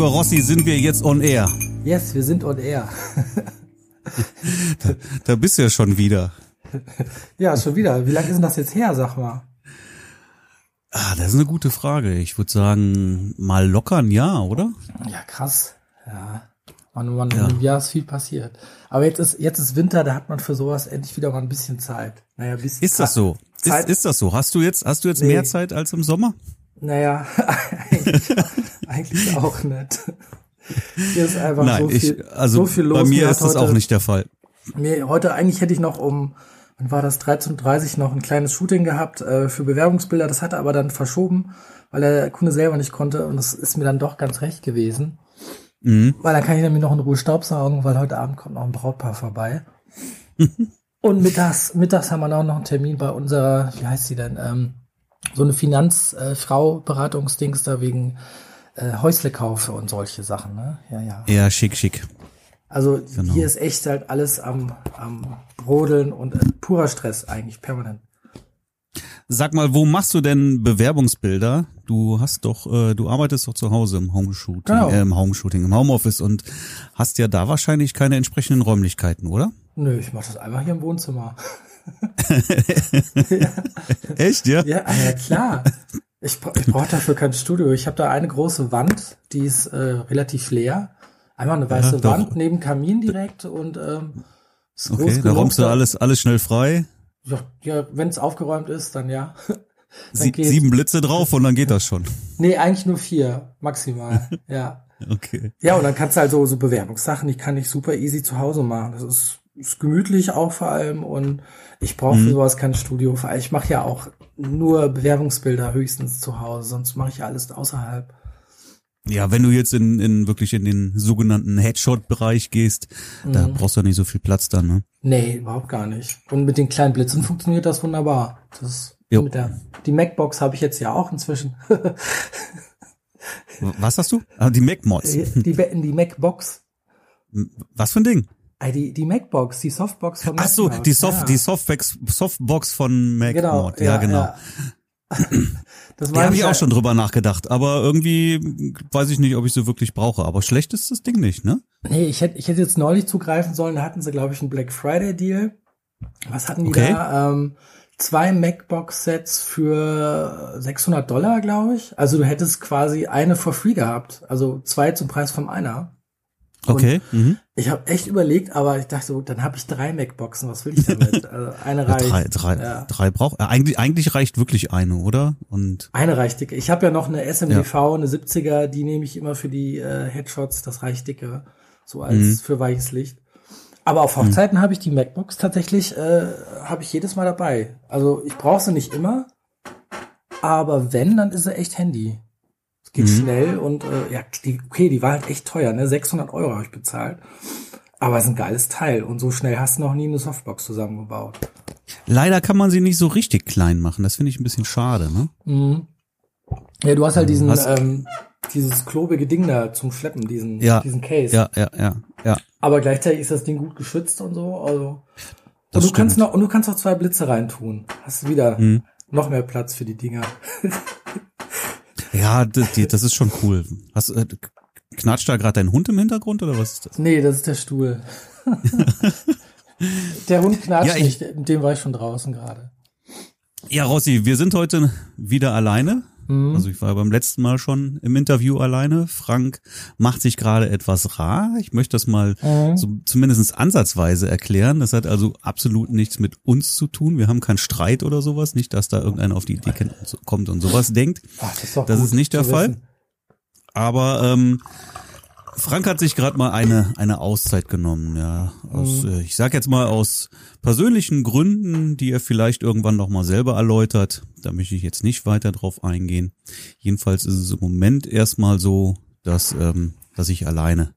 Lieber Rossi, sind wir jetzt on air? Yes, wir sind on air. da, da bist du ja schon wieder. Ja, schon wieder. Wie lange ist denn das jetzt her, sag mal? Ah, das ist eine gute Frage. Ich würde sagen, mal locker ein Jahr, oder? Ja, krass. Ja. Man, man, ja. im Jahr ist viel passiert. Aber jetzt ist, jetzt ist Winter, da hat man für sowas endlich wieder mal ein bisschen Zeit. Naja, bisschen Ist das so? Ist, ist das so? Hast du jetzt, hast du jetzt nee. mehr Zeit als im Sommer? Naja, eigentlich, auch nicht. Hier ist einfach Nein, so viel, ich, also so viel los. Bei mir ist das auch nicht der Fall. Mir, heute eigentlich hätte ich noch um, wann war das, 13.30 noch ein kleines Shooting gehabt äh, für Bewerbungsbilder. Das hatte aber dann verschoben, weil der Kunde selber nicht konnte und das ist mir dann doch ganz recht gewesen. Mhm. Weil dann kann ich nämlich noch in Ruhe Staubsaugen, weil heute Abend kommt noch ein Brautpaar vorbei. und mittags, mittags haben wir auch noch einen Termin bei unserer, wie heißt sie denn, ähm, so eine Finanzfrau, äh, da wegen äh, Häuslekaufe und solche Sachen, ne? Ja, ja. Ja, schick, schick. Also genau. hier ist echt halt alles am, am Brodeln und äh, purer Stress eigentlich, permanent. Sag mal, wo machst du denn Bewerbungsbilder? Du hast doch, äh, du arbeitest doch zu Hause im Homeshooting, genau. äh, im Homeshooting, im Homeoffice und hast ja da wahrscheinlich keine entsprechenden Räumlichkeiten, oder? Nö, ich mach das einfach hier im Wohnzimmer. ja. Echt, ja? Ja, ah, ja klar. Ich, ich brauche dafür kein Studio. Ich habe da eine große Wand, die ist äh, relativ leer. Einmal eine weiße ja, Wand neben Kamin direkt und ähm, ist Okay, da räumst du alles, alles schnell frei. Ja, ja wenn es aufgeräumt ist, dann ja. dann Sie, sieben Blitze drauf und dann geht das schon. Nee, eigentlich nur vier, maximal. ja. Okay. Ja, und dann kannst du halt so, so Bewerbungssachen, die kann ich super easy zu Hause machen. Das ist, ist gemütlich auch vor allem und ich brauche mhm. für sowas kein Studio. Ich mache ja auch nur Bewerbungsbilder höchstens zu Hause, sonst mache ich ja alles außerhalb. Ja, wenn du jetzt in, in wirklich in den sogenannten Headshot-Bereich gehst, mhm. da brauchst du ja nicht so viel Platz dann, ne? Nee, überhaupt gar nicht. Und mit den kleinen Blitzen funktioniert das wunderbar. Das jo. mit der, die Macbox habe ich jetzt ja auch inzwischen. Was hast du? Ah, die Mac-Mods. Die, die, die Macbox. Was für ein Ding? Die, die Macbox, die Softbox von Mac. Ach so, die, Soft, ja. die Softbox, Softbox von Mac genau, Ja, ja genau. Ja. das da habe ich auch schon drüber nachgedacht, aber irgendwie weiß ich nicht, ob ich so wirklich brauche. Aber schlecht ist das Ding nicht, ne? Nee, ich hätte, ich hätte jetzt neulich zugreifen sollen, da hatten sie, glaube ich, einen Black Friday Deal. Was hatten die okay. da? Ähm, zwei Macbox-Sets für 600 Dollar, glaube ich. Also du hättest quasi eine for free gehabt. Also zwei zum Preis von einer. Okay. Mhm. Ich habe echt überlegt, aber ich dachte so, dann habe ich drei Macboxen. Was will ich damit? Also eine reicht. drei, drei, ja. drei braucht. Äh, eigentlich, eigentlich reicht wirklich eine, oder? Und eine reicht dicke. Ich habe ja noch eine SMDV, ja. eine 70er, die nehme ich immer für die äh, Headshots. Das reicht dicke, so als mhm. für weiches Licht. Aber auf Hochzeiten mhm. habe ich die MacBooks tatsächlich, äh, habe ich jedes Mal dabei. Also ich brauche sie nicht immer, aber wenn, dann ist sie echt Handy. Geht mhm. schnell und äh, ja, die, okay, die war halt echt teuer, ne? 600 Euro habe ich bezahlt. Aber es ist ein geiles Teil und so schnell hast du noch nie eine Softbox zusammengebaut. Leider kann man sie nicht so richtig klein machen. Das finde ich ein bisschen schade, ne? Mhm. Ja, du hast halt diesen, hast ähm, dieses klobige Ding da zum Schleppen, diesen, ja, diesen Case. Ja, ja, ja, ja. Aber gleichzeitig ist das Ding gut geschützt und so. Also und du stimmt. kannst noch und du kannst noch zwei Blitze reintun. Hast wieder hm. noch mehr Platz für die Dinger. ja, das, das ist schon cool. Hast, äh, knatscht da gerade dein Hund im Hintergrund oder was ist das? Nee, das ist der Stuhl. der Hund knatscht ja, ich, nicht, mit dem war ich schon draußen gerade. Ja, Rossi, wir sind heute wieder alleine. Mhm. Also ich war beim letzten Mal schon im Interview alleine. Frank macht sich gerade etwas rar. Ich möchte das mal mhm. so zumindest ansatzweise erklären. Das hat also absolut nichts mit uns zu tun. Wir haben keinen Streit oder sowas. Nicht, dass da irgendeiner auf die Idee kommt und sowas denkt. Ach, das ist, das ist nicht der Fall. Aber ähm, Frank hat sich gerade mal eine eine Auszeit genommen, ja. Aus, mhm. äh, ich sag jetzt mal aus persönlichen Gründen, die er vielleicht irgendwann noch mal selber erläutert. Da möchte ich jetzt nicht weiter drauf eingehen. Jedenfalls ist es im Moment erstmal so, dass ähm, dass ich alleine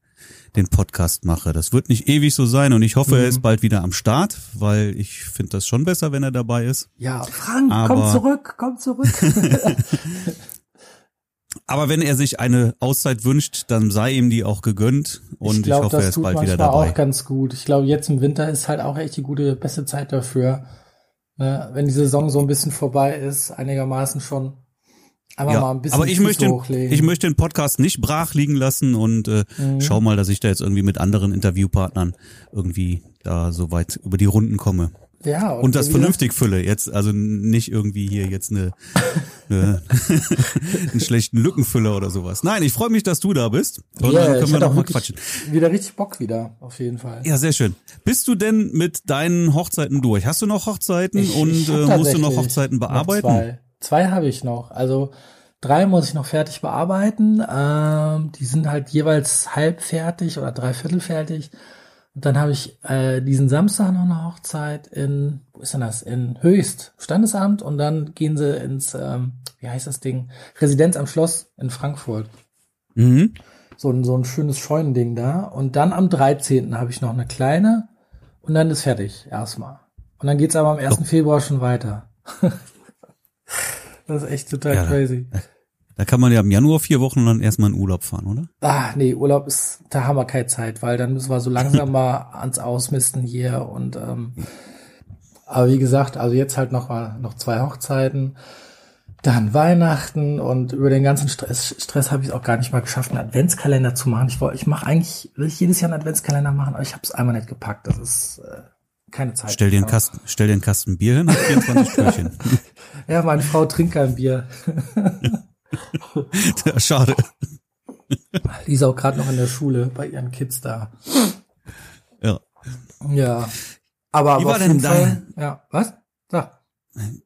den Podcast mache. Das wird nicht ewig so sein und ich hoffe, mhm. er ist bald wieder am Start, weil ich finde das schon besser, wenn er dabei ist. Ja, Frank, Aber komm zurück, komm zurück. Aber wenn er sich eine Auszeit wünscht, dann sei ihm die auch gegönnt und ich, glaub, ich hoffe, er ist bald wieder dabei. Das auch ganz gut. Ich glaube, jetzt im Winter ist halt auch echt die gute, beste Zeit dafür. Ne? Wenn die Saison so ein bisschen vorbei ist, einigermaßen schon, Aber ja, mal ein bisschen aber ich möchte, den, hochlegen. ich möchte den Podcast nicht brach liegen lassen und äh, Mhm. schau mal, dass ich da jetzt irgendwie mit anderen Interviewpartnern irgendwie da so weit über die Runden komme. Ja, Und das wie gesagt, vernünftig fülle. Jetzt also nicht irgendwie hier jetzt eine, eine einen schlechten Lückenfüller oder sowas. Nein, ich freue mich, dass du da bist. Und Ja, dann können wir noch mal quatschen. wieder richtig Bock wieder, auf jeden Fall. Ja, sehr schön. Bist du denn mit deinen Hochzeiten durch? Hast du noch Hochzeiten Ich- und ich äh, musst du noch Hochzeiten noch bearbeiten? Zwei, zwei habe ich noch. Also drei muss ich noch fertig bearbeiten. Ähm, die sind halt jeweils halb fertig oder dreiviertel fertig. Und dann habe ich äh, diesen Samstag noch eine Hochzeit in, wo ist denn das? In Höchst, Standesamt. Und dann gehen sie ins, ähm, wie heißt das Ding? Residenz am Schloss in Frankfurt. Mhm. So ein, so ein schönes Scheunending da. Und dann am 13. habe ich noch eine kleine. Und dann ist fertig, erstmal. Und dann geht's aber am 1. Februar schon weiter. das ist echt total Ja, crazy. Da kann man ja im Januar vier Wochen dann erstmal in Urlaub fahren, oder? Ah, nee, Urlaub ist, da haben wir keine Zeit, weil dann müssen wir so langsam mal ans Ausmisten hier und ähm, aber wie gesagt, also jetzt halt noch mal noch zwei Hochzeiten, dann Weihnachten und über den ganzen Stress, Stress habe ich es auch gar nicht mal geschafft, einen Adventskalender zu machen. Ich wollte, ich mache eigentlich, will ich jedes Jahr einen Adventskalender machen, aber ich habe es einmal nicht gepackt. Das ist äh, keine Zeit. Stell dir einen Kasten, stell dir einen Kasten Bier hin, hat 24 Türchen. Ja, meine Frau trinkt kein Bier. Ja, Schade. Die ist auch gerade noch in der Schule bei ihren Kids da. Ja. Ja. Aber, Wie war denn da- Fall, ja, was? Sag.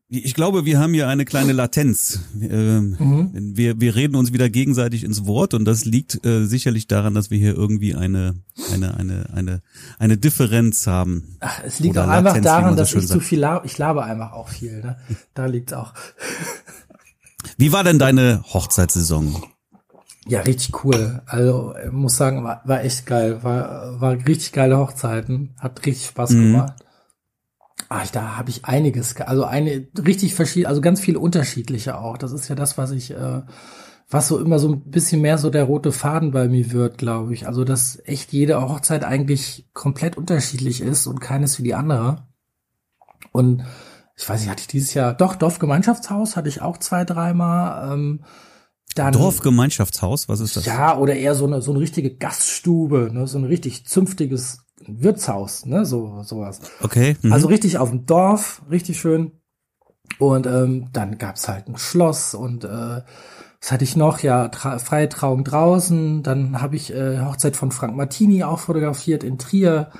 Ich glaube, wir haben hier eine kleine Latenz. Ähm, Mhm. Wir, wir reden uns wieder gegenseitig ins Wort und das liegt äh, sicherlich daran, dass wir hier irgendwie eine, eine, eine, eine, eine Differenz haben. Ach, es liegt Oder auch einfach Latenz, wie daran, dass ich zu sagt. viel labe. Ich labe einfach auch viel, ne? Da liegt's auch. Wie war denn deine Hochzeitssaison? Ja, richtig cool. Also, ich muss sagen, war, war echt geil. War, war richtig geile Hochzeiten. Hat richtig Spaß Mhm. gemacht. Ich, da habe ich einiges, ge- also eine richtig verschiedene, also ganz viele unterschiedliche auch. Das ist ja das, was ich, äh, was so immer so ein bisschen mehr so der rote Faden bei mir wird, glaube ich. Also, dass echt jede Hochzeit eigentlich komplett unterschiedlich ist und keines wie die andere. Und ich weiß nicht, hatte ich dieses Jahr, doch, Dorfgemeinschaftshaus hatte ich auch zwei, dreimal. Ähm, dann, Dorfgemeinschaftshaus, was ist das? ja, oder eher so eine, so eine richtige Gaststube, ne, so ein richtig zünftiges Wirtshaus, ne, so, sowas. Okay. Mhm. Also richtig auf dem Dorf, richtig schön. Und ähm, dann gab's halt ein Schloss und äh, was hatte ich noch? Ja, tra freie Trauung draußen. Dann habe ich äh, Hochzeit von Frank Martini auch fotografiert in Trier.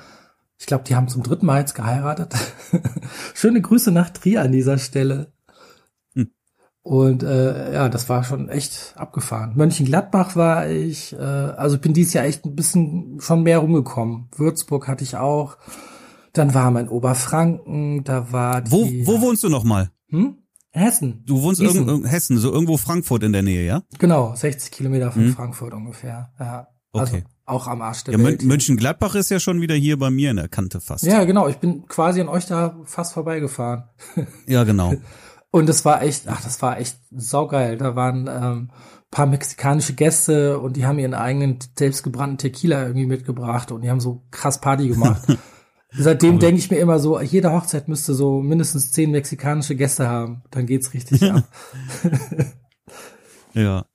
Ich glaube, die haben zum dritten Mal jetzt geheiratet. Schöne Grüße nach Trier an dieser Stelle. Hm. Und äh, ja, das war schon echt abgefahren. Mönchengladbach war ich, äh, also ich bin dieses Jahr echt ein bisschen schon mehr rumgekommen. Würzburg hatte ich auch. Dann war mein Oberfranken, da war die, wo, wo wohnst du nochmal? hm? Hessen. Du wohnst in Hessen, so irgendwo Frankfurt in der Nähe, ja? Genau, 60 Kilometer von Hm. Frankfurt ungefähr. Ja. Also Okay. Auch am Arsch der Ja, Welt. Mönchengladbach ist ja schon wieder hier bei mir in der Kante fast. Ja, genau. Ich bin quasi an euch da fast vorbeigefahren. Ja, genau. Und das war echt, ach, das war echt saugeil. Da waren ähm, paar mexikanische Gäste und die haben ihren eigenen selbstgebrannten Tequila irgendwie mitgebracht und die haben so krass Party gemacht. Seitdem denke ich mir immer so, jede Hochzeit müsste so mindestens zehn mexikanische Gäste haben. Dann geht's richtig ab. Ja.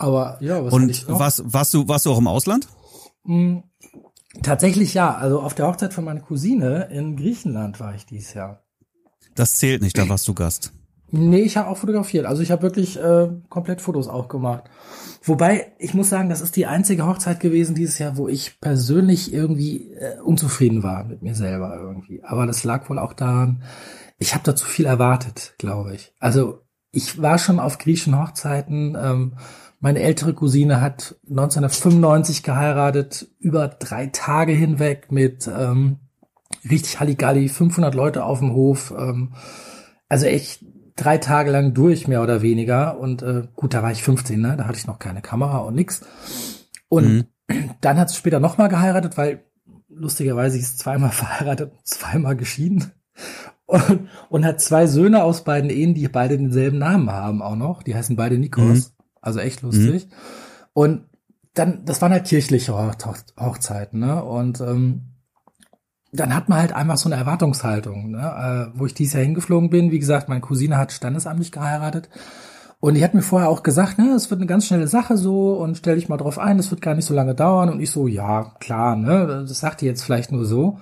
Aber ja, was Und was, warst du, warst du auch im Ausland? Hm, Tatsächlich ja. Also auf der Hochzeit von meiner Cousine in Griechenland war ich dieses Jahr. Das zählt nicht, da warst du Gast. Nee, ich habe auch fotografiert. Also ich habe wirklich äh, komplett Fotos auch gemacht. Wobei, ich muss sagen, das ist die einzige Hochzeit gewesen dieses Jahr, wo ich persönlich irgendwie äh, unzufrieden war mit mir selber irgendwie. Aber das lag wohl auch daran, ich habe da zu viel erwartet, glaube ich. Also ich war schon auf griechischen Hochzeiten. Ähm, meine ältere Cousine hat 1995 geheiratet, über drei Tage hinweg mit ähm, richtig Halligalli, 500 Leute auf dem Hof. Ähm, also echt drei Tage lang durch, mehr oder weniger. Und äh, gut, da war ich 15, ne? Da hatte ich noch keine Kamera und nix. Und dann hat sie später nochmal geheiratet, weil lustigerweise ist zweimal verheiratet, zweimal geschieden. Und, und hat zwei Söhne aus beiden Ehen, die beide denselben Namen haben auch noch. Die heißen beide Nikos. Also echt lustig. Und dann, das waren halt kirchliche Hoch Hochzeiten, ne? Und ähm, dann hat man halt einfach so eine Erwartungshaltung, ne? äh, wo ich dieses Jahr hingeflogen bin. Wie gesagt, meine Cousine hat standesamtlich geheiratet. Und die hat mir vorher auch gesagt, ne, es wird eine ganz schnelle Sache so und stell dich mal drauf ein, es wird gar nicht so lange dauern. Und ich so, ja, klar, ne, das sagt die jetzt vielleicht nur so.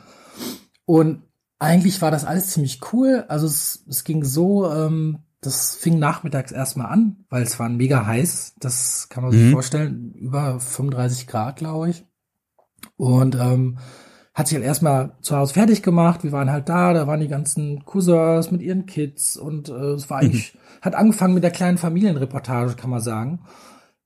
Und eigentlich war das alles ziemlich cool. Also es, es ging so, ähm, das fing nachmittags erstmal an, weil es war mega heiß. Das kann man sich Mhm. vorstellen. Über 35 Grad, glaube ich. Und ähm, hat sich halt erstmal zu Hause fertig gemacht. Wir waren halt da, da waren die ganzen Cousins mit ihren Kids und äh, es war eigentlich, hat angefangen mit der kleinen Familienreportage, kann man sagen.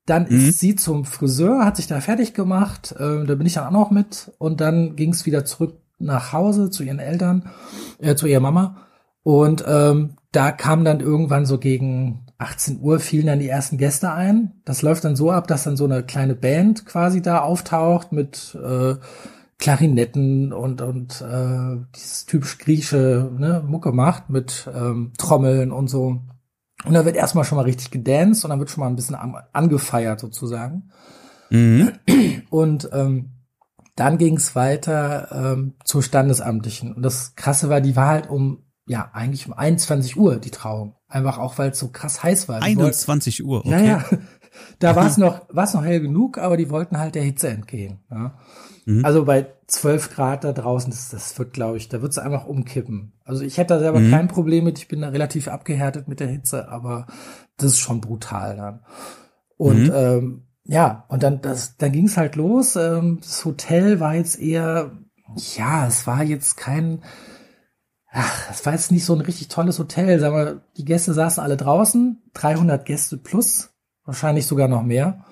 Dann Mhm. ist sie zum Friseur, hat sich da fertig gemacht, äh, da bin ich dann auch noch mit und dann ging es wieder zurück nach Hause zu ihren Eltern, äh, zu ihrer Mama. Und ähm, da kam dann irgendwann so gegen 18 Uhr fielen dann die ersten Gäste ein. Das läuft dann so ab, dass dann so eine kleine Band quasi da auftaucht mit äh, Klarinetten und und äh, dieses typisch griechische ne, Mucke macht mit ähm, Trommeln und so. Und da wird erstmal schon mal richtig gedanced und dann wird schon mal ein bisschen angefeiert sozusagen. Mhm. Und ähm, dann ging es weiter ähm, zur Standesamtlichen. Und das Krasse war, die war halt um, ja, eigentlich um 21 Uhr, die Trauung. Einfach auch, weil es so krass heiß war. Die wollten- 21 Uhr, okay. ja, ja. Da war es noch, war's noch hell genug, aber die wollten halt der Hitze entgehen. Ja. Mhm. Also bei 12 Grad da draußen, das, das wird, glaube ich, da wird es einfach umkippen. Also ich hätte da selber Mhm. kein Problem mit, ich bin da relativ abgehärtet mit der Hitze, aber das ist schon brutal dann. Und Mhm. ähm, ja, und dann, das, dann ging es halt los. Ähm, das Hotel war jetzt eher, ja, es war jetzt kein, ach, es war jetzt nicht so ein richtig tolles Hotel. Sag mal, die Gäste saßen alle draußen, 300 Gäste plus, wahrscheinlich sogar noch mehr.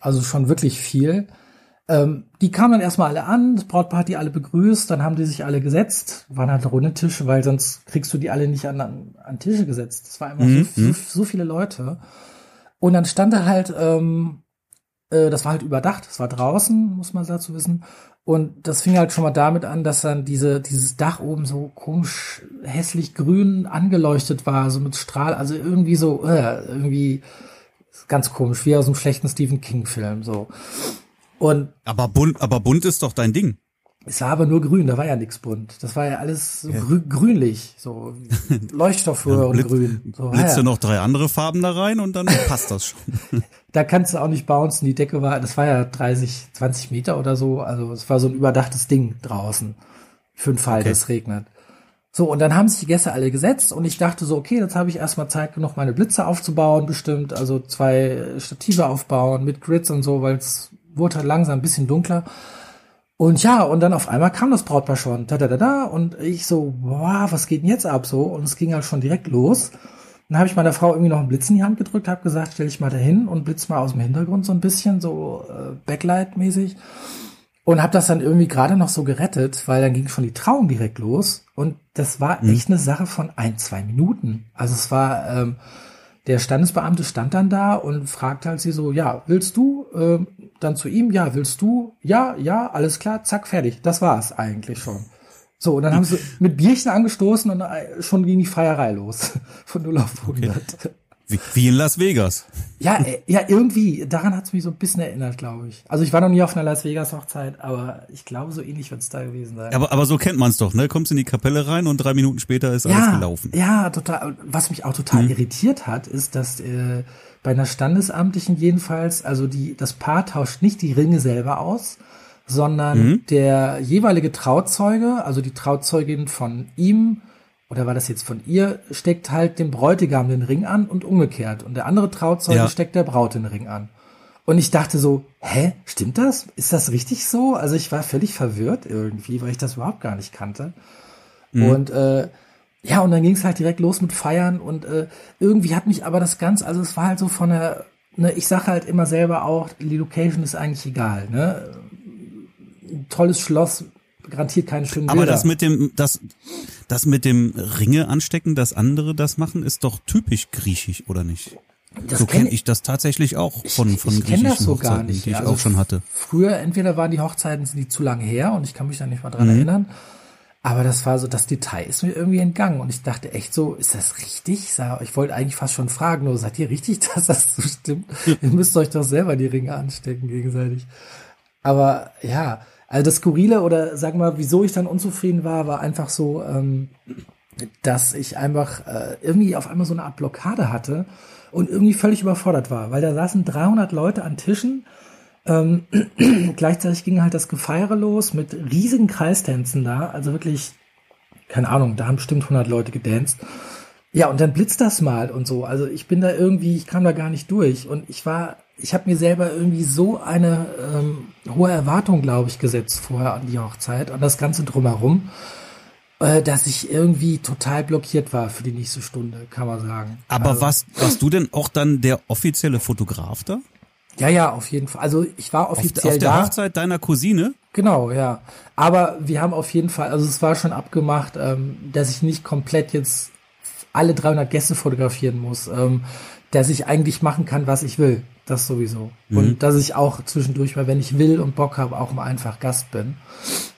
Also schon wirklich viel. Ähm, die kamen dann erstmal alle an, das Brautpaar hat die alle begrüßt, dann haben die sich alle gesetzt, waren halt runde Tische, weil sonst kriegst du die alle nicht an, an, an Tische gesetzt. Das war einfach Mhm, so, so, so viele Leute. Und dann stand da halt, ähm, äh, das war halt überdacht, das war draußen, muss man dazu wissen. Und das fing halt schon mal damit an, dass dann diese, dieses Dach oben so komisch hässlich grün angeleuchtet war, so mit Strahl, also irgendwie so, äh, irgendwie ganz komisch, wie aus einem schlechten Stephen King-Film, so. Und Aber bunt, aber bunt ist doch dein Ding. Es war aber nur grün, da war ja nichts bunt. Das war ja alles so grü grünlich, so Leuchtstoffröhrengrün. So, Blitzt ja. du noch drei andere Farben da rein und dann passt das schon. Da kannst du auch nicht bouncen. Die Decke war, das war ja 30, 20 Meter oder so. Also es war so ein überdachtes Ding draußen. Für den Fall, Okay. dass es regnet. So, und dann haben sich die Gäste alle gesetzt und ich dachte so, okay, jetzt habe ich erstmal Zeit genug, meine Blitze aufzubauen, bestimmt. Also zwei Stative aufbauen mit Grids und so, weil es wurde halt langsam ein bisschen dunkler. Und ja, und dann auf einmal kam das Brautpaar schon, da, da, da, da, und ich so, wow, was geht denn jetzt ab so? Und es ging halt schon direkt los. Dann habe ich meiner Frau irgendwie noch einen Blitz in die Hand gedrückt, habe gesagt, stell dich mal dahin und blitz mal aus dem Hintergrund so ein bisschen, so äh, Backlight-mäßig. Und habe das dann irgendwie gerade noch so gerettet, weil dann ging schon die Trauung direkt los. Und das war echt eine Sache von ein, zwei Minuten. Also es war, ähm, der Standesbeamte stand dann da und fragte halt sie so, ja, willst du? Ähm, dann zu ihm, ja, willst du? Ja, ja, alles klar, zack, fertig. Das war's eigentlich schon. So, und dann haben sie mit Bierchen angestoßen und äh, schon ging die Feierei los. Von 0 auf 100. Wie, wie in Las Vegas. Ja, äh, ja, irgendwie. Daran hat's mich so ein bisschen erinnert, glaube ich. Also ich war noch nie auf einer Las Vegas Hochzeit, aber ich glaube, so ähnlich wird's da gewesen sein. Aber, aber so kennt man's doch, ne? Kommst in die Kapelle rein und drei Minuten später ist alles ja, gelaufen. Ja, total. Was mich auch total irritiert hat, ist, dass äh, bei einer Standesamtlichen jedenfalls, also die, das Paar tauscht nicht die Ringe selber aus, sondern der jeweilige Trauzeuge, also die Trauzeugin von ihm, oder war das jetzt von ihr, steckt halt dem Bräutigam den Ring an und umgekehrt. Und der andere Trauzeuge Ja. steckt der Braut den Ring an. Und ich dachte so, hä, stimmt das? Ist das richtig so? Also ich war völlig verwirrt irgendwie, weil ich das überhaupt gar nicht kannte. Und äh, ja, und dann ging es halt direkt los mit Feiern und äh, irgendwie hat mich aber das Ganze, also es war halt so von der, ne, ich sage halt immer selber auch, die Location ist eigentlich egal, ne? Ein tolles Schloss garantiert keine schönen Aber Bilder. das mit dem, das, das mit dem Ringe anstecken, dass andere das machen, ist doch typisch griechisch, oder nicht? Das so kenn kenne ich das tatsächlich auch von, von ich kenne das griechischen so gar Hochzeiten, nicht. die ich Also auch schon hatte. Früher entweder waren die Hochzeiten sind die zu lange her und ich kann mich da nicht mal dran Mhm. erinnern. Aber das war so, das Detail ist mir irgendwie entgangen und ich dachte echt so, ist das richtig? Ich wollte eigentlich fast schon fragen, nur seid ihr richtig, dass das so stimmt? ihr müsst euch doch selber die Ringe anstecken gegenseitig. Aber ja, also das Skurrile oder sag mal, wieso ich dann unzufrieden war, war einfach so, ähm, dass ich einfach äh, irgendwie auf einmal so eine Art Blockade hatte und irgendwie völlig überfordert war, weil da saßen 300 Leute an Tischen. Ähm, gleichzeitig ging halt das Gefeiere los mit riesigen Kreistänzen da, also wirklich, keine Ahnung, da haben bestimmt 100 Leute gedanced. Ja, und dann blitzt das mal und so. Also ich bin da irgendwie, ich kam da gar nicht durch und ich war, ich habe mir selber irgendwie so eine ähm, hohe Erwartung, glaube ich, gesetzt vorher an die Hochzeit, an das Ganze drumherum äh, dass ich irgendwie total blockiert war für die nächste Stunde, kann man sagen. Aber also, warst, warst du denn auch dann der offizielle Fotograf da? Ja, ja, auf jeden Fall. Also ich war offiziell auf, auf der da. Hochzeit deiner Cousine? Genau, ja. Aber wir haben auf jeden Fall, also es war schon abgemacht, ähm, dass ich nicht komplett jetzt alle 300 Gäste fotografieren muss, ähm, dass ich eigentlich machen kann, was ich will. Das sowieso. Mhm. Und dass ich auch zwischendurch mal, wenn ich will und Bock habe, auch mal einfach Gast bin.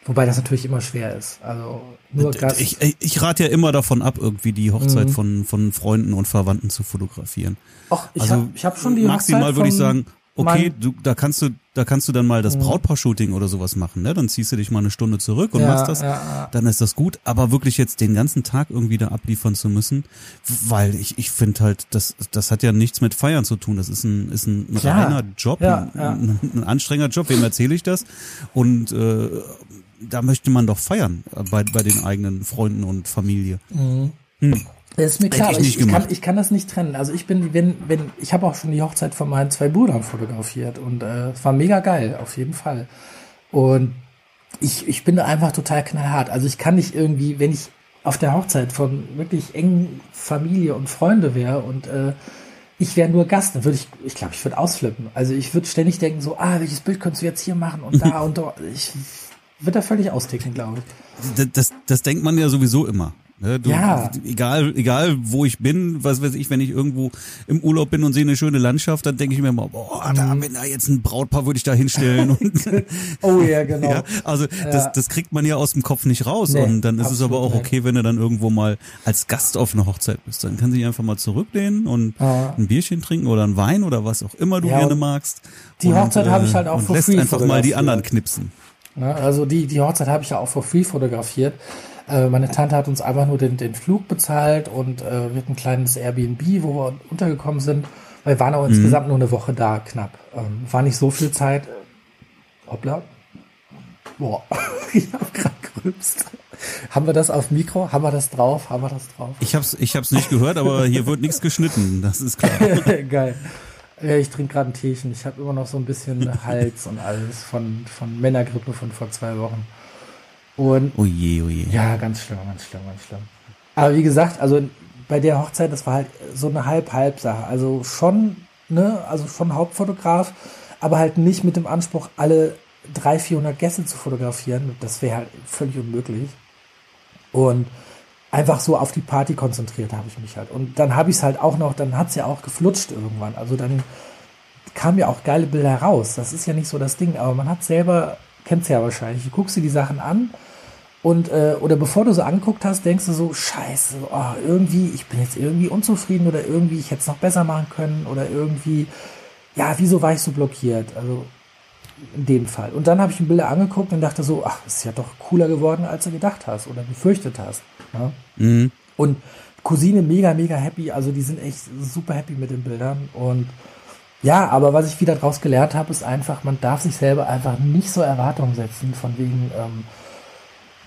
Wobei das natürlich immer schwer ist. Also nur Gast. Ich, ich rate ja immer davon ab, irgendwie die Hochzeit mhm. von, von Freunden und Verwandten zu fotografieren. Ach, ich also, habe hab schon die maximal Hochzeit würde ich sagen, okay, du, da kannst du, da kannst du dann mal das mhm. Brautpaar-Shooting oder sowas machen, ne? Dann ziehst du dich mal eine Stunde zurück und ja, machst das, ja, ja. dann ist das gut. Aber wirklich jetzt den ganzen Tag irgendwie da abliefern zu müssen, weil ich, ich finde halt, das, das hat ja nichts mit Feiern zu tun. Das ist ein, ist ein, ein reiner Job, ein, ein, ein, anstrengender Job. Wem erzähle ich das? Und äh, da möchte man doch feiern bei, bei den eigenen Freunden und Familie. Mhm. Hm. Das ist mir klar, ich, ich, ich, kann, ich kann das nicht trennen. Also ich bin, wenn, wenn, ich habe auch schon die Hochzeit von meinen zwei Brüdern fotografiert und äh, es war mega geil, auf jeden Fall. Und ich, ich bin da einfach total knallhart. Also ich kann nicht irgendwie, wenn ich auf der Hochzeit von wirklich engen Familie und Freunde wäre und äh, ich wäre nur Gast, dann würde ich, ich glaube, ich würde ausflippen. Also ich würde ständig denken, so, ah, welches Bild könntest du jetzt hier machen und da und da. Ich würde da völlig austicken, glaube ich. Das, das, das denkt man ja sowieso immer. Ne, du, ja. Egal, egal wo ich bin, was weiß ich, wenn ich irgendwo im Urlaub bin und sehe eine schöne Landschaft, dann denke ich mir immer, boah, da, wenn da jetzt ein Brautpaar würde ich da hinstellen. oh ja, genau. Ja, also ja. Das, das kriegt man ja aus dem Kopf nicht raus. Nee, und dann ist es aber auch okay, wenn du dann irgendwo mal als Gast auf einer Hochzeit bist. Dann kann sich einfach mal zurücklehnen und ah. ein Bierchen trinken oder ein Wein oder was auch immer du ja, gerne magst. Die und, Hochzeit äh, habe ich halt auch for lässt free einfach mal die anderen knipsen. Ne, also die, die Hochzeit habe ich ja auch for free fotografiert. Äh, meine Tante hat uns einfach nur den, den Flug bezahlt und äh, wir hatten ein kleines Airbnb, wo wir untergekommen sind. Wir waren auch mhm. insgesamt nur eine Woche da, knapp. Ähm, war nicht so viel Zeit. Hoppla. Boah, ich habe gerade gerübst. Haben wir das auf Mikro? Haben wir das drauf? Haben wir das drauf? Ich hab's, ich hab's nicht gehört, aber hier wird nichts geschnitten, das ist klar. Geil. Ja, ich trinke gerade ein Teechen. Ich habe immer noch so ein bisschen Hals und alles von, von Männergrippe von vor zwei Wochen. Und oh je, oh je. Ja, ganz schlimm, ganz schlimm, ganz schlimm. Aber wie gesagt, also bei der Hochzeit, das war halt so eine Halb-Halb-Sache. Also schon, ne, also schon Hauptfotograf, aber halt nicht mit dem Anspruch, alle 300, 400 Gäste zu fotografieren. Das wäre halt völlig unmöglich. Und einfach so auf die Party konzentriert habe ich mich halt. Und dann habe ich es halt auch noch, dann hat es ja auch geflutscht irgendwann. Also dann kamen ja auch geile Bilder raus. Das ist ja nicht so das Ding, aber man hat selber kennst ja wahrscheinlich. Du guckst dir die Sachen an und äh, oder bevor du so anguckt hast, denkst du so, scheiße, oh, irgendwie, ich bin jetzt irgendwie unzufrieden oder irgendwie, ich hätte es noch besser machen können oder irgendwie, ja, wieso war ich so blockiert? Also in dem Fall. Und dann habe ich mir Bilder angeguckt und dachte so, ach, ist ja doch cooler geworden, als du gedacht hast oder befürchtet hast. Ne? Mhm. Und Cousine mega, mega happy, also die sind echt super happy mit den Bildern und ja, aber was ich wieder daraus gelernt habe, ist einfach, man darf sich selber einfach nicht so Erwartungen setzen, von wegen, ähm,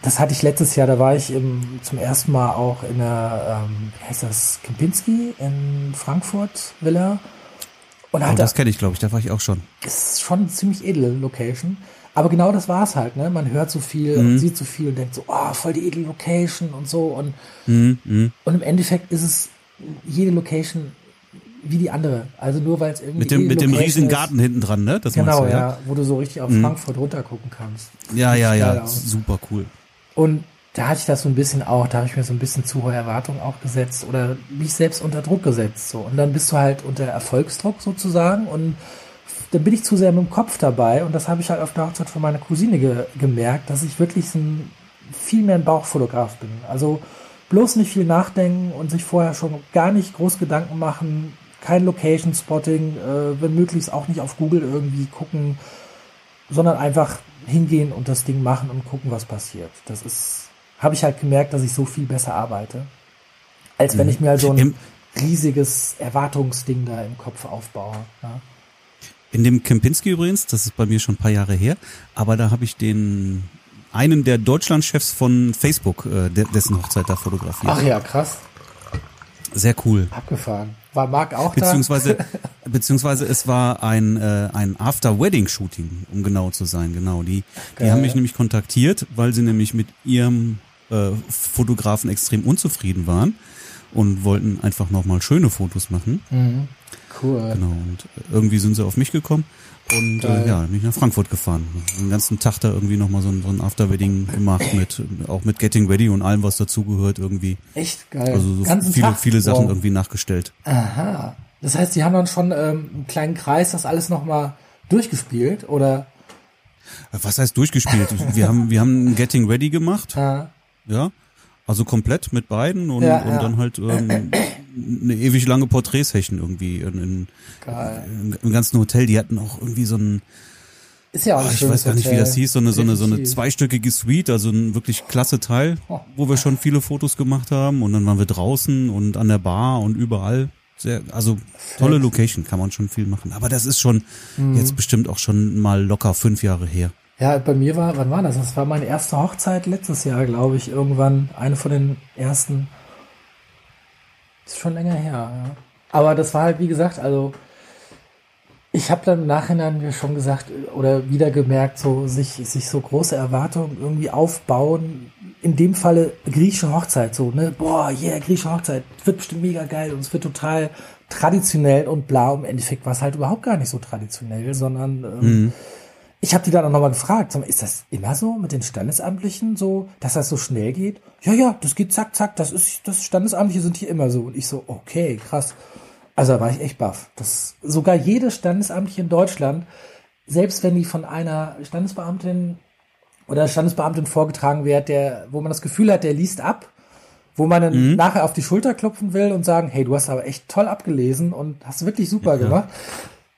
das hatte ich letztes Jahr, da war ich im, zum ersten Mal auch in der, ähm, wie heißt das, Kempinski in Frankfurt Villa. Und oh, das kenne ich, glaube ich, da war ich auch schon. Ist schon eine ziemlich edle Location. Aber genau das war es halt, ne? Man hört so viel mhm. und sieht so viel und denkt so, oh, voll die edle Location und so. Und, mhm. mhm. und im Endeffekt ist es jede Location wie die andere. Also nur weil es irgendwie. Mit dem, mit dem riesigen Garten hinten dran, ne? Das genau, du, ja? ja? Wo du so richtig auf mhm. Frankfurt runter gucken kannst. Ja, ja, ja. Super cool. Und da hatte ich das so ein bisschen auch, da habe ich mir so ein bisschen zu hohe Erwartungen auch gesetzt oder mich selbst unter Druck gesetzt. So. Und dann bist du halt unter Erfolgsdruck sozusagen und dann bin ich zu sehr mit dem Kopf dabei und das habe ich halt auf der Hochzeit von meiner Cousine ge gemerkt, dass ich wirklich ein, viel mehr ein Bauchfotograf bin. Also bloß nicht viel nachdenken und sich vorher schon gar nicht groß Gedanken machen, kein Location-Spotting, äh, wenn möglichst auch nicht auf Google irgendwie gucken, sondern einfach hingehen und das Ding machen und gucken, was passiert. Das ist, habe ich halt gemerkt, dass ich so viel besser arbeite, als wenn mhm. ich mir halt so ein riesiges Erwartungsding da im Kopf aufbaue. Ja. In dem Kempinski übrigens, das ist bei mir schon ein paar Jahre her, aber da habe ich den einen der Deutschlandchefs von Facebook, äh, dessen Hochzeit da fotografiert. Ach ja, krass. Sehr cool. Abgefahren. War Marc auch beziehungsweise, da? beziehungsweise es war ein, äh, ein After-Wedding-Shooting, um genau zu sein, genau. Die, die haben mich nämlich kontaktiert, weil sie nämlich mit ihrem äh, Fotografen extrem unzufrieden waren und wollten einfach nochmal schöne Fotos machen. Mhm. Cool. Genau, und irgendwie sind sie auf mich gekommen und äh, ja, bin ich nach Frankfurt gefahren. Den ganzen Tag da irgendwie nochmal so ein, so ein Afterwedding gemacht mit auch mit Getting Ready und allem, was dazugehört irgendwie. Echt geil. Also so ganzen viele, Tag? viele Sachen wow. irgendwie nachgestellt. Aha. Das heißt, die haben dann schon ähm, einen kleinen Kreis das alles nochmal durchgespielt, oder? Was heißt durchgespielt? wir haben, wir haben Getting Ready gemacht. Ah. Ja. Also komplett mit beiden und, ja, und ja. dann halt ähm, eine ewig lange Porträtsession irgendwie in, in, in, im ganzen Hotel. Die hatten auch irgendwie so ein ist ja auch oh, Ich weiß gar nicht, wie das hieß, so eine, so eine, so eine zweistöckige Suite, also ein wirklich klasse Teil, oh. wo wir schon viele Fotos gemacht haben und dann waren wir draußen und an der Bar und überall. Sehr, also tolle Location, kann man schon viel machen. Aber das ist schon mhm. jetzt bestimmt auch schon mal locker fünf Jahre her. Ja, bei mir war, wann war das? Das war meine erste Hochzeit letztes Jahr, glaube ich, irgendwann. Eine von den ersten. Ist schon länger her, ja. Aber das war halt, wie gesagt, also ich habe dann im Nachhinein mir schon gesagt oder wieder gemerkt, so sich, sich so große Erwartungen irgendwie aufbauen. In dem Falle griechische Hochzeit, so, ne? Boah, yeah, griechische Hochzeit, wird bestimmt mega geil und es wird total traditionell und bla. Im Endeffekt war es halt überhaupt gar nicht so traditionell, sondern ähm, mhm ich habe die dann auch nochmal gefragt, ist das immer so mit den Standesamtlichen so, dass das so schnell geht? Ja, ja, das geht zack, zack, das ist, das Standesamtliche sind hier immer so. Und ich so, okay, krass. Also da war ich echt baff. Das, sogar jede Standesamtliche in Deutschland, selbst wenn die von einer Standesbeamtin oder Standesbeamtin vorgetragen wird, der, wo man das Gefühl hat, der liest ab, wo man dann mhm. nachher auf die Schulter klopfen will und sagen, hey, du hast aber echt toll abgelesen und hast wirklich super ja. gemacht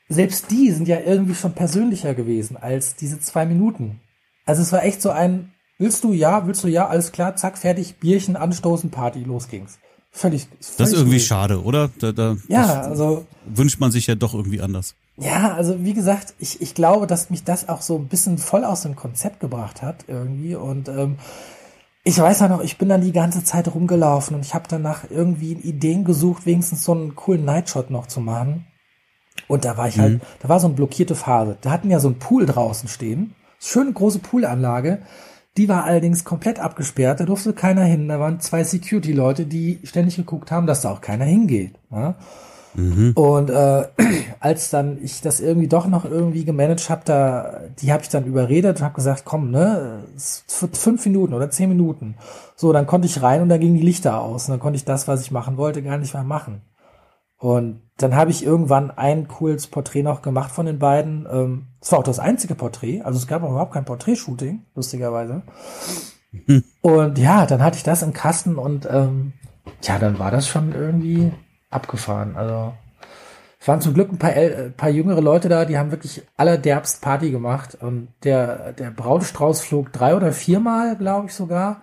selbst die sind ja irgendwie schon persönlicher gewesen als diese zwei Minuten. Also es war echt so ein, willst du ja, willst du ja, alles klar, zack, fertig, Bierchen, anstoßen, Party, los ging's. Völlig. völlig das ist irgendwie gut. schade, oder? Da, da, ja, also. Wünscht man sich ja doch irgendwie anders. Ja, also wie gesagt, ich, ich glaube, dass mich das auch so ein bisschen voll aus dem Konzept gebracht hat irgendwie und ähm, ich weiß ja noch, ich bin dann die ganze Zeit rumgelaufen und ich habe danach irgendwie Ideen gesucht, wenigstens so einen coolen Nightshot noch zu machen. Und da war ich halt, mhm. da war so eine blockierte Phase. Da hatten ja so ein Pool draußen stehen. Schöne große Poolanlage. Die war allerdings komplett abgesperrt, da durfte keiner hin. Da waren zwei Security-Leute, die ständig geguckt haben, dass da auch keiner hingeht. Ja? Mhm. Und äh, als dann ich das irgendwie doch noch irgendwie gemanagt habe, da die habe ich dann überredet und habe gesagt, komm, ne, fünf Minuten oder zehn Minuten. So, dann konnte ich rein und dann gingen die Lichter aus und dann konnte ich das, was ich machen wollte, gar nicht mehr machen. Und dann habe ich irgendwann ein cooles Porträt noch gemacht von den beiden. Ähm, es war auch das einzige Porträt, also es gab auch überhaupt kein Porträtshooting, lustigerweise. Mhm. Und ja, dann hatte ich das im Kasten und ähm, ja, dann war das schon irgendwie abgefahren. Also es waren zum Glück ein paar, äh, paar jüngere Leute da, die haben wirklich allerderbst Party gemacht. Und der, der Brautstrauß flog drei oder viermal, glaube ich sogar,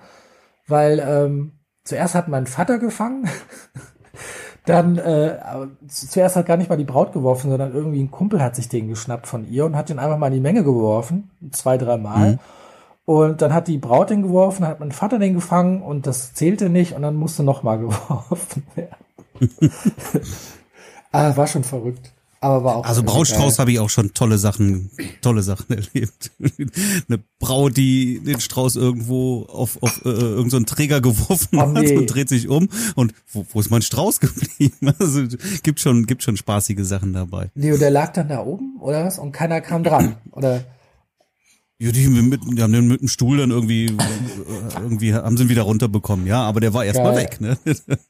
weil ähm, zuerst hat mein Vater gefangen. Dann, äh, zuerst hat gar nicht mal die Braut geworfen, sondern irgendwie ein Kumpel hat sich den geschnappt von ihr und hat den einfach mal in die Menge geworfen. Zwei, dreimal. Mhm. Und dann hat die Braut den geworfen, hat mein Vater den gefangen und das zählte nicht und dann musste nochmal geworfen werden. ah, war schon verrückt. Aber war auch also Brautstrauß habe ich auch schon tolle Sachen, tolle Sachen erlebt. Eine Braut, die den Strauß irgendwo auf, auf äh, irgendeinen so Träger geworfen oh, nee. hat und dreht sich um und wo, wo ist mein Strauß geblieben? Also gibt schon, gibt schon spaßige Sachen dabei. Leo, der lag dann da oben oder was? Und keiner kam dran oder? Ja, die, mit, die haben den mit dem Stuhl dann irgendwie, irgendwie haben sie ihn wieder runterbekommen, ja, aber der war erstmal weg, ne?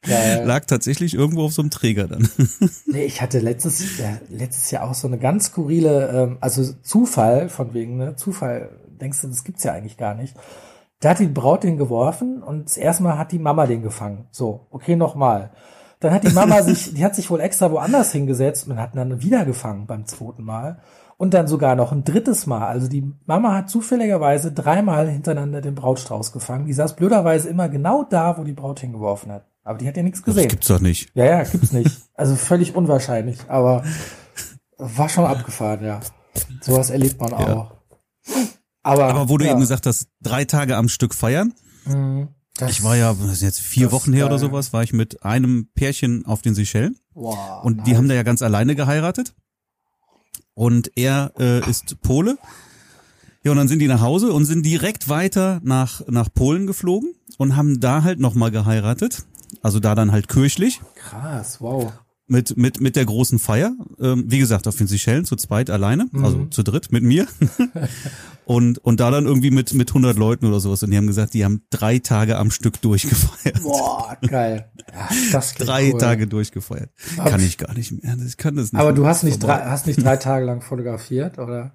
Geil. Lag tatsächlich irgendwo auf so einem Träger dann. Nee, ich hatte letztes, ja, letztes Jahr auch so eine ganz skurrile, ähm, also Zufall von wegen, ne? Zufall, denkst du, das gibt's ja eigentlich gar nicht. Da hat die Braut den geworfen und das erste Mal hat die Mama den gefangen. So, okay, nochmal. Dann hat die Mama sich, die hat sich wohl extra woanders hingesetzt und hat dann wieder gefangen beim zweiten Mal und dann sogar noch ein drittes Mal. Also die Mama hat zufälligerweise dreimal hintereinander den Brautstrauß gefangen. Die saß blöderweise immer genau da, wo die Braut hingeworfen hat. Aber die hat ja nichts Das gesehen. gibt's doch nicht. Ja, ja, gibt's nicht. Also völlig unwahrscheinlich, aber war schon abgefahren, ja. Sowas erlebt man auch. Aber, Aber wo du ja. eben gesagt hast, drei Tage am Stück feiern. Mhm. Das- Ich war ja, das ist jetzt vier das Wochen her oder sowas, war ich mit einem Pärchen auf den Seychellen. Wow, Und die haben da ja ganz alleine geheiratet. Und er äh, ist Pole. Ja, und dann sind die nach Hause und sind direkt weiter nach, nach Polen geflogen und haben da halt nochmal geheiratet. Also da dann halt kirchlich krass, wow. Mit, mit, mit der großen Feier. Ähm, wie gesagt, auf den Seychellen zu zweit alleine, also Mhm. zu dritt mit mir. und, und da dann irgendwie mit, mit 100 Leuten oder sowas. Und die haben gesagt, die haben drei Tage am Stück durchgefeiert. Boah, geil. Ja, das Drei cool. Tage durchgefeiert. Kann ich gar nicht mehr. Ich kann das nicht. Aber du hast nicht Vorbei. drei, hast nicht drei Tage lang fotografiert, oder?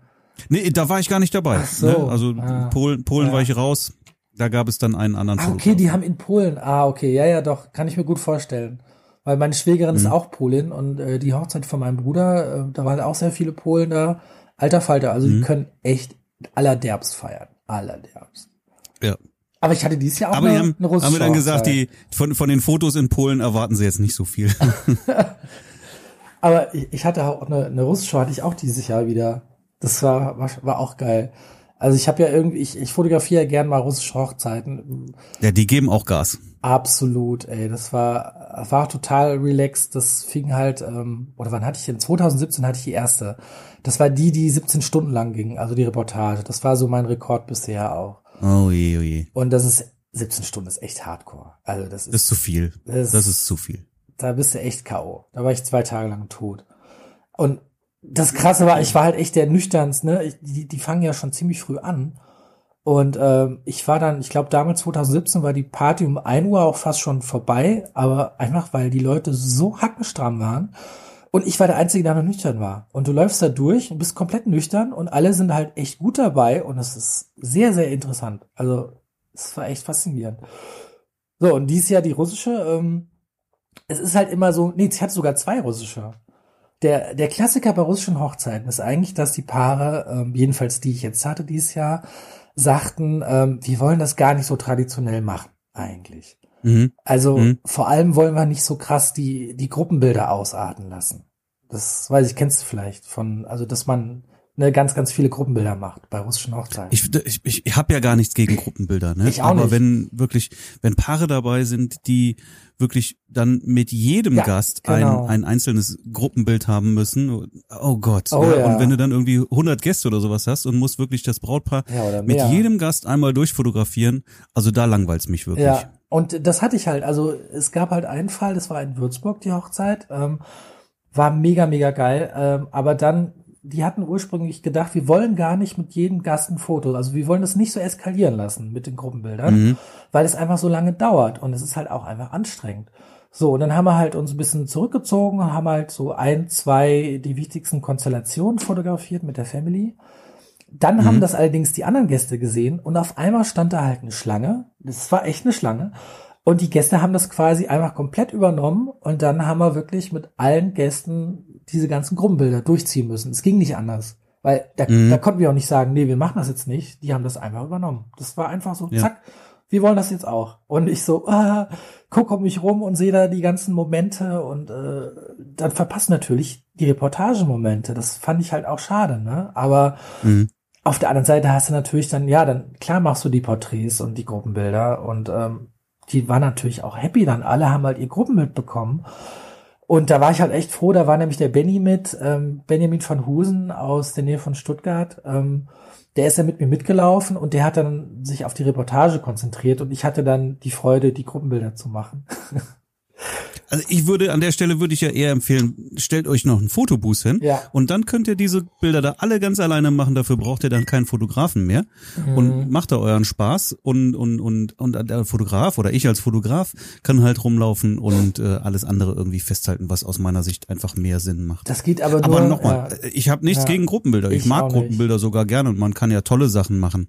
Nee, da war ich gar nicht dabei. Ach so. Ne? Also Ah. Polen, Polen Ja. war ich raus. Da gab es dann einen anderen Ah, okay, die haben in Polen. Ah, okay, ja, ja, doch, kann ich mir gut vorstellen. Weil meine Schwägerin ist Mhm. auch Polin und äh, die Hochzeit von meinem Bruder, äh, da waren auch sehr viele Polen da. Alter Falter, also Mhm. die können echt allerderbst feiern. Allerderbst. Ja. Aber ich hatte dieses Jahr auch Aber eine, haben, eine russische haben wir dann gesagt, Hochzeit. die von, von den Fotos in Polen erwarten sie jetzt nicht so viel. Aber ich, ich hatte auch eine, eine russische, hatte ich auch dieses Jahr wieder. Das war, war, war auch geil. Also ich habe ja irgendwie, ich, ich fotografiere ja gern mal russische Hochzeiten. ja, die geben auch Gas. Absolut, ey. Das war, war total relaxed. Das fing halt, ähm, oder wann hatte ich denn? 2017 hatte ich die erste. Das war die, die 17 Stunden lang ging, also die Reportage. Das war so mein Rekord bisher auch. Oh je, oh je. Und das ist, 17 Stunden ist echt hardcore. Also das ist, Das ist zu viel. Das- Das ist zu viel. da bist du echt K.O. Da war ich zwei Tage lang tot. Und das Krasse war, ich war halt echt der nüchternste, ne? Ich, die, die fangen ja schon ziemlich früh an. Und ähm, ich war dann, ich glaube damals 2017 war die Party um 1 Uhr auch fast schon vorbei, aber einfach weil die Leute so hackenstramm waren. Und ich war der Einzige, der noch nüchtern war. Und du läufst da durch und bist komplett nüchtern und alle sind halt echt gut dabei und es ist sehr, sehr interessant. Also es war echt faszinierend. So, und dieses Jahr die russische, ähm, es ist halt immer so, nee, sie hat sogar zwei russische. Der, der Klassiker bei russischen Hochzeiten ist eigentlich, dass die Paare, ähm, jedenfalls die ich jetzt hatte dieses Jahr, sagten, ähm, wir wollen das gar nicht so traditionell machen, eigentlich. Mhm. Also Mhm. vor allem wollen wir nicht so krass die, die Gruppenbilder ausarten lassen. Das weiß ich, kennst du vielleicht von, also dass man ne, ganz, ganz viele Gruppenbilder macht bei russischen Hochzeiten. Ich, ich, ich habe ja gar nichts gegen Gruppenbilder, ne? Ich auch Aber nicht. wenn wirklich, wenn Paare dabei sind, die wirklich dann mit jedem Ja, Gast genau. ein, ein einzelnes Gruppenbild haben müssen, oh Gott. Oh ja. ja. Und wenn du dann irgendwie 100 Gäste oder sowas hast und musst wirklich das Brautpaar mit jedem Gast einmal durchfotografieren, also da langweilt's mich wirklich. Ja, und das hatte ich halt. Also es gab halt einen Fall, das war in Würzburg die Hochzeit, ähm, war mega, mega geil. Ähm, aber dann, die hatten ursprünglich gedacht, wir wollen gar nicht mit jedem Gast ein Foto. Also wir wollen das nicht so eskalieren lassen mit den Gruppenbildern, Mhm. weil es einfach so lange dauert und es ist halt auch einfach anstrengend. So, und dann haben wir halt uns ein bisschen zurückgezogen, haben halt so ein, zwei, die wichtigsten Konstellationen fotografiert mit der Family. Dann haben das allerdings die anderen Gäste gesehen und auf einmal stand da halt eine Schlange. Das war echt eine Schlange. Und die Gäste haben das quasi einfach komplett übernommen und dann haben wir wirklich mit allen Gästen diese ganzen Gruppenbilder durchziehen müssen. Es ging nicht anders. Weil da, Mhm. da konnten wir auch nicht sagen, nee, wir machen das jetzt nicht. Die haben das einfach übernommen. Das war einfach so, Ja. zack, wir wollen das jetzt auch. Und ich so, ah, guck um mich rum und sehe da die ganzen Momente und äh, dann verpasst natürlich die Reportagemomente. Das fand ich halt auch schade, ne? Aber Mhm. auf der anderen Seite hast du natürlich dann, ja, dann klar machst du die Porträts und die Gruppenbilder und ähm, die waren natürlich auch happy dann. Alle haben halt ihr Gruppenbild bekommen. Und da war ich halt echt froh, da war nämlich der Benny mit, ähm, Benjamin van Husen aus der Nähe von Stuttgart. Ähm, der ist ja mit mir mitgelaufen und der hat dann sich auf die Reportage konzentriert und ich hatte dann die Freude, die Gruppenbilder zu machen. Also ich würde, an der Stelle würde ich ja eher empfehlen, stellt euch noch einen Fotobooth hin. Ja. Und dann könnt ihr diese Bilder da alle ganz alleine machen. Dafür braucht ihr dann keinen Fotografen mehr. Mhm. Und macht da euren Spaß. Und, und, und, und der Fotograf oder ich als Fotograf kann halt rumlaufen und äh, alles andere irgendwie festhalten, was aus meiner Sicht einfach mehr Sinn macht. Das geht aber nur. Aber nochmal, ja, ich habe nichts Ja. gegen Gruppenbilder. Ich, Ich mag. Gruppenbilder sogar gerne und man kann ja tolle Sachen machen.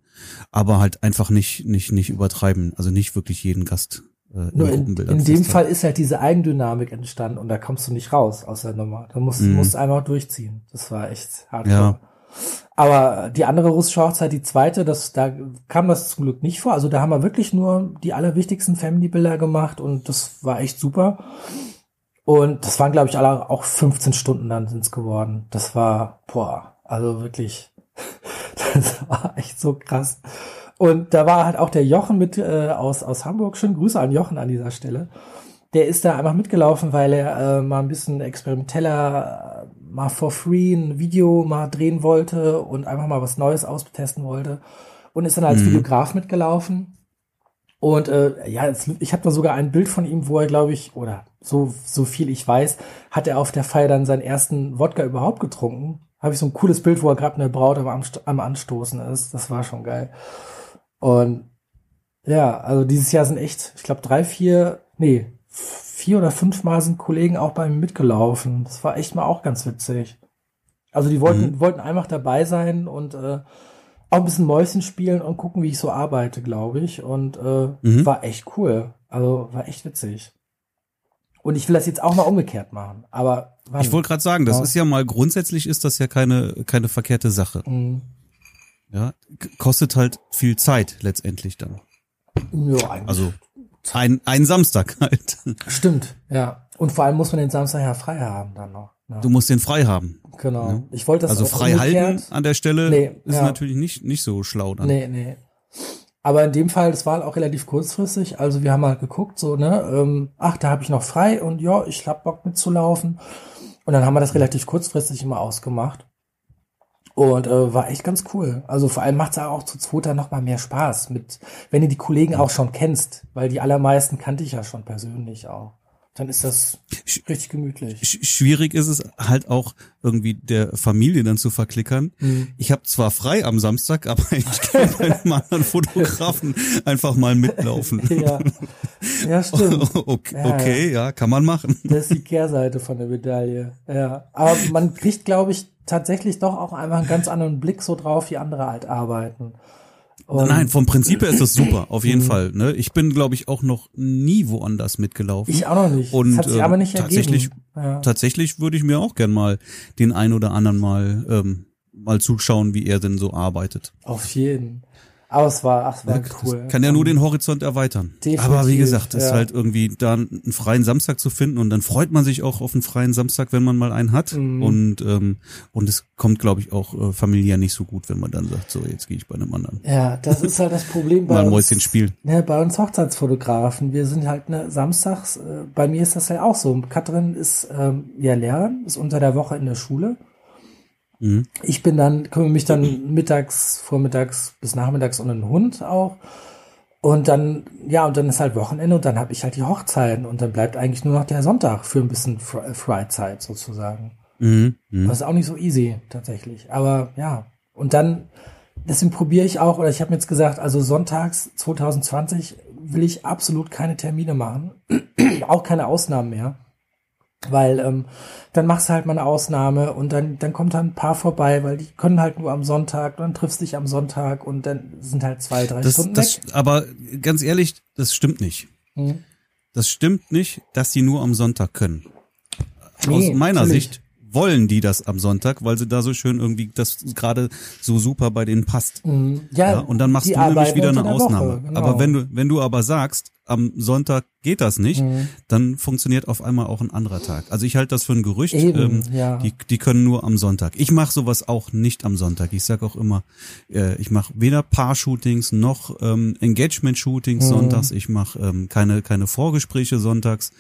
Aber halt einfach nicht, nicht, nicht übertreiben. Also nicht wirklich jeden Gast äh, Nur in in, dem. Fall ist halt diese Eigendynamik entstanden und da kommst du nicht raus aus der Nummer. Du musst, Mhm. musst einmal durchziehen. Das war echt hart. Ja. Aber die andere russische Hochzeit, die zweite, das, da kam das zum Glück nicht vor. Also da haben wir wirklich nur die allerwichtigsten Family-Bilder gemacht und das war echt super. Und das waren, glaube ich, alle auch 15 Stunden dann sind's geworden. Das war, boah, also wirklich, das war echt so krass. Und da war halt auch der Jochen mit äh, aus, aus Hamburg. Schönen Grüße an Jochen an dieser Stelle. Der ist da einfach mitgelaufen, weil er äh, mal ein bisschen experimenteller, äh, mal for free ein Video mal drehen wollte und einfach mal was Neues austesten wollte. Und ist dann als Mhm. Videograf mitgelaufen. Und äh, ja, es- ich habe da sogar ein Bild von ihm, wo er, glaube ich, oder so, so viel ich weiß, hat er auf der Feier dann seinen ersten Wodka überhaupt getrunken. Habe ich so ein cooles Bild, wo er gerade eine Braut am, am Anstoßen ist. Das war schon geil. Und ja, also dieses Jahr sind echt, ich glaube, drei, vier, nee, vier oder fünf Mal sind Kollegen auch bei mir mitgelaufen. Das war echt mal auch ganz witzig. Also die wollten, wollten einfach dabei sein und äh, auch ein bisschen Mäuschen spielen und gucken, wie ich so arbeite, glaube ich. Und äh, Mhm. war echt cool. Also war echt witzig. Und ich will das jetzt auch mal umgekehrt machen. Aber wann? Ich wollte gerade sagen, das Ja. ist ja mal grundsätzlich ist das ja keine keine verkehrte Sache. Mhm. Ja, kostet halt viel Zeit letztendlich dann. Ja, eigentlich. Also ein ein Samstag halt. Stimmt, ja. Und vor allem muss man den Samstag ja frei haben dann noch. Ja, Du musst den frei haben. genau. Ich wollte das Also frei halten an der Stelle Nee, ist ja. natürlich nicht nicht so schlau dann. Nee, nee. Aber in dem Fall, das war halt auch relativ kurzfristig. Also wir haben halt geguckt, so, ne, ähm, ach, da habe ich noch frei und ja, ich hab Bock mitzulaufen. Und dann haben wir das relativ kurzfristig immer ausgemacht. Und äh, war echt ganz cool. Also vor allem macht's auch zu zweit dann noch mal mehr Spaß, mit, wenn du die Kollegen auch schon kennst, weil die allermeisten kannte ich ja schon persönlich auch. Dann ist das richtig gemütlich. Sch- Schwierig ist es halt auch irgendwie der Familie dann zu verklickern. Mhm. Ich habe zwar frei am Samstag, aber ich kann bei einem anderen Fotografen einfach mal mitlaufen. Ja, ja stimmt. okay, Ja, okay, ja, kann man machen. Das ist die Kehrseite von der Medaille. Ja. Aber man kriegt, glaube ich, tatsächlich doch auch einfach einen ganz anderen Blick so drauf, wie andere halt arbeiten. Und Nein, vom Prinzip her ist das super, auf jeden Fall. Ne? Ich bin, glaube ich, auch noch nie woanders mitgelaufen. ich auch noch nicht. Und, das hat sich ähm, aber nicht tatsächlich- ergeben. Ja. Tatsächlich würde ich mir auch gern mal den ein oder anderen mal ähm, mal zuschauen, wie er denn so arbeitet. Auf jeden. Aber es war, ach, es war Das cool. kann ja nur den Horizont erweitern. Definitiv, Aber wie gesagt, ist ja. halt irgendwie da einen freien Samstag zu finden und dann freut man sich auch auf einen freien Samstag, wenn man mal einen hat. Mhm. Und ähm, und es kommt, glaube ich, auch äh, familiär nicht so gut, wenn man dann sagt, so jetzt gehe ich bei einem anderen. Ja, das ist halt das Problem bei Mal ein uns. Mäuschen spielen. Ne, bei uns Hochzeitsfotografen. Wir sind halt ne, samstags, äh, bei mir ist das halt auch so. Katrin ist ähm, ja Lehrerin, ist unter der Woche in der Schule. Mhm. Ich bin dann, kümmere mich dann mittags, vormittags bis nachmittags um den Hund auch. Und dann, ja, und dann ist halt Wochenende und dann habe ich halt die Hochzeiten und dann bleibt eigentlich nur noch der Sonntag für ein bisschen Fre- Freizeit sozusagen. Mhm. Mhm. Das ist auch nicht so easy tatsächlich. Aber ja, und dann, deswegen probiere ich auch, oder ich habe mir jetzt gesagt, also sonntags 2020 will ich absolut keine Termine machen, auch keine Ausnahmen mehr. Weil ähm, dann machst du halt mal eine Ausnahme und dann, dann kommt halt ein Paar vorbei, weil die können halt nur am Sonntag, dann triffst du dich am Sonntag und dann sind halt zwei, drei Das, Stunden das, weg. aber ganz ehrlich, das stimmt nicht. Hm. Das stimmt nicht, dass die nur am Sonntag können. Nee, Aus meiner. Sicht wollen die das am Sonntag, weil sie da so schön irgendwie das gerade so super bei denen passt. Mhm. Ja, Ja, und dann machst du nämlich wieder eine Woche, Ausnahme. genau. Aber wenn du, wenn du aber sagst, am Sonntag geht das nicht, Mhm. dann funktioniert auf einmal auch ein anderer Tag. Also ich halte das für ein Gerücht. Eben, ähm, ja. die, die können nur am Sonntag. Ich mache sowas auch nicht am Sonntag. Ich sag auch immer, äh, ich mache weder Paar-Shootings noch ähm, Engagement-Shootings Mhm. sonntags. Ich mache ähm, keine, keine Vorgespräche sonntags.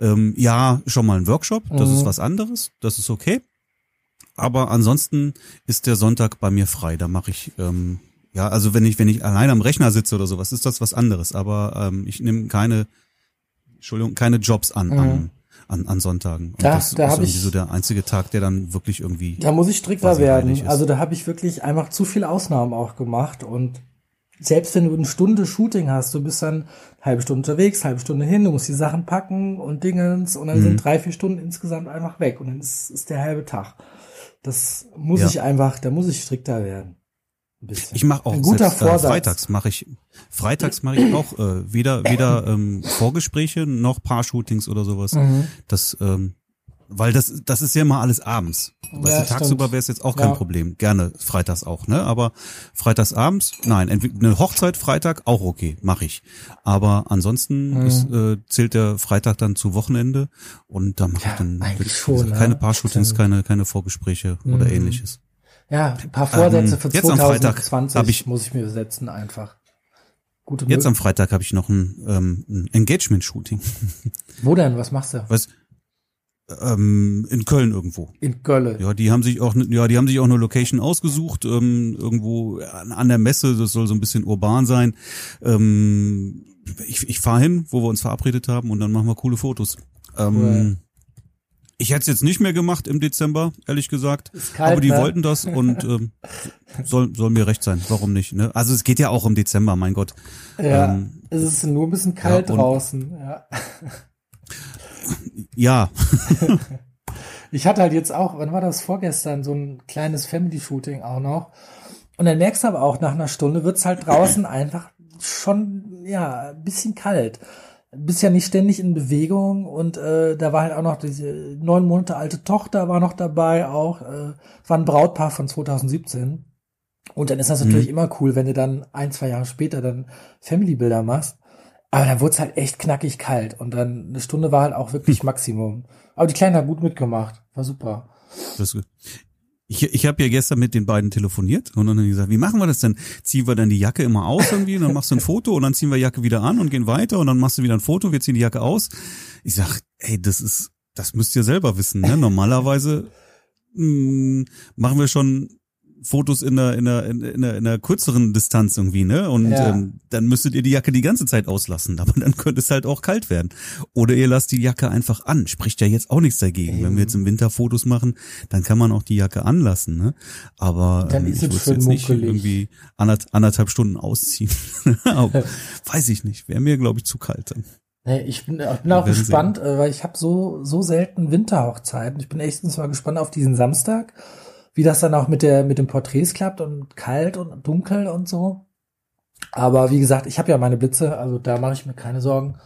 Ähm, ja, schon mal ein Workshop, das Mhm. ist was anderes, das ist okay. Aber ansonsten ist der Sonntag bei mir frei. Da mache ich ähm, ja, also wenn ich wenn ich allein am Rechner sitze oder sowas, ist das was anderes. Aber ähm, ich nehme keine, Entschuldigung, keine Jobs an an, an, an Sonntagen. Und Da- das da ist irgendwie ich- so der einzige Tag, der dann wirklich irgendwie. Da muss ich strikter werden. Also da habe ich wirklich einfach zu viele Ausnahmen auch gemacht und selbst wenn du eine Stunde Shooting hast, du bist dann eine halbe Stunde unterwegs, halbe Stunde hin, du musst die Sachen packen und Dingens und dann Mhm. sind drei, vier Stunden insgesamt einfach weg und dann ist, ist der halbe Tag. Das muss Ja. ich einfach, da muss ich strikter werden. Ich mache auch Ein guter selbst, äh, freitags mache ich freitags mache ich auch äh, weder weder ähm, Vorgespräche noch Paar-Shootings oder sowas. Mhm. Das ähm, weil das, das ist ja immer alles abends. Weißt Ja, du, tagsüber wäre es jetzt auch kein Ja. Problem. Gerne freitags auch, ne? Aber freitags abends, nein, eine Hochzeit Freitag auch okay, mache ich. Aber ansonsten Mhm. ist, äh, zählt der Freitag dann zu Wochenende und da mache Ja, ich dann wirklich, schon, gesagt, ne? keine Paar-Shootings, keine, keine Vorgespräche oder Mhm. ähnliches. Ja, ein paar Vorsätze für am Freitag 2020 hab ich- muss ich mir setzen einfach. Gute Jetzt Mö- am Freitag habe ich noch ein, ähm, ein Engagement-Shooting. Wo denn? Was machst du? Was? Ähm, in Köln irgendwo. In Gölle. Ja, die haben sich auch, ja, die haben sich auch eine Location ausgesucht, ähm, irgendwo an, an der Messe. Das soll so ein bisschen urban sein. Ähm, ich ich fahre hin, wo wir uns verabredet haben, und dann machen wir coole Fotos. Ähm, Cool. Ich hätte es jetzt nicht mehr gemacht im Dezember, ehrlich gesagt. Kalt, aber die ne? wollten das und ähm, soll, soll mir recht sein. Warum nicht? Ne? Also es geht ja auch im Dezember, mein Gott. Ja, Ähm, es ist nur ein bisschen kalt ja, draußen. Ja. Ja, Ich hatte halt jetzt auch, wann war das vorgestern, so ein kleines Family-Shooting auch noch. Und dann merkst du aber auch, nach einer Stunde wird's halt draußen einfach schon, ja, ein bisschen kalt. Bist ja nicht ständig in Bewegung und äh, da war halt auch noch diese neun Monate alte Tochter war noch dabei auch. Äh, war ein Brautpaar von 2017. Und dann ist das natürlich immer cool, wenn du dann ein, zwei Jahre später dann Family-Bilder machst. Aber dann wurde es halt echt knackig kalt und dann eine Stunde war halt auch wirklich Maximum. Aber die Kleine hat gut mitgemacht, war super. Das, ich ich habe ja gestern mit den beiden telefoniert und dann gesagt, wie machen wir das denn? Ziehen wir dann die Jacke immer aus irgendwie und dann machst du ein Foto und dann ziehen wir Jacke wieder an und gehen weiter und dann machst du wieder ein Foto, wir ziehen die Jacke aus. Ich sag, ey, das ist, das müsst ihr selber wissen. Ne? Normalerweise mh, machen wir schon Fotos in der, in der, in der, in der, in der kürzeren Distanz irgendwie, ne? Und Ja. ähm, dann müsstet ihr die Jacke die ganze Zeit auslassen. Aber dann könnte es halt auch kalt werden. Oder ihr lasst die Jacke einfach an. Spricht ja jetzt auch nichts dagegen. Wenn wir jetzt im Winter Fotos machen, dann kann man auch die Jacke anlassen, ne? Aber Dann ähm, ist ich es würde jetzt nicht irgendwie anderth anderthalb Stunden ausziehen. Weiß ich nicht. Wäre mir, glaube ich, zu kalt dann. Nee, ich bin, ich bin auch gespannt, äh, weil ich habe so so selten Winterhochzeiten. Ich bin echt mal gespannt auf diesen Samstag, wie das dann auch mit der mit den Porträts klappt und kalt und dunkel und so. Aber wie gesagt, ich habe ja meine Blitze, also da mache ich mir keine Sorgen.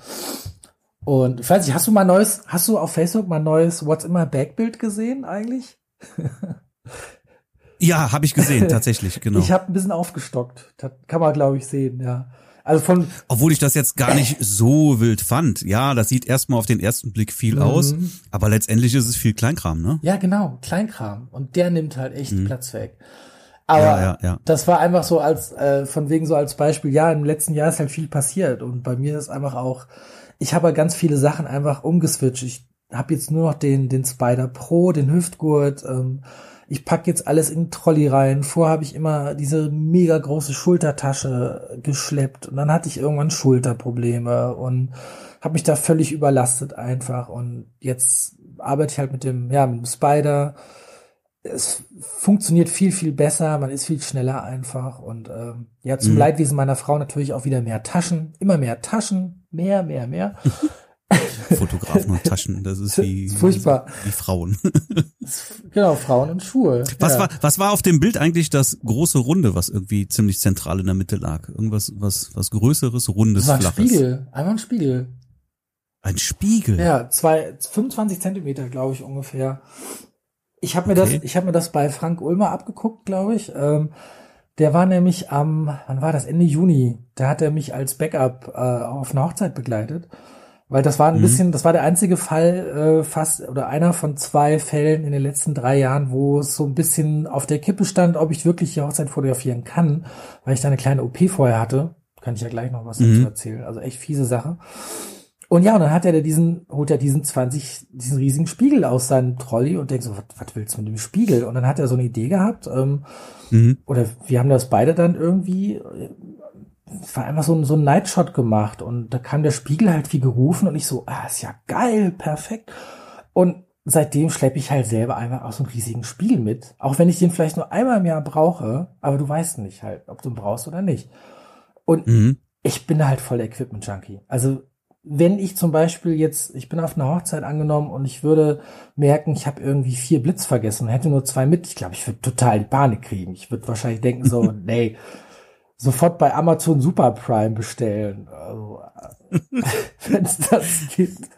Und ich weiß nicht, hast du mal neues, hast du auf Facebook mal neues What's in my Backbild gesehen eigentlich? Ja, habe ich gesehen, tatsächlich, genau. Ich habe ein bisschen aufgestockt. Das kann man glaube ich sehen, ja. Also von Obwohl ich das jetzt gar nicht so wild fand. Ja, das sieht erstmal auf den ersten Blick viel Mhm. aus, aber letztendlich ist es viel Kleinkram, ne? Ja, genau, Kleinkram. Und der nimmt halt echt Platz weg. Aber Mhm. Ja, ja, ja. das war einfach so als, äh, von wegen so als Beispiel, ja, im letzten Jahr ist halt viel passiert. Und bei mir ist einfach auch, ich habe halt ganz viele Sachen einfach umgeswitcht. Ich habe jetzt nur noch den, den Spider Pro, den Hüftgurt, ähm, ich pack jetzt alles in den Trolley rein. Vorher habe ich immer diese mega große Schultertasche geschleppt und dann hatte ich irgendwann Schulterprobleme und habe mich da völlig überlastet einfach und jetzt arbeite ich halt mit dem ja mit dem Spider. Es funktioniert viel viel besser, man ist viel schneller einfach und ähm, ja zum Mhm. Leidwesen meiner Frau natürlich auch wieder mehr Taschen, immer mehr Taschen, mehr mehr mehr. Fotografen und Taschen, das ist wie, furchtbar. wie Frauen. genau Frauen und Schuhe. Was ja. war, was war auf dem Bild eigentlich das große Runde, was irgendwie ziemlich zentral in der Mitte lag? Irgendwas, was, was größeres, rundes, Das war ein flaches. Spiegel, einfach ein Spiegel. Ein Spiegel. Ja, zwei, 25 Zentimeter, glaube ich, ungefähr. Ich habe mir Okay. das, ich habe mir das bei Frank Ulmer abgeguckt, glaube ich. Ähm, der war nämlich am, wann war das? Ende Juni. Da hat er mich als Backup äh, auf eine Hochzeit begleitet. Weil das war ein Mhm. bisschen, das war der einzige Fall, äh, fast, oder einer von zwei Fällen in den letzten drei Jahren, wo es so ein bisschen auf der Kippe stand, ob ich wirklich die Hochzeit fotografieren kann, weil ich da eine kleine OP vorher hatte. Kann ich ja gleich noch was Mhm. dazu erzählen. Also echt fiese Sache. Und ja, und dann hat er diesen, holt er diesen 20, diesen riesigen Spiegel aus seinem Trolley und denkt so, was, was willst du mit dem Spiegel? Und dann hat er so eine Idee gehabt, ähm, Mhm. oder wir haben das beide dann irgendwie, war einfach so ein, so ein Nightshot gemacht und da kam der Spiegel halt wie gerufen und ich so, ah, ist ja geil, perfekt. Und seitdem schleppe ich halt selber einfach auch so einen riesigen Spiegel mit. Auch wenn ich den vielleicht nur einmal im Jahr brauche, aber du weißt nicht halt, ob du ihn brauchst oder nicht. Und Mhm. ich bin halt voll Equipment-Junkie. Also wenn ich zum Beispiel jetzt, ich bin auf einer Hochzeit angenommen und ich würde merken, ich habe irgendwie vier Blitz vergessen und hätte nur zwei mit, ich glaube, ich würde total die Panik kriegen. Ich würde wahrscheinlich denken so, nee, sofort bei Amazon Super Prime bestellen. Also, wenn es das gibt.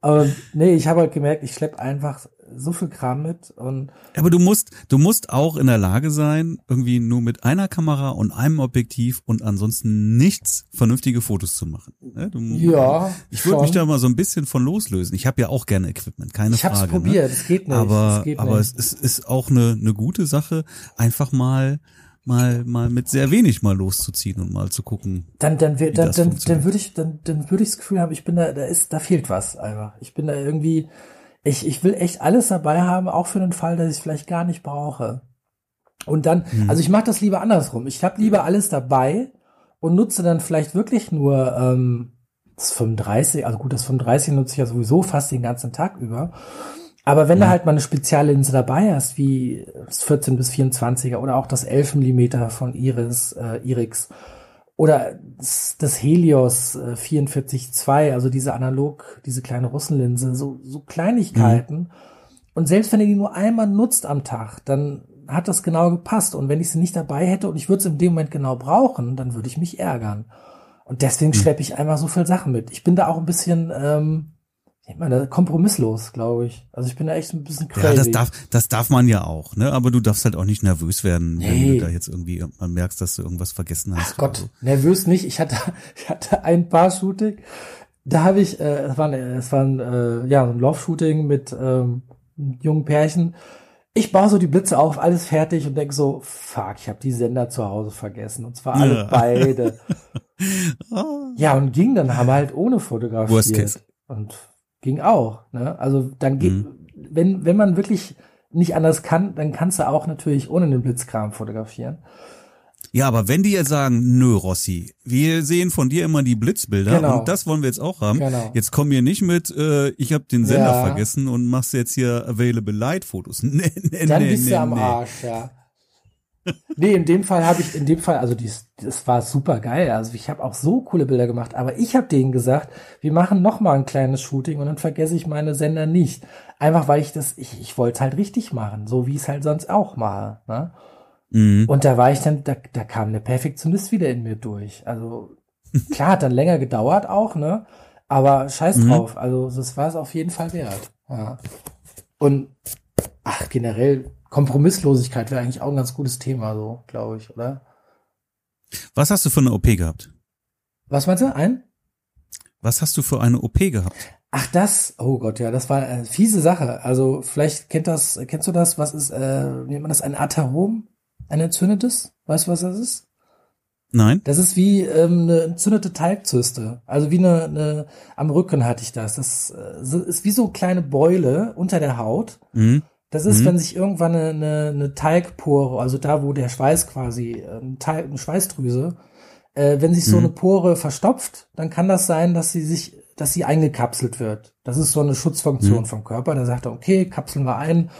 Aber nee, ich habe halt gemerkt, ich schlepp einfach so viel Kram mit und Aber du musst, du musst auch in der Lage sein, irgendwie nur mit einer Kamera und einem Objektiv und ansonsten nichts vernünftige Fotos zu machen. Ne? Du, ja, ich würde mich da mal so ein bisschen von loslösen. Ich habe ja auch gerne Equipment, keine ich Frage. hab's probiert, es geht nicht. Aber, es geht aber nicht. es ist, ist auch eine, eine gute Sache, einfach mal mal mal mit sehr wenig mal loszuziehen und mal zu gucken. dann dann dann dann, funktioniert. dann würde ich dann dann würde ich das Gefühl haben, ich bin da da ist da fehlt was einfach. Ich bin da irgendwie ich ich will echt alles dabei haben, auch für den Fall, dass ich es vielleicht gar nicht brauche. Und dann Mhm. also ich mache das lieber andersrum. Ich habe lieber alles dabei und nutze dann vielleicht wirklich nur ähm, das 35, also gut, das 35 nutze ich ja sowieso fast den ganzen Tag über. Aber wenn du halt mal eine Speziallinse dabei hast, wie das 14 bis 24er oder auch das 11 Millimeter von Iris, äh, Irix oder das, Helios äh, 44.2, also diese analog, diese kleine Russenlinse, so, so Kleinigkeiten. Und selbst wenn ihr die nur einmal nutzt am Tag, dann hat das genau gepasst. Und wenn ich sie nicht dabei hätte und ich würde es in dem Moment genau brauchen, dann würde ich mich ärgern. Und deswegen schleppe ich einfach so viel Sachen mit. Ich bin da auch ein bisschen, ähm, ich meine, kompromisslos, glaube ich. Also ich bin da echt ein bisschen crazy. Ja, das darf, das darf man ja auch, ne? Aber du darfst halt auch nicht nervös werden, wenn Nee. du da jetzt irgendwie man merkst, dass du irgendwas vergessen hast. Ach Gott, nervös nicht. Ich hatte, ich hatte ein paar Shooting. Da habe ich, äh, es war, ein- es war ein, äh, ja, so ein Love-Shooting mit ähm, einem jungen Pärchen. Ich baue so die Blitze auf, alles fertig und denk so, fuck, ich habe die Sender zu Hause vergessen. Und zwar alle Ja. beide. Ah. Ja, und ging dann, haben wir halt ohne fotografiert. Worst case. Und ging auch. Ne? Also dann geht, Mhm. wenn, wenn man wirklich nicht anders kann, dann kannst du auch natürlich ohne den Blitzkram fotografieren. Ja, aber wenn die jetzt sagen, nö, Rossi, wir sehen von dir immer die Blitzbilder Genau. und das wollen wir jetzt auch haben. Genau. Jetzt komm hier nicht mit, äh, ich habe den Sender Ja. vergessen und machst jetzt hier Available Light Fotos. Nee, nee, Dann nee, bist nee, du am nee. Arsch, ja. Nee, in dem Fall habe ich, in dem Fall, also dies, das war super geil. Also ich habe auch so coole Bilder gemacht, aber ich habe denen gesagt, wir machen noch mal ein kleines Shooting und dann vergesse ich meine Sender nicht. Einfach weil ich das, ich, ich wollte es halt richtig machen, so wie ich es halt sonst auch mache. Ne? Mhm. Und da war ich dann, da, da kam der Perfektionist wieder in mir durch. Also klar, hat dann länger gedauert auch, ne? Aber scheiß Mhm. drauf. Also das war es auf jeden Fall wert. Ja. Und ach, generell Kompromisslosigkeit wäre eigentlich auch ein ganz gutes Thema, so, glaube ich, oder? Was hast du für eine OP gehabt? Was meinst du? Ein? Was hast du für eine OP gehabt? Ach, das, oh Gott, ja, das war eine fiese Sache. Also vielleicht kennt das, kennst du das? Was ist, äh, nennt man das ein Atherom? Ein entzündetes? Weißt du, was das ist? Nein? Das ist wie ähm, eine entzündete Talgzyste. Also wie eine, eine am Rücken hatte ich das. Das äh, ist wie so eine kleine Beule unter der Haut. Mhm. Das ist, Mhm. wenn sich irgendwann eine, eine, eine Talgpore, also da, wo der Schweiß quasi, ein Talg, eine Schweißdrüse, äh, wenn sich so Mhm. eine Pore verstopft, dann kann das sein, dass sie sich, dass sie eingekapselt wird. Das ist so eine Schutzfunktion Mhm. vom Körper. Da sagt er, okay, kapseln wir ein,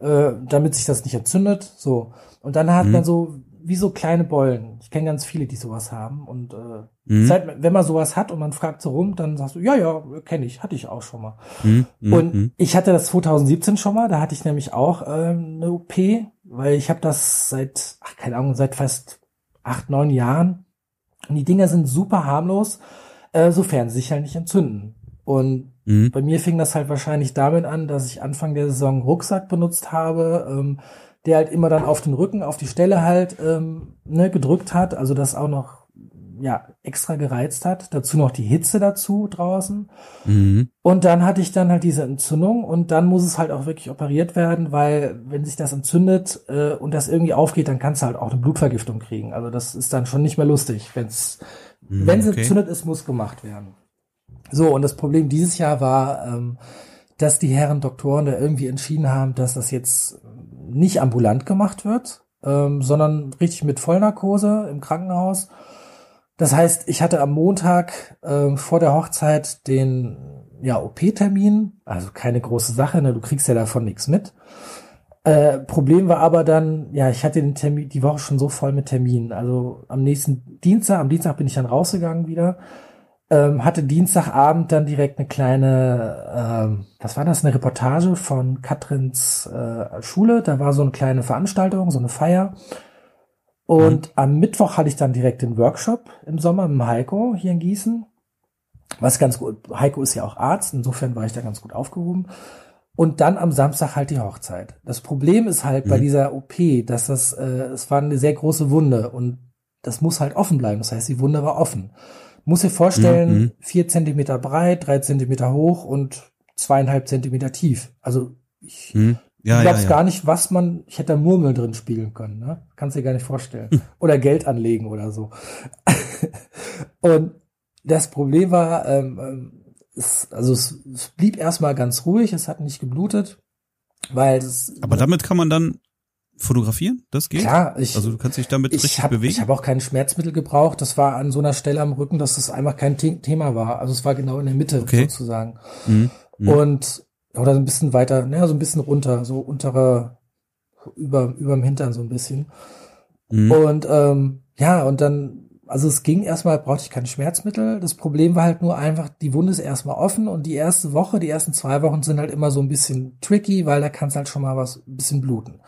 äh, damit sich das nicht entzündet. So. Und dann hat Mhm. man so wie so kleine Beulen. Ich kenne ganz viele, die sowas haben. Und äh, Mhm. seit, wenn man sowas hat und man fragt so rum, dann sagst du, ja, ja, kenne ich, hatte ich auch schon mal. Mhm. Mhm. Und Mhm. ich hatte das 2017 schon mal, da hatte ich nämlich auch ähm, eine OP, weil ich habe das seit, ach, keine Ahnung, seit fast acht, neun Jahren. Und die Dinger sind super harmlos, äh, sofern sie sich halt nicht entzünden. Und Mhm. bei mir fing das halt wahrscheinlich damit an, dass ich Anfang der Saison Rucksack benutzt habe, ähm, der halt immer dann auf den Rücken, auf die Stelle halt ähm, ne, gedrückt hat, also das auch noch ja extra gereizt hat. Dazu noch die Hitze dazu draußen. Mhm. Und dann hatte ich dann halt diese Entzündung und dann muss es halt auch wirklich operiert werden, weil wenn sich das entzündet äh, und das irgendwie aufgeht, dann kannst du halt auch eine Blutvergiftung kriegen. Also das ist dann schon nicht mehr lustig. Wenn's, Mhm, wenn es okay. entzündet ist, muss gemacht werden. So, und das Problem dieses Jahr war, ähm, dass die Herren Doktoren da irgendwie entschieden haben, dass das jetzt nicht ambulant gemacht wird, ähm, sondern richtig mit Vollnarkose im Krankenhaus. Das heißt, ich hatte am Montag ähm, vor der Hochzeit den ja, OP-Termin, also keine große Sache, ne? du kriegst ja davon nichts mit. Äh, Problem war aber dann, ja, ich hatte den Termin, die Woche schon so voll mit Terminen. Also am nächsten Dienstag, am Dienstag bin ich dann rausgegangen wieder, ähm, hatte Dienstagabend dann direkt eine kleine, ähm, was war das, eine Reportage von Katrins äh, Schule. Da war so eine kleine Veranstaltung, so eine Feier. Und am Mittwoch hatte ich dann direkt den Workshop im Sommer mit Heiko hier in Gießen. Was ganz gut, Heiko ist ja auch Arzt, insofern war ich da ganz gut aufgehoben. Und dann am Samstag halt die Hochzeit. Das Problem ist halt mhm. bei dieser OP, dass das, äh, es war eine sehr große Wunde und das muss halt offen bleiben. Das heißt, die Wunde war offen. Muss dir vorstellen, mhm. vier Zentimeter breit, drei Zentimeter hoch und zweieinhalb Zentimeter tief. Also ich mhm. ja, glaubst ja, ja. gar nicht, was man, ich hätte da Murmel drin spielen können, ne? Kannst dir gar nicht vorstellen. Mhm. Oder Geld anlegen oder so. und das Problem war, ähm, ähm, es, also es, es blieb erstmal ganz ruhig, es hat nicht geblutet, weil es. Aber damit kann man dann fotografieren? Das geht? Klar, ich, also du kannst dich damit richtig hab, bewegen. Ich habe auch kein Schmerzmittel gebraucht. Das war an so einer Stelle am Rücken, dass das einfach kein Thema war. Also es war genau in der Mitte okay. sozusagen. Mhm. Mhm. Und oder so ein bisschen weiter, naja, so ein bisschen runter, so untere über überm Hintern so ein bisschen. Mhm. Und ähm, ja, und dann also es ging erstmal, brauchte ich kein Schmerzmittel. Das Problem war halt nur einfach, die Wunde ist erstmal offen und die erste Woche, die ersten zwei Wochen sind halt immer so ein bisschen tricky, weil da kann es halt schon mal was, ein bisschen bluten.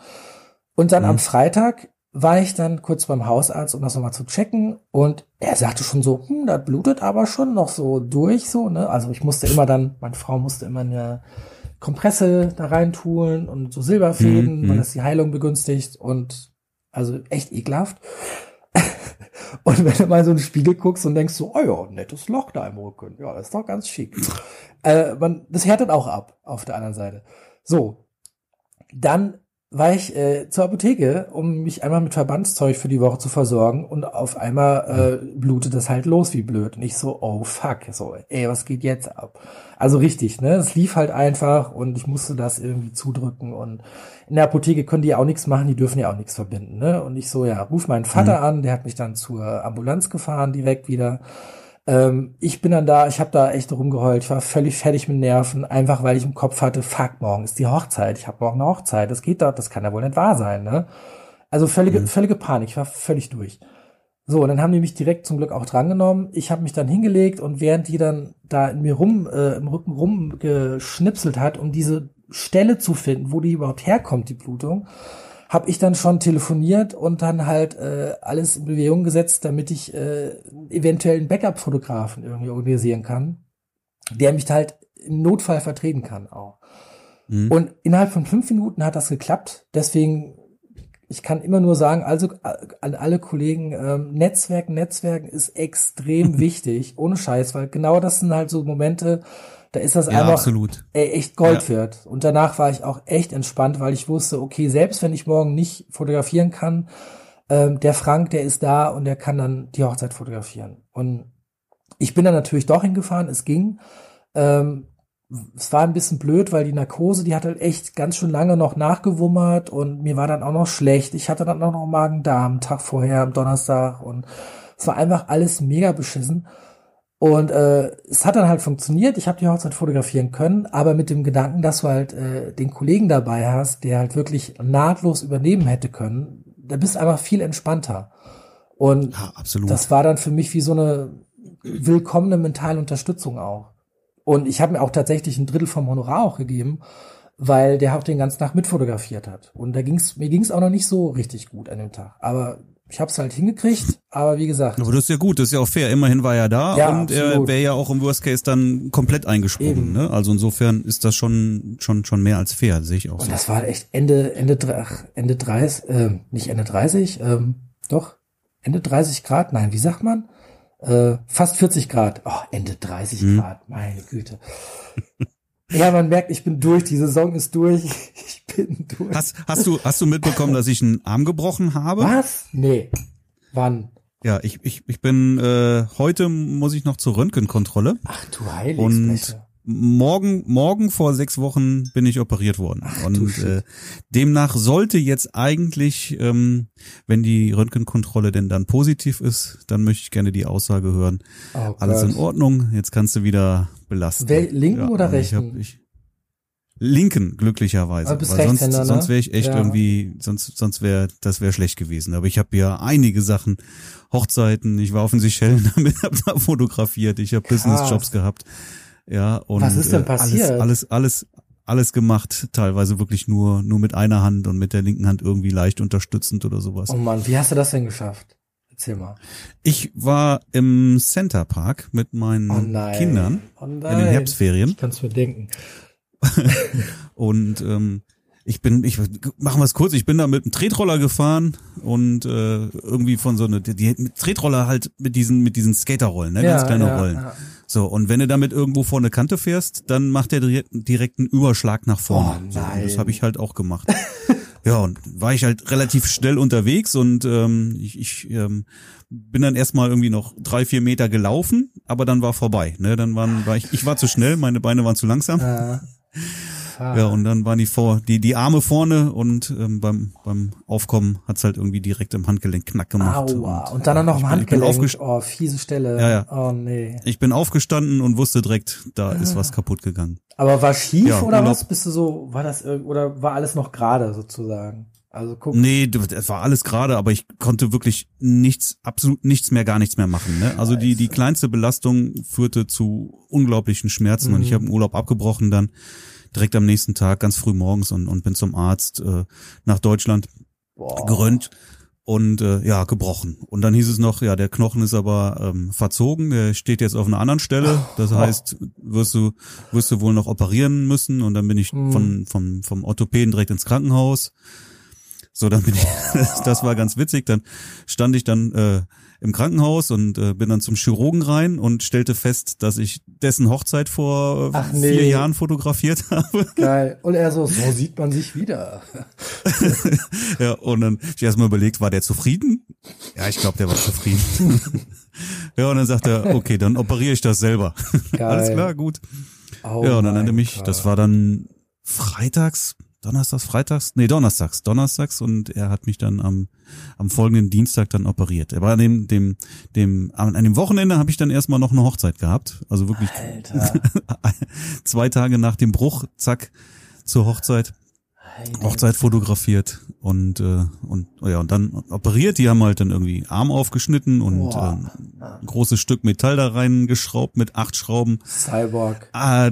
Und dann mhm. am Freitag war ich dann kurz beim Hausarzt, um das nochmal zu checken. Und er sagte schon so, hm, das blutet aber schon noch so durch, so, ne? Also ich musste immer dann, meine Frau musste immer eine Kompresse da reintun und so Silberfäden, mhm. weil das die Heilung begünstigt und also echt ekelhaft. und wenn du mal so in den Spiegel guckst und denkst so, oh ja, nettes Loch da im Rücken. Ja, das ist doch ganz schick. äh, man, das härtet auch ab auf der anderen Seite. So. Dann war ich äh, zur Apotheke, um mich einmal mit Verbandszeug für die Woche zu versorgen und auf einmal äh, blutet das halt los wie blöd. Und ich so, oh fuck, so, ey, was geht jetzt ab? Also richtig, ne? Es lief halt einfach und ich musste das irgendwie zudrücken und in der Apotheke können die ja auch nichts machen, die dürfen ja auch nichts verbinden, ne? Und ich so, ja, ruf meinen Vater mhm. an, der hat mich dann zur Ambulanz gefahren direkt wieder ähm, ich bin dann da, ich habe da echt rumgeheult, ich war völlig fertig mit Nerven, einfach weil ich im Kopf hatte, fuck, morgen ist die Hochzeit, ich habe morgen eine Hochzeit, das geht doch, das kann ja wohl nicht wahr sein, ne? Also völlige, mhm. völlige Panik, ich war völlig durch. So, und dann haben die mich direkt zum Glück auch drangenommen. Ich habe mich dann hingelegt und während die dann da in mir rum, äh, im Rücken rumgeschnipselt hat, um diese Stelle zu finden, wo die überhaupt herkommt, die Blutung, habe ich dann schon telefoniert und dann halt äh, alles in Bewegung gesetzt, damit ich äh, eventuell einen Backup-Fotografen irgendwie organisieren kann, der mich halt im Notfall vertreten kann auch. Mhm. Und innerhalb von fünf Minuten hat das geklappt. Deswegen, ich kann immer nur sagen, also äh, an alle Kollegen, ähm, Netzwerken, Netzwerken ist extrem wichtig, ohne Scheiß, weil genau das sind halt so Momente, da ist das ja, einfach absolut. Ey, echt Gold ja. wert. Und danach war ich auch echt entspannt, weil ich wusste, okay, selbst wenn ich morgen nicht fotografieren kann, ähm, der Frank, der ist da und der kann dann die Hochzeit fotografieren. Und ich bin dann natürlich doch hingefahren, es ging. Ähm, es war ein bisschen blöd, weil die Narkose, die hat halt echt ganz schön lange noch nachgewummert und mir war dann auch noch schlecht. Ich hatte dann auch noch Magen-Darm, Tag vorher am Donnerstag und es war einfach alles mega beschissen. Und äh, es hat dann halt funktioniert. Ich habe die Hochzeit fotografieren können, aber mit dem Gedanken, dass du halt äh, den Kollegen dabei hast, der halt wirklich nahtlos übernehmen hätte können, da bist du einfach viel entspannter. Und ja, das war dann für mich wie so eine willkommene mentale Unterstützung auch. Und ich habe mir auch tatsächlich ein Drittel vom Honorar auch gegeben, weil der auch den ganzen Tag mitfotografiert hat. Und da ging's, mir ging's auch noch nicht so richtig gut an dem Tag. Aber ich habe es halt hingekriegt, aber wie gesagt. Aber das ist ja gut, das ist ja auch fair. Immerhin war er da ja, und absolut. er wäre ja auch im Worst Case dann komplett eingesprungen. Ne? Also insofern ist das schon schon schon mehr als fair, sehe ich auch. Und so. das war echt Ende Ende ach, Ende 30, äh, nicht Ende 30, ähm, doch Ende 30 Grad. Nein, wie sagt man? Äh, fast 40 Grad. Oh, Ende 30 hm. Grad. Meine Güte. Ja, man merkt, ich bin durch. Die Saison ist durch. Ich bin durch. Hast, hast du, hast du mitbekommen, dass ich einen Arm gebrochen habe? Was? Nee. Wann? Ja, ich, ich, ich bin äh, heute muss ich noch zur Röntgenkontrolle. Ach du Heilige. Und morgen, morgen vor sechs Wochen bin ich operiert worden. Ach, und äh, demnach sollte jetzt eigentlich, ähm, wenn die Röntgenkontrolle denn dann positiv ist, dann möchte ich gerne die Aussage hören. Oh, Alles in Ordnung, jetzt kannst du wieder belasten. Wel linken ja, oder rechten? Ich hab, ich, linken, glücklicherweise. Aber Weil sonst, ne? sonst wäre ich echt ja. irgendwie, sonst, sonst wäre, das wäre schlecht gewesen. Aber ich habe ja einige Sachen, Hochzeiten, ich war auf den Seychellen damit, hab da fotografiert, ich habe Businessjobs gehabt. Ja, und Was ist denn passiert? Alles, alles, alles, alles gemacht, teilweise wirklich nur, nur mit einer Hand und mit der linken Hand irgendwie leicht unterstützend oder sowas. Oh Mann, wie hast du das denn geschafft? Erzähl mal. Ich war im Center Park mit meinen Oh. Kindern Oh in den Herbstferien Ich kann's mir denken. und ähm, ich bin, ich machen wir es kurz, ich bin da mit einem Tretroller gefahren und äh, irgendwie von so eine, die, mit Tretroller halt mit diesen, mit diesen Skaterrollen, ne, ganz kleine Rollen. ja. So, und wenn du damit irgendwo vor eine Kante fährst, dann macht der direkt, direkt einen Überschlag nach vorne. Oh so, das habe ich halt auch gemacht. ja, und war ich halt relativ schnell unterwegs und ähm, ich, ich ähm, bin dann erstmal irgendwie noch drei, vier Meter gelaufen, aber dann war vorbei. Ne? Dann waren, war ich, ich war zu schnell, meine Beine waren zu langsam. Ja. Ja, und dann waren die vor, die, die Arme vorne und ähm, beim, beim Aufkommen hat's halt irgendwie direkt im Handgelenk knack gemacht. Aua. Und dann auch noch im bin- bin Handgelenk. aufgest- Oh, fiese Stelle. Ja, ja. Oh nee. Ich bin aufgestanden und wusste direkt, da ist was kaputt gegangen. Aber war schief Ja, oder was? Bist du so, war das oder war alles noch gerade sozusagen? Also guck. Nee, das war alles gerade, aber ich konnte wirklich nichts, absolut nichts mehr, gar nichts mehr machen. Ne? Also die, die kleinste Belastung führte zu unglaublichen Schmerzen und ich habe den Urlaub abgebrochen dann direkt am nächsten Tag, ganz früh morgens und, und bin zum Arzt äh, nach Deutschland Boah. gerönt und äh, ja, gebrochen. Und dann hieß es noch, ja, der Knochen ist aber ähm, verzogen, der steht jetzt auf einer anderen Stelle. Das heißt, wirst du, wirst du wohl noch operieren müssen. Und dann bin ich von, vom, vom Orthopäden direkt ins Krankenhaus. So, dann bin ich, das war ganz witzig. Dann stand ich dann äh, im Krankenhaus und äh, bin dann zum Chirurgen rein und stellte fest, dass ich dessen Hochzeit vor äh, Ach, vier nee. Jahren fotografiert habe. Geil. Und er so, so sieht man sich wieder. Ja, und dann hab ich erstmal überlegt, war der zufrieden? Ja, ich glaube, der war zufrieden. ja, und dann sagt er, okay, dann operiere ich das selber. Geil. Alles klar, gut. Oh ja, und dann nannte mich, Gott. das war dann freitags, donnerstags, freitags, nee, donnerstags, donnerstags und er hat mich dann am, am folgenden Dienstag dann operiert. Er war an dem, dem, dem, an dem Wochenende habe ich dann erstmal noch eine Hochzeit gehabt. Also wirklich Alter. zwei Tage nach dem Bruch, zack, zur Hochzeit. Heilige- Hochzeit fotografiert und äh, und oh ja und dann operiert. Die haben halt dann irgendwie Arm aufgeschnitten und Boah. ähm, ein großes Stück Metall da reingeschraubt mit acht Schrauben. Cyborg. Ah,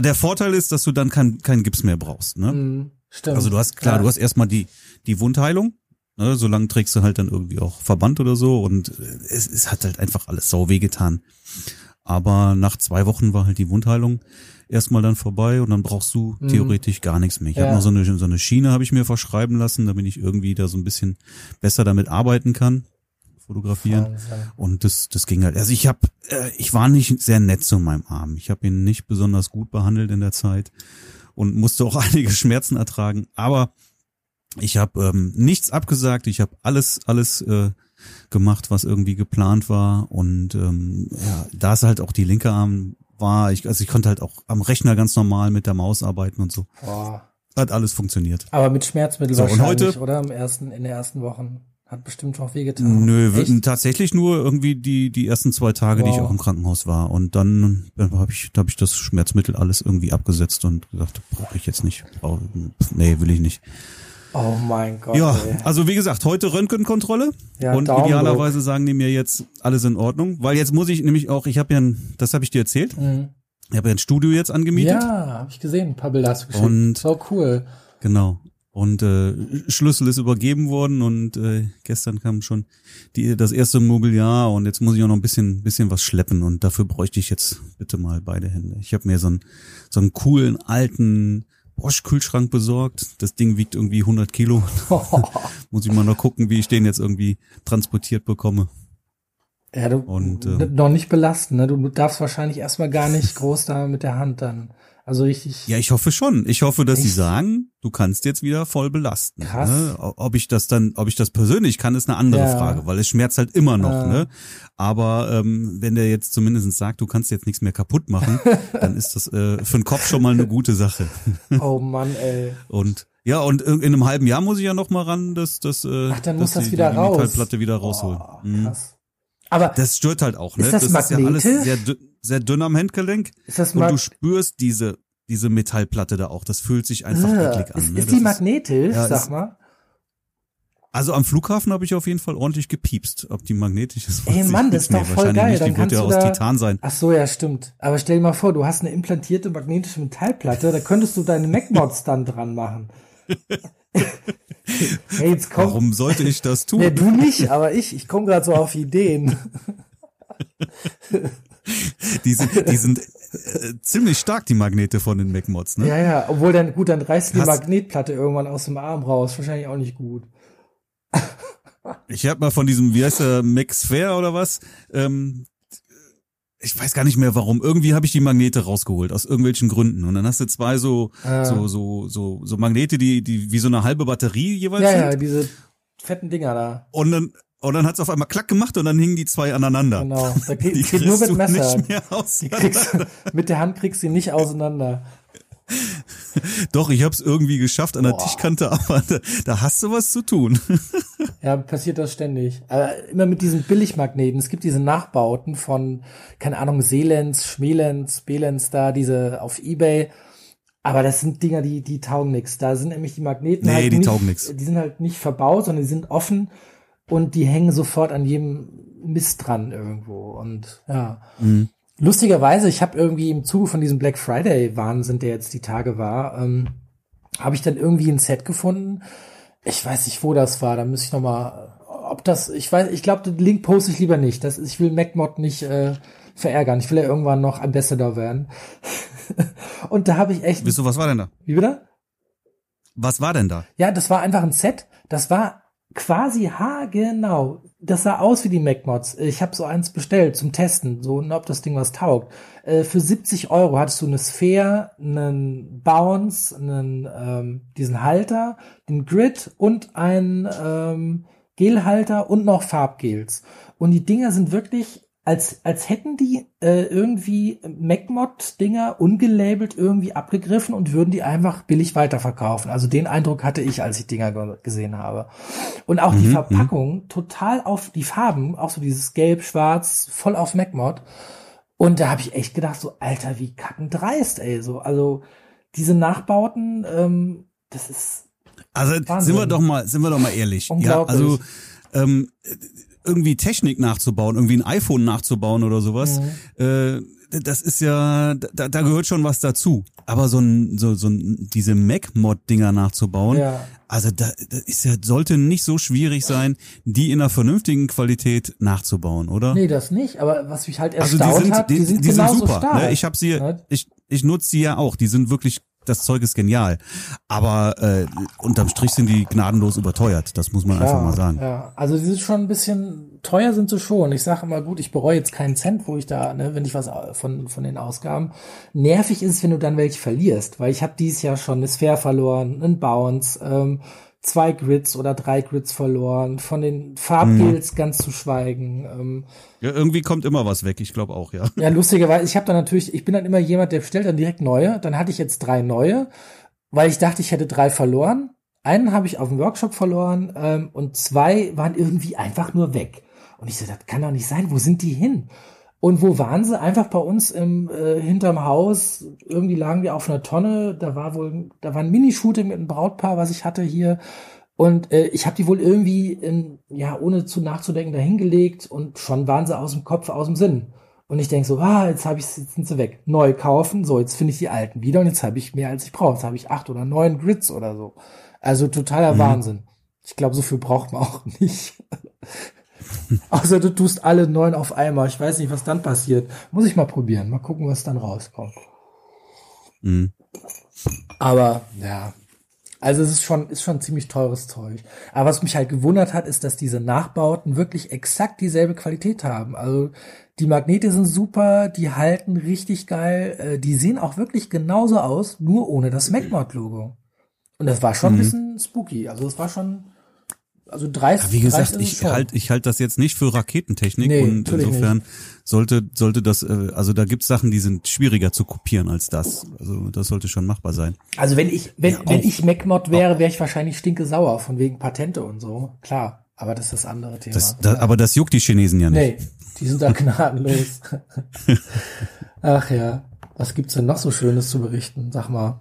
der Vorteil ist, dass du dann kein kein Gips mehr brauchst. Ne? Mhm. Stimmt. Also du hast klar, Ja. du hast erstmal die die Wundheilung. Ne? Solange trägst du halt dann irgendwie auch Verband oder so und äh, es, es hat halt einfach alles sau weh getan. Aber nach zwei Wochen war halt die Wundheilung erstmal dann vorbei und dann brauchst du theoretisch gar nichts mehr. Ich Mhm. Ja. habe noch so eine, so eine Schiene habe ich mir verschreiben lassen, damit ich irgendwie da so ein bisschen besser damit arbeiten kann, fotografieren. Wahnsinn. Und das, das ging halt. Also ich habe, äh, ich war nicht sehr nett zu meinem Arm. Ich habe ihn nicht besonders gut behandelt in der Zeit und musste auch einige Schmerzen ertragen. Aber ich habe ähm, nichts abgesagt. Ich habe alles, alles äh, gemacht, was irgendwie geplant war. Und ähm, ja, da es halt auch die linke Arm war, ich, also ich konnte halt auch am Rechner ganz normal mit der Maus arbeiten und so. Boah. Hat alles funktioniert. Aber mit Schmerzmittel So, und wahrscheinlich, heute- oder? Im ersten, in den ersten Wochen. Hat bestimmt auch wehgetan. Nö, Echt? tatsächlich nur irgendwie die die ersten zwei Tage, die ich Wow. auch im Krankenhaus war. Und dann habe ich, da hab ich das Schmerzmittel alles irgendwie abgesetzt und gesagt, brauche ich jetzt nicht. Brauch, nee, will ich nicht. Oh mein Gott. Ja, ey. also wie gesagt, heute Röntgenkontrolle Ja, und Daumen idealerweise sagen die mir jetzt alles in Ordnung, weil jetzt muss ich nämlich auch, ich habe ja, ein, das habe ich dir erzählt, Mhm. ich habe ja ein Studio jetzt angemietet, Ja, habe ich gesehen. Ein paar Bilder hast du geschickt. Und- so cool. genau. Und äh, Schlüssel ist übergeben worden und äh, gestern kam schon die das erste Mobiliar und jetzt muss ich auch noch ein bisschen bisschen was schleppen und dafür bräuchte ich jetzt bitte mal beide Hände. Ich habe mir so einen so einen coolen alten Bosch Kühlschrank besorgt. Das Ding wiegt irgendwie 100 Kilo. muss ich mal noch gucken, wie ich den jetzt irgendwie transportiert bekomme. Ja, du Und, ähm, noch nicht belasten, ne? Du darfst wahrscheinlich erstmal gar nicht groß da mit der Hand dann. Also richtig. Ja, ich hoffe schon. Ich hoffe, dass sie Echt? sagen, du kannst jetzt wieder voll belasten. Krass. Ne? Ob ich das dann, ob ich das persönlich kann, ist eine andere Ja. Frage, weil es schmerzt halt immer noch. Ja. Ne? Aber ähm, wenn der jetzt zumindest sagt, du kannst jetzt nichts mehr kaputt machen, dann ist das äh, für den Kopf schon mal eine gute Sache. Oh Mann, ey. Und ja, und in in einem halben Jahr muss ich ja noch mal ran, dass, dass, äh, Ach, dann muss das die, wieder die raus. Metallplatte wieder rausholen. Mhm. krass. Aber Das stört halt auch, ne? Ist das ist ja alles sehr, dünn- sehr dünn am Handgelenk. ist das Und du spürst diese, diese Metallplatte da auch. Das fühlt sich einfach Äh, eklig an. ist, ne? ist die magnetisch, ja, sag ist- mal? Also am Flughafen habe ich auf jeden Fall ordentlich gepiepst. Ob die magnetisch ist, Ey, Mann, das ist doch Nee, voll geil. Nicht. Dann Die wird ja aus da- Titan sein. Ach so, ja, stimmt. Aber stell dir mal vor, du hast eine implantierte magnetische Metallplatte, da könntest du deine MacMods dann dran machen. Hey, jetzt komm. Warum sollte ich das tun? Nee, du nicht, aber ich. Ich komme gerade so auf Ideen. die sind, die sind äh, ziemlich stark, die Magnete von den MacMods, ne? Ja, ja, obwohl dann, gut, dann reißt die Hast- Magnetplatte irgendwann aus dem Arm raus. Wahrscheinlich auch nicht gut. Ich habe mal von diesem, wie heißt der, MacSphere oder was? Ähm, ich weiß gar nicht mehr warum. Irgendwie habe ich die Magnete rausgeholt aus irgendwelchen Gründen. Und dann hast du zwei so Ah. so so so so Magnete, die die wie so eine halbe Batterie jeweils Ja, sind. ja, diese fetten Dinger da. Und dann und dann hat's auf einmal klack gemacht und dann hingen die zwei aneinander. Genau. Da geht, Die geht nur mit Messer. nicht mehr kriegst, mit der Hand kriegst du nicht auseinander. Doch, ich habe es irgendwie geschafft an der Boah. Tischkante, aber da, da hast du was zu tun. Ja, passiert das ständig. Aber immer mit diesen Billigmagneten. Es gibt diese Nachbauten von, keine Ahnung, Seelenz, Schmelens, Belenz da, diese auf Ebay. Aber das sind Dinger, die, die taugen nix. Da sind nämlich die Magneten Nee, halt die nicht, taugen nix. Die sind halt nicht verbaut, sondern die sind offen und die hängen sofort an jedem Mist dran irgendwo. Und ja. Mhm. Lustigerweise, ich habe irgendwie im Zuge von diesem Black Friday Wahnsinn, der jetzt die Tage war, ähm, habe ich dann irgendwie ein Set gefunden. Ich weiß nicht, wo das war. Da müsste ich noch mal, ob das, ich weiß, ich glaube, den Link poste ich lieber nicht. Das, ich will MacMod nicht äh, verärgern. Ich will ja irgendwann noch Ambassador werden. Und da habe ich echt, Wieso, was war denn da? wie bitte? Was war denn da? Ja, das war einfach ein Set. Das war quasi haargenau. Das sah aus wie die MacMods. Ich habe so eins bestellt zum Testen, so ob das Ding was taugt. Äh, für 70 Euro hattest du eine Sphere, einen Bounce, einen ähm, diesen Halter, den Grid und einen ähm, Gelhalter und noch Farbgels. Und die Dinger sind wirklich als, als hätten die äh, irgendwie MacMod-Dinger ungelabelt irgendwie abgegriffen und würden die einfach billig weiterverkaufen. Also den Eindruck hatte ich, als ich Dinger ge gesehen habe. Und auch die Mhm, Verpackung total auf die Farben, auch so dieses Gelb, Schwarz, voll auf MacMod. Und da habe ich echt gedacht, so Alter, wie kackendreist, ey. So, also diese Nachbauten, ähm, das ist Also Wahnsinn. sind wir doch mal, sind wir doch mal ehrlich. Ja, Unglaublich. also ähm, irgendwie Technik nachzubauen, irgendwie ein iPhone nachzubauen oder sowas, Mhm. äh, das ist ja, da, da gehört schon was dazu. Aber so ein, so, so ein, diese Mac-Mod-Dinger nachzubauen, Ja. also da, da ist ja, sollte nicht so schwierig sein, die in einer vernünftigen Qualität nachzubauen, oder? Nee, das nicht, aber was mich halt also erstaunt die sind, hat, die, die sind die sind super. stark. Ne? Ich habe sie, Ne? ich, ich nutze sie ja auch. Die sind wirklich, das Zeug ist genial. Aber äh, unterm Strich sind die gnadenlos überteuert. Das muss man einfach mal sagen. Ja, also die sind schon ein bisschen teuer sind sie schon. Ich sage immer gut, ich bereue jetzt keinen Cent, wo ich da, ne, wenn ich was von von den Ausgaben. Nervig ist, wenn du dann welche verlierst, weil ich habe dieses Jahr schon eine Sphere verloren, einen Bounce, ähm, zwei Grids oder drei Grids verloren, von den Farbgills ganz zu schweigen. Ähm, Ja, irgendwie kommt immer was weg. Ich glaube auch, ja. ja, lustigerweise, ich habe dann natürlich, ich bin dann immer jemand, der bestellt dann direkt neue. Dann hatte ich jetzt drei neue, weil ich dachte, ich hätte drei verloren. Einen habe ich auf dem Workshop verloren ähm, und zwei waren irgendwie einfach nur weg. Und ich so, das kann doch nicht sein. Wo sind die hin? Und wo waren sie? Einfach bei uns im äh, hinterm Haus. Irgendwie lagen die auf einer Tonne. Da war wohl, da war ein Minishooting mit einem Brautpaar, was ich hatte hier. Und äh, ich habe die wohl irgendwie, in, ja, ohne zu nachzudenken, dahingelegt und schon waren sie aus dem Kopf, aus dem Sinn. Und ich denk so, ah, jetzt habe ich jetzt sind sie weg. Neu kaufen, so, jetzt finde ich die alten wieder und jetzt habe ich mehr als ich brauche. Jetzt habe ich acht oder neun Grids oder so. Also totaler Wahnsinn. Ich glaube, so viel braucht man auch nicht. Außer du tust alle neun auf einmal. Ich weiß nicht, was dann passiert. Muss ich mal probieren. Mal gucken, was dann rauskommt. Mhm. Aber ja, also es ist schon, ist schon ziemlich teures Zeug. Aber was mich halt gewundert hat, ist, dass diese Nachbauten wirklich exakt dieselbe Qualität haben. Also die Magnete sind super, die halten richtig geil, äh, die sehen auch wirklich genauso aus, nur ohne das MacMod-Logo. Und das war schon ein bisschen spooky. Also es war schon, also dreist. Ja, wie gesagt, ich schon. halt ich halt das jetzt nicht für Raketentechnik Nee, und insofern sollte sollte das äh, also da gibt's Sachen, die sind schwieriger zu kopieren als das. Also das sollte schon machbar sein. Also wenn ich, wenn, Ja, wenn ich MacMod wäre, wäre ich wahrscheinlich stinke sauer von wegen Patente und so. Klar. Aber das ist das andere Thema. Das, da, aber das juckt die Chinesen ja nicht. Nee, die sind da gnadenlos. Ach ja. Was gibt's denn noch so Schönes zu berichten? Sag mal.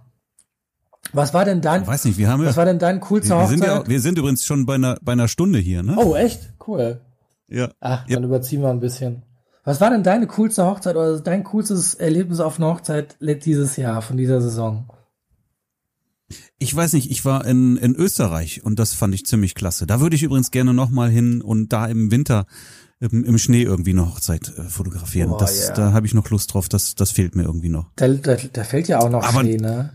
Was war denn dein, Ich weiß nicht, wir haben ja, was war denn dein coolster wir, wir sind Hochzeit? ja wir sind übrigens schon bei einer bei einer Stunde hier, ne? oh, echt? Cool. Ja. Ach, Ja. dann überziehen wir ein bisschen. Was war denn deine coolste Hochzeit oder dein coolstes Erlebnis auf einer Hochzeit dieses Jahr, von dieser Saison? Ich weiß nicht, ich war in, in Österreich und das fand ich ziemlich klasse. Da würde ich übrigens gerne nochmal hin und da im Winter im, im Schnee irgendwie eine Hochzeit äh, fotografieren. Boah, das, ja. Da habe ich noch Lust drauf, das, das fehlt mir irgendwie noch. Da, da, da fällt ja auch noch Aber- Schnee, ne?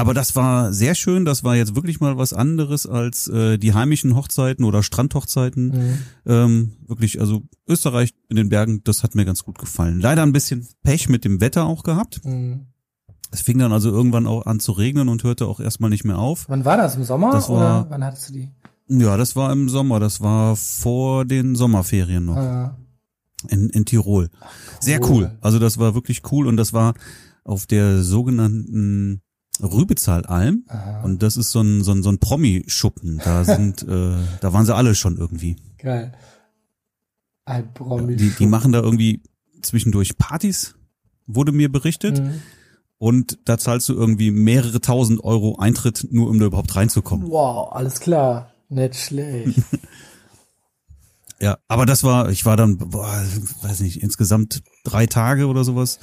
Aber das war sehr schön, das war jetzt wirklich mal was anderes als äh, die heimischen Hochzeiten oder Strandhochzeiten. Mhm. Ähm, wirklich, also Österreich in den Bergen, das hat mir ganz gut gefallen. Leider ein bisschen Pech mit dem Wetter auch gehabt. Mhm. Es fing dann also irgendwann auch an zu regnen und hörte auch erstmal nicht mehr auf. Wann war das? Im Sommer? Das war- oder wann hattest du die? Ja, das war im Sommer, das war vor den Sommerferien noch Ah, in, in Tirol. Sehr cool. cool. Also das war wirklich cool und das war auf der sogenannten Rübezahlalm aha, und das ist so ein so ein, so ein Promi-Schuppen. Da sind äh, da waren sie alle schon irgendwie. geil. Ein Promi. Die die machen da irgendwie zwischendurch Partys, wurde mir berichtet. Mhm. Und da zahlst du irgendwie mehrere tausend Euro Eintritt, nur um da überhaupt reinzukommen. Wow, alles klar. Nicht schlecht. Ja, aber das war, ich war dann, boah, weiß nicht, insgesamt drei Tage oder sowas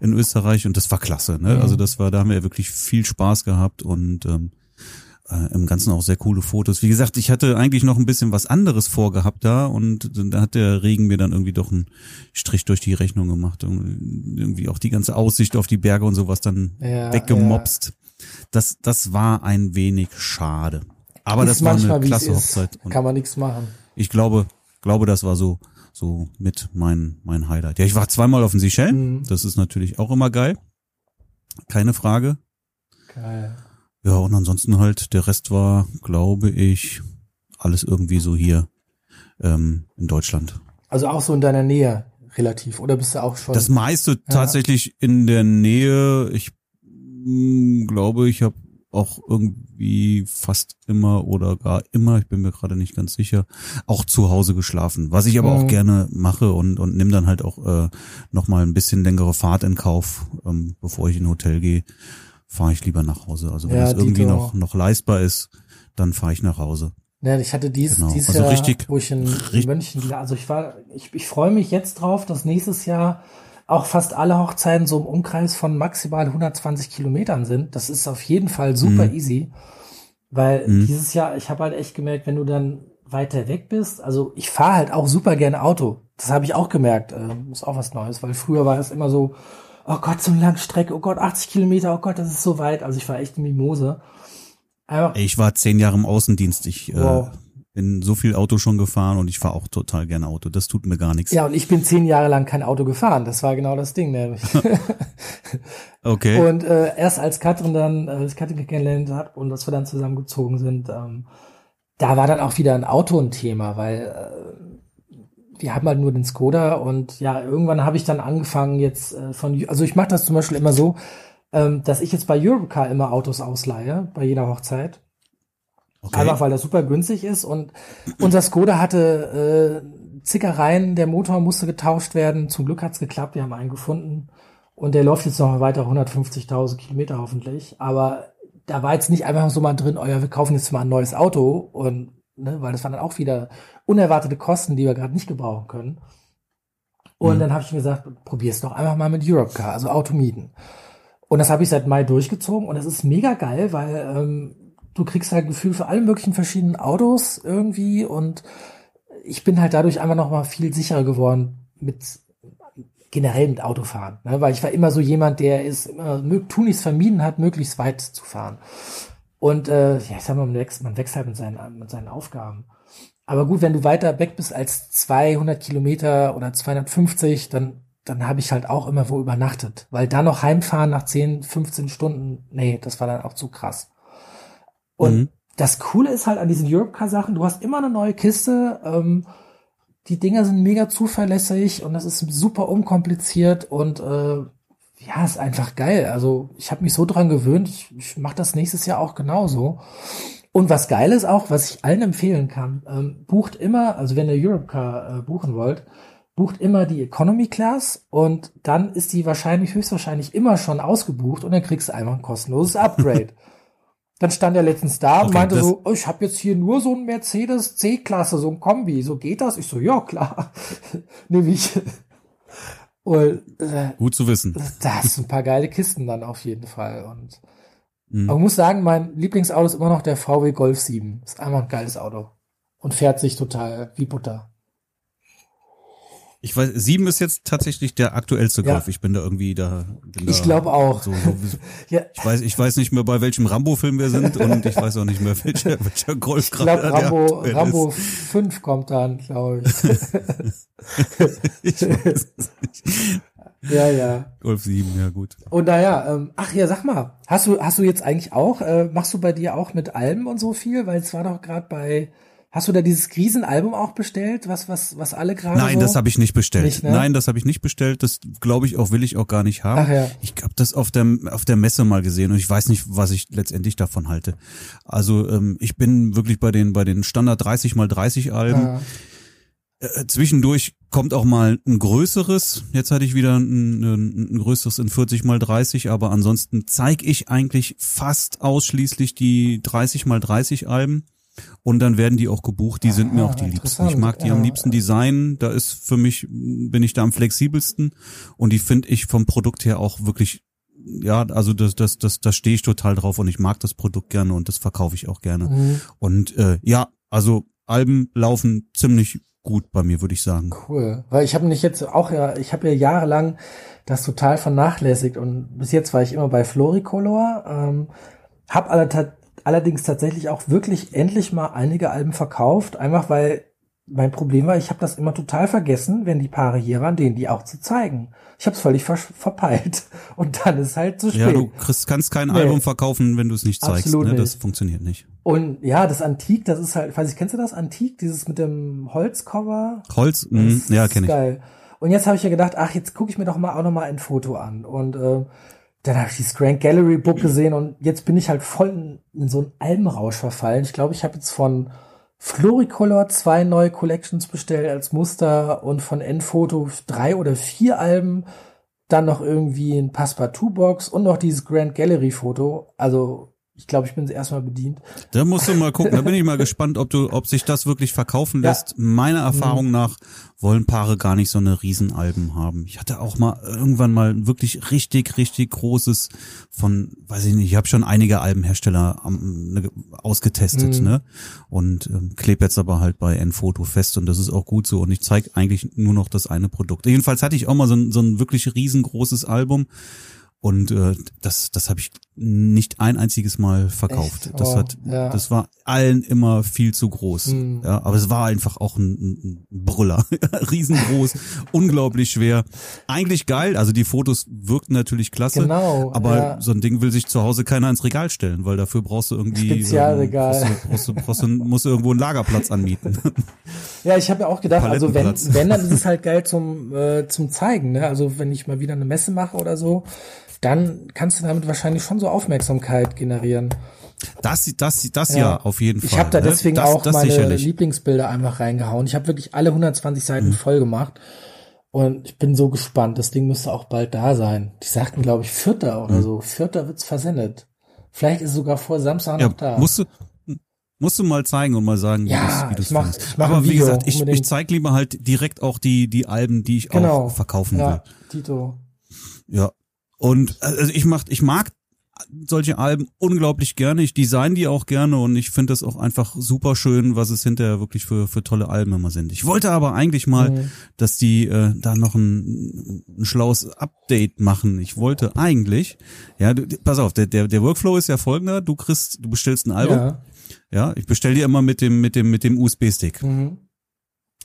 in Österreich und das war klasse. Ne? Mhm. Also das war, da haben wir wirklich viel Spaß gehabt und ähm, äh, im Ganzen auch sehr coole Fotos. Wie gesagt, ich hatte eigentlich noch ein bisschen was anderes vorgehabt da und da hat der Regen mir dann irgendwie doch einen Strich durch die Rechnung gemacht. Und irgendwie auch die ganze Aussicht auf die Berge und sowas dann Ja, weggemopst. Das, das war ein wenig schade. Aber Ist das war eine klasse. Hochzeit. Kann man nichts machen. ich glaube, glaube, das war so, so mit mein, mein Highlight. Ja, ich war zweimal auf den Seychellen. Mhm. Das ist natürlich auch immer geil. Keine Frage. Geil. Ja, und ansonsten halt, der Rest war, glaube ich, alles irgendwie so hier ähm, in Deutschland. Also auch so in deiner Nähe relativ. Oder bist du auch schon? Das meiste tatsächlich in der Nähe. Ich mh, glaube, ich habe auch irgendwie fast immer oder gar immer, ich bin mir gerade nicht ganz sicher, auch zu Hause geschlafen. Was ich aber Mhm. auch gerne mache und, und nimm dann halt auch äh, nochmal ein bisschen längere Fahrt in Kauf, ähm, bevor ich in ein Hotel gehe, fahre ich lieber nach Hause. Also wenn Ja, es irgendwie Dito. noch, noch leistbar ist, dann fahre ich nach Hause. Ja, ich hatte dies, Genau. dieses Also Jahr, richtig- wo ich in, in München, also ich war, ich, ich freue mich jetzt drauf, dass nächstes Jahr auch fast alle Hochzeiten so im Umkreis von maximal 120 Kilometern sind. Das ist auf jeden Fall super Mhm. easy, weil Mhm. dieses Jahr, ich habe halt echt gemerkt, wenn du dann weiter weg bist, also ich fahre halt auch super gerne Auto. Das habe ich auch gemerkt. Ähm, ist auch was Neues, weil früher war es immer so, oh Gott, so eine lange Strecke, oh Gott, 80 Kilometer, oh Gott, das ist so weit. Also ich war echt eine Mimose. Ey, Ich war zehn Jahre im Außendienst. Ich Wow. äh, bin so viel Auto schon gefahren und ich fahre auch total gerne Auto. Das tut mir gar nichts. Ja, und ich bin zehn Jahre lang kein Auto gefahren. Das war genau das Ding, nämlich. Okay. und äh, erst als Katrin dann, äh, als Katrin kennengelernt hat und dass wir dann zusammengezogen sind, ähm, da war dann auch wieder ein Auto ein Thema, weil äh, wir haben halt nur den Skoda und ja, irgendwann habe ich dann angefangen jetzt äh, von, also ich mache das zum Beispiel immer so, ähm, dass ich jetzt bei Europcar immer Autos ausleihe, bei jeder Hochzeit. Okay. Einfach weil das super günstig ist und unser Skoda hatte äh, Zickereien, der Motor musste getauscht werden. Zum Glück hat's geklappt, wir haben einen gefunden und der läuft jetzt noch weiter 150.000 Kilometer hoffentlich. Aber da war jetzt nicht einfach so mal drin, oh ja, wir kaufen jetzt mal ein neues Auto und ne, weil das waren dann auch wieder unerwartete Kosten, die wir gerade nicht gebrauchen können. Und Mhm. dann habe ich mir gesagt, probier's doch einfach mal mit Europcar, also Auto mieten. Und das habe ich seit Mai durchgezogen und es ist mega geil, weil ähm, du kriegst halt Gefühl für alle möglichen verschiedenen Autos irgendwie und ich bin halt dadurch einfach noch mal viel sicherer geworden mit generell mit Autofahren, ne? weil ich war immer so jemand, der ist immer mö- tunlichst vermieden hat, möglichst weit zu fahren. Und äh, ja, ich sag mal, man wächst, man wächst halt mit seinen, mit seinen Aufgaben. Aber gut, wenn du weiter weg bist als 200 Kilometer oder 250, dann dann habe ich halt auch immer wo übernachtet, weil da noch heimfahren nach 10, 15 Stunden, nee, das war dann auch zu krass. Und Mhm. das Coole ist halt an diesen Europcar-Sachen, du hast immer eine neue Kiste, ähm, die Dinger sind mega zuverlässig und das ist super unkompliziert und äh, ja, ist einfach geil. Also ich habe mich so dran gewöhnt, ich, ich mache das nächstes Jahr auch genauso. Und was geil ist auch, was ich allen empfehlen kann, ähm, bucht immer, also wenn ihr Europcar äh, buchen wollt, bucht immer die Economy Class und dann ist die wahrscheinlich, höchstwahrscheinlich immer schon ausgebucht und dann kriegst du einfach ein kostenloses Upgrade. Dann stand er letztens da und Okay, meinte das- so, oh, ich habe jetzt hier nur so ein Mercedes C-Klasse, so ein Kombi, so geht das? Ich so, ja klar, nehme ich. Und äh, Gut zu wissen. da hast du ein paar geile Kisten dann auf jeden Fall. Und Mhm. Aber ich muss sagen, mein Lieblingsauto ist immer noch der VW Golf 7. Ist einfach ein geiles Auto. Und fährt sich total wie Butter. Ich weiß, sieben ist jetzt tatsächlich der aktuellste Golf. Ja. Ich bin da irgendwie da. Ich glaube auch. So, so, ja. Ich weiß, ich weiß nicht mehr, bei welchem Rambo-Film wir sind und ich weiß auch nicht mehr, welcher, welcher Golf gerade. Ich glaube, Rambo, Rambo ist. 5 kommt dann, glaube ich. ich weiß nicht. Ja, ja. Golf 7, ja gut. Und naja, ähm, ach ja, sag mal, hast du, hast du jetzt eigentlich auch, äh, machst du bei dir auch mit Alben und so viel? Weil es war doch gerade bei Hast du da dieses Riesenalbum auch bestellt, was was was alle gerade Nein, so? das habe ich nicht bestellt. Nicht, ne? Nein, das habe ich nicht bestellt. Das glaube ich auch will ich auch gar nicht haben. Ach, ja. Ich habe das auf der auf der Messe mal gesehen und ich weiß nicht, was ich letztendlich davon halte. Also ähm, ich bin wirklich bei den bei den Standard 30 mal 30 Alben. Ah. Äh, zwischendurch kommt auch mal ein größeres. Jetzt hatte ich wieder ein, ein, ein größeres in 40 mal 30, aber ansonsten zeige ich eigentlich fast ausschließlich die 30 mal 30 Alben. Und dann werden die auch gebucht, die sind mir auch die liebsten. Ich mag die am liebsten Design, da ist für mich, bin ich da am flexibelsten und die finde ich vom Produkt her auch wirklich, ja, also das, das, das, da stehe ich total drauf und ich mag das Produkt gerne und das verkaufe ich auch gerne. Mhm. Und äh, ja, also Alben laufen ziemlich gut bei mir, würde ich sagen. Cool, weil ich habe mich jetzt auch ja, ich habe ja jahrelang das total vernachlässigt und bis jetzt war ich immer bei Floricolor, ähm, habe alle allerdings tatsächlich auch wirklich endlich mal einige Alben verkauft, einfach weil mein Problem war, ich habe das immer total vergessen, wenn die Paare hier waren, denen die auch zu zeigen. Ich habe es völlig ver verpeilt und dann ist halt zu spät. Ja, du kriegst, kannst kein nee. Album verkaufen, wenn du es nicht zeigst. Absolut ne? Das nicht. funktioniert nicht. Und ja, das Antik, das ist halt, weiß ich, kennst du das Antik, dieses mit dem Holzcover? Holz, mh, ja, kenne ich. Geil. Und jetzt habe ich ja gedacht, ach, jetzt gucke ich mir doch mal auch noch mal ein Foto an und äh, dann habe ich dieses Grand Gallery Book gesehen und jetzt bin ich halt voll in, in so einen Albenrausch verfallen. Ich glaube, ich habe jetzt von Floricolor zwei neue Collections bestellt als Muster und von Enfoto drei oder vier Alben. Dann noch irgendwie ein Passepartout-Box und noch dieses Grand Gallery Foto. Also ich glaube, ich bin erstmal bedient. Da musst du mal gucken. Da bin ich mal gespannt, ob du, ob sich das wirklich verkaufen lässt. Ja. Meiner Erfahrung mhm. nach wollen Paare gar nicht so eine Riesenalben haben. Ich hatte auch mal irgendwann mal wirklich richtig, richtig großes von, weiß ich nicht, ich habe schon einige Albenhersteller ne, ausgetestet, mhm. ne? Und ähm, klebe jetzt aber halt bei Enfoto fest und das ist auch gut so. Und ich zeige eigentlich nur noch das eine Produkt. Jedenfalls hatte ich auch mal so ein, so ein wirklich riesengroßes Album und äh, das, das habe ich nicht ein einziges Mal verkauft. Echt? Das oh, hat, ja. das war allen immer viel zu groß. Hm. Ja, aber es war einfach auch ein, ein Brüller, riesengroß, unglaublich schwer. Eigentlich geil. Also die Fotos wirkten natürlich klasse. Genau. Aber ja. so ein Ding will sich zu Hause keiner ins Regal stellen, weil dafür brauchst du irgendwie Spezialregal. Ähm, brauchst du, brauchst du, brauchst du, musst du irgendwo einen Lagerplatz anmieten. Ja, ich habe ja auch gedacht, also wenn, wenn dann ist es halt geil zum äh, zum zeigen. Ne? Also wenn ich mal wieder eine Messe mache oder so dann kannst du damit wahrscheinlich schon so Aufmerksamkeit generieren. Das, das, das ja, ja auf jeden Fall. Ich habe da ne? deswegen das, auch das meine sicherlich. Lieblingsbilder einfach reingehauen. Ich habe wirklich alle 120 Seiten mhm. voll gemacht. Und ich bin so gespannt. Das Ding müsste auch bald da sein. Die sagten, glaube ich, Vierter oder mhm. so. Vierter wird's versendet. Vielleicht ist es sogar vor Samstag ja, noch da. Musst du, musst du mal zeigen und mal sagen, wie ja, du es findest. Aber wie gesagt, ich, ich zeige lieber halt direkt auch die, die Alben, die ich genau. auch verkaufen ja, will. Tito. Ja, und also ich mach, ich mag solche Alben unglaublich gerne. Ich design die auch gerne und ich finde das auch einfach super schön, was es hinterher wirklich für, für tolle Alben immer sind. Ich wollte aber eigentlich mal, mhm. dass die äh, da noch ein, ein schlaues Update machen. Ich wollte eigentlich, ja, du, pass auf, der, der, der Workflow ist ja folgender, du kriegst, du bestellst ein Album. Ja, ja ich bestell dir immer mit dem, mit dem, mit dem USB-Stick. Mhm.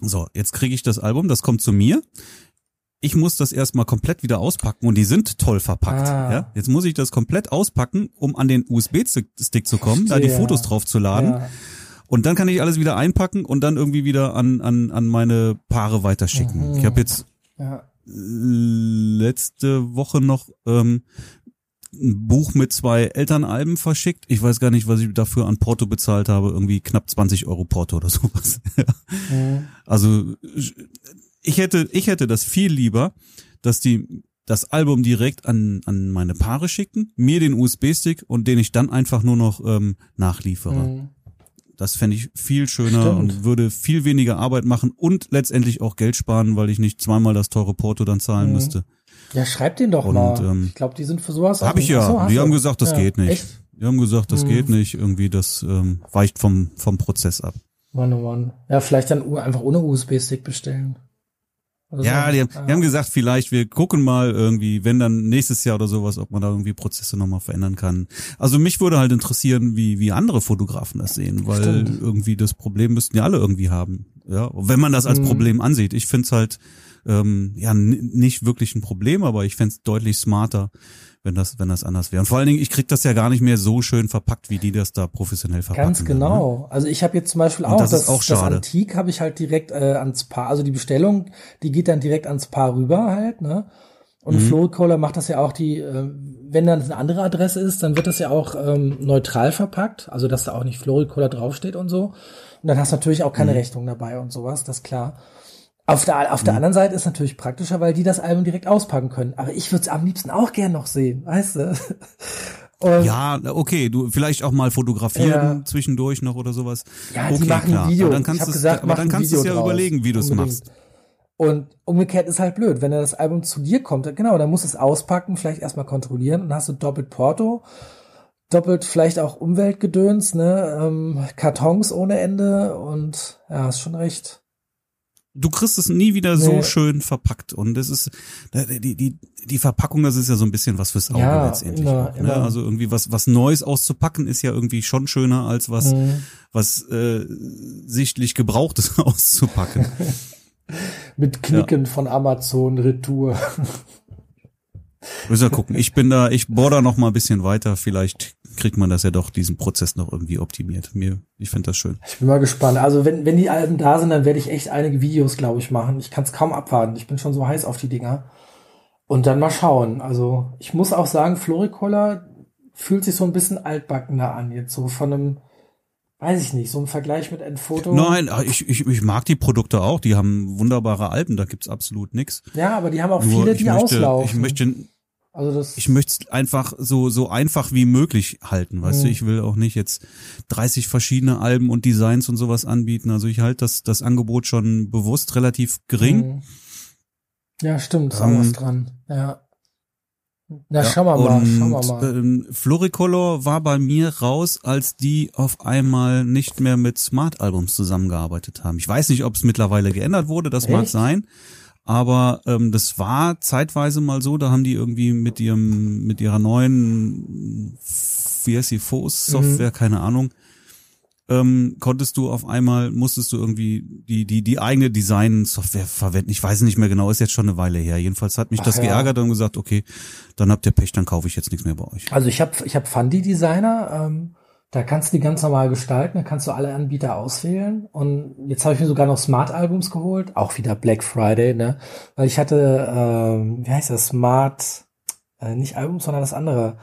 So, jetzt kriege ich das Album, das kommt zu mir ich muss das erstmal komplett wieder auspacken und die sind toll verpackt. Ah. Ja? Jetzt muss ich das komplett auspacken, um an den USB-Stick zu kommen, Verstehe. da die Fotos drauf zu laden. Ja. Und dann kann ich alles wieder einpacken und dann irgendwie wieder an, an, an meine Paare weiterschicken. Mhm. Ich habe jetzt ja. letzte Woche noch ähm, ein Buch mit zwei Elternalben verschickt. Ich weiß gar nicht, was ich dafür an Porto bezahlt habe. Irgendwie knapp 20 Euro Porto oder sowas. mhm. Also ich hätte, ich hätte das viel lieber, dass die das Album direkt an, an meine Paare schicken, mir den USB-Stick und den ich dann einfach nur noch ähm, nachliefere. Mhm. Das fände ich viel schöner Stimmt. und würde viel weniger Arbeit machen und letztendlich auch Geld sparen, weil ich nicht zweimal das teure Porto dann zahlen mhm. müsste. Ja, schreib den doch und, mal. Ähm, ich glaube, die sind für sowas. Hab ich ja. So, die haben gesagt, das ja. geht nicht. Echt? Die haben gesagt, das hm. geht nicht, irgendwie, das ähm, weicht vom, vom Prozess ab. Mann, oh Mann. Ja, vielleicht dann einfach ohne USB-Stick bestellen. Oder ja, die, haben, ja. die haben gesagt, vielleicht wir gucken mal irgendwie, wenn dann nächstes Jahr oder sowas, ob man da irgendwie Prozesse nochmal verändern kann. Also mich würde halt interessieren, wie, wie andere Fotografen das sehen, weil Stimmt. irgendwie das Problem müssten ja alle irgendwie haben. Ja, wenn man das als mhm. Problem ansieht. Ich finde es halt ähm, ja nicht wirklich ein Problem, aber ich fände es deutlich smarter, wenn das, wenn das anders wäre. Und vor allen Dingen, ich krieg das ja gar nicht mehr so schön verpackt, wie die das da professionell verpacken. Ganz genau. Ne? Also ich habe jetzt zum Beispiel auch das, das, auch das Antik habe ich halt direkt äh, ans Paar, also die Bestellung, die geht dann direkt ans Paar rüber halt, ne? Und mhm. Floricola macht das ja auch die, äh, wenn dann eine andere Adresse ist, dann wird das ja auch ähm, neutral verpackt, also dass da auch nicht Floricola draufsteht und so. Und dann hast du natürlich auch keine mhm. Rechnung dabei und sowas, das ist klar. Auf der, auf der mhm. anderen Seite ist natürlich praktischer, weil die das Album direkt auspacken können. Aber ich würde es am liebsten auch gern noch sehen, weißt du? Und ja, okay, du vielleicht auch mal fotografieren ja. zwischendurch noch oder sowas. Ja, okay, die machen klar. Video. Aber dann kannst, du aber dann kannst du es ja draus. überlegen, wie du es machst. Und umgekehrt ist halt blöd, wenn das Album zu dir kommt, genau, dann musst du es auspacken, vielleicht erstmal kontrollieren und dann hast du doppelt Porto, doppelt vielleicht auch Umweltgedöns, ne, ähm, Kartons ohne Ende und ja, ist schon recht du kriegst es nie wieder so nee. schön verpackt und das ist die die die Verpackung das ist ja so ein bisschen was fürs Auge ja, letztendlich immer, auch, ne? also irgendwie was was Neues auszupacken ist ja irgendwie schon schöner als was mhm. was äh, sichtlich gebrauchtes auszupacken mit Knicken ja. von Amazon Retour Müssen wir gucken. Ich bin da, ich bohr da noch mal ein bisschen weiter. Vielleicht kriegt man das ja doch, diesen Prozess noch irgendwie optimiert. Mir, ich finde das schön. Ich bin mal gespannt. Also wenn, wenn die Alben da sind, dann werde ich echt einige Videos, glaube ich, machen. Ich kann es kaum abwarten. Ich bin schon so heiß auf die Dinger. Und dann mal schauen. Also ich muss auch sagen, Floricola fühlt sich so ein bisschen altbackener an. Jetzt so von einem, weiß ich nicht, so im Vergleich mit Enfoto. Nein, ich, ich, ich mag die Produkte auch. Die haben wunderbare Alben. Da gibt's absolut nichts. Ja, aber die haben auch Nur viele, die möchte, auslaufen. Ich möchte also das ich möchte es einfach so so einfach wie möglich halten, weißt mhm. du. Ich will auch nicht jetzt 30 verschiedene Alben und Designs und sowas anbieten. Also ich halte das das Angebot schon bewusst relativ gering. Mhm. Ja, stimmt, ist ähm, was dran. Ja. Na, ja, schauen wir mal, und, schauen wir mal. Ähm, Floricolor war bei mir raus, als die auf einmal nicht mehr mit Smart Albums zusammengearbeitet haben. Ich weiß nicht, ob es mittlerweile geändert wurde, das Echt? mag sein. Aber ähm, das war zeitweise mal so, da haben die irgendwie mit ihrem, mit ihrer neuen, wie heißt die, FOS-Software, mhm. keine Ahnung, ähm, konntest du auf einmal, musstest du irgendwie die, die, die eigene Design-Software verwenden. Ich weiß nicht mehr genau, ist jetzt schon eine Weile her. Jedenfalls hat mich Ach das ja. geärgert und gesagt, okay, dann habt ihr Pech, dann kaufe ich jetzt nichts mehr bei euch. Also ich habe ich hab Fundy Designer, ähm, da kannst du die ganz normal gestalten, da kannst du alle Anbieter auswählen. Und jetzt habe ich mir sogar noch Smart Albums geholt, auch wieder Black Friday, ne? Weil ich hatte, ähm, wie heißt das, Smart, äh, nicht Albums, sondern das andere,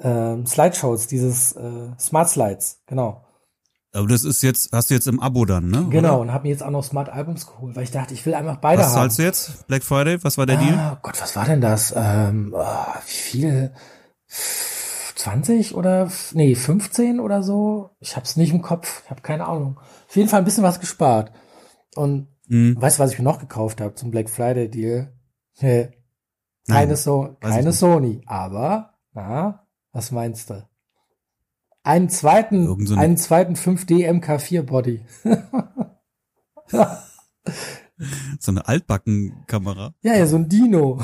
ähm, Slideshows, dieses äh, Smart Slides, genau. Aber das ist jetzt, hast du jetzt im Abo dann, ne? Genau, Oder? und habe mir jetzt auch noch Smart Albums geholt, weil ich dachte, ich will einfach beide was haben. Was zahlst du jetzt? Black Friday? Was war der ah, Deal? Gott, was war denn das? Ähm, oh, wie viel? 20 oder nee, 15 oder so. Ich hab's nicht im Kopf, ich habe keine Ahnung. Auf jeden Fall ein bisschen was gespart. Und mhm. weißt du, was ich mir noch gekauft habe zum Black Friday Deal? keine Nein, so keine Sony, aber na, was meinst du? Einen zweiten, so einen zweiten 5D MK4 Body. so eine Altbackenkamera. Ja, ja, so ein Dino.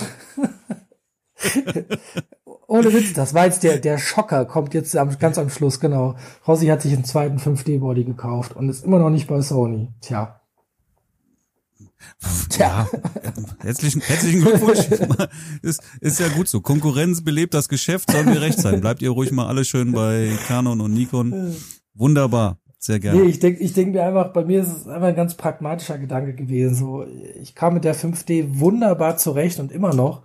Ohne Witz, das war jetzt der, der Schocker, kommt jetzt am, ganz am Schluss, genau. Rossi hat sich einen zweiten 5D-Body gekauft und ist immer noch nicht bei Sony. Tja. Tja. Ja, herzlichen, herzlichen Glückwunsch. ist, ist ja gut so. Konkurrenz belebt das Geschäft, sollen wir recht sein. Bleibt ihr ruhig mal alle schön bei Canon und Nikon. Wunderbar. Sehr gerne. Nee, ich denke ich denk mir einfach, bei mir ist es einfach ein ganz pragmatischer Gedanke gewesen. So, ich kam mit der 5D wunderbar zurecht und immer noch.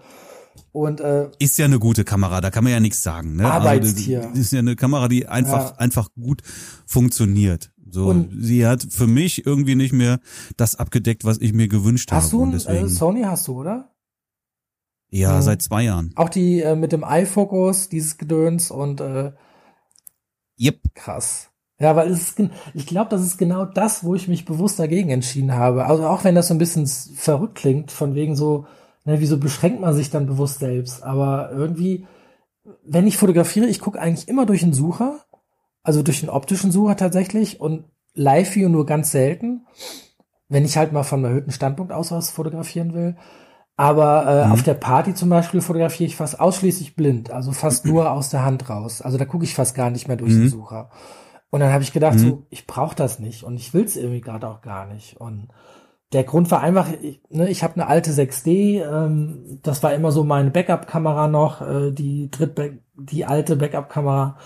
Und, äh, ist ja eine gute Kamera, da kann man ja nichts sagen. Ne? Arbeitstier. Also, ist ja eine Kamera, die einfach ja. einfach gut funktioniert. So, und sie hat für mich irgendwie nicht mehr das abgedeckt, was ich mir gewünscht hast habe. Hast du einen äh, Sony hast du, oder? Ja, mhm. seit zwei Jahren. Auch die äh, mit dem iFocus, dieses Gedöns und äh, Yep. Krass. Ja, weil es ist, ich glaube, das ist genau das, wo ich mich bewusst dagegen entschieden habe. Also auch wenn das so ein bisschen verrückt klingt, von wegen so, ne, wieso beschränkt man sich dann bewusst selbst? Aber irgendwie, wenn ich fotografiere, ich gucke eigentlich immer durch den Sucher, also durch den optischen Sucher tatsächlich und Live-View nur ganz selten, wenn ich halt mal von einem erhöhten Standpunkt aus was fotografieren will. Aber äh, mhm. auf der Party zum Beispiel fotografiere ich fast ausschließlich blind, also fast nur aus der Hand raus. Also da gucke ich fast gar nicht mehr durch mhm. den Sucher. Und dann habe ich gedacht, mhm. so, ich brauche das nicht und ich will es irgendwie gerade auch gar nicht. Und der Grund war einfach, ich, ne, ich habe eine alte 6D, ähm, das war immer so meine Backup-Kamera noch, äh, die dritt die alte Backup-Kamera.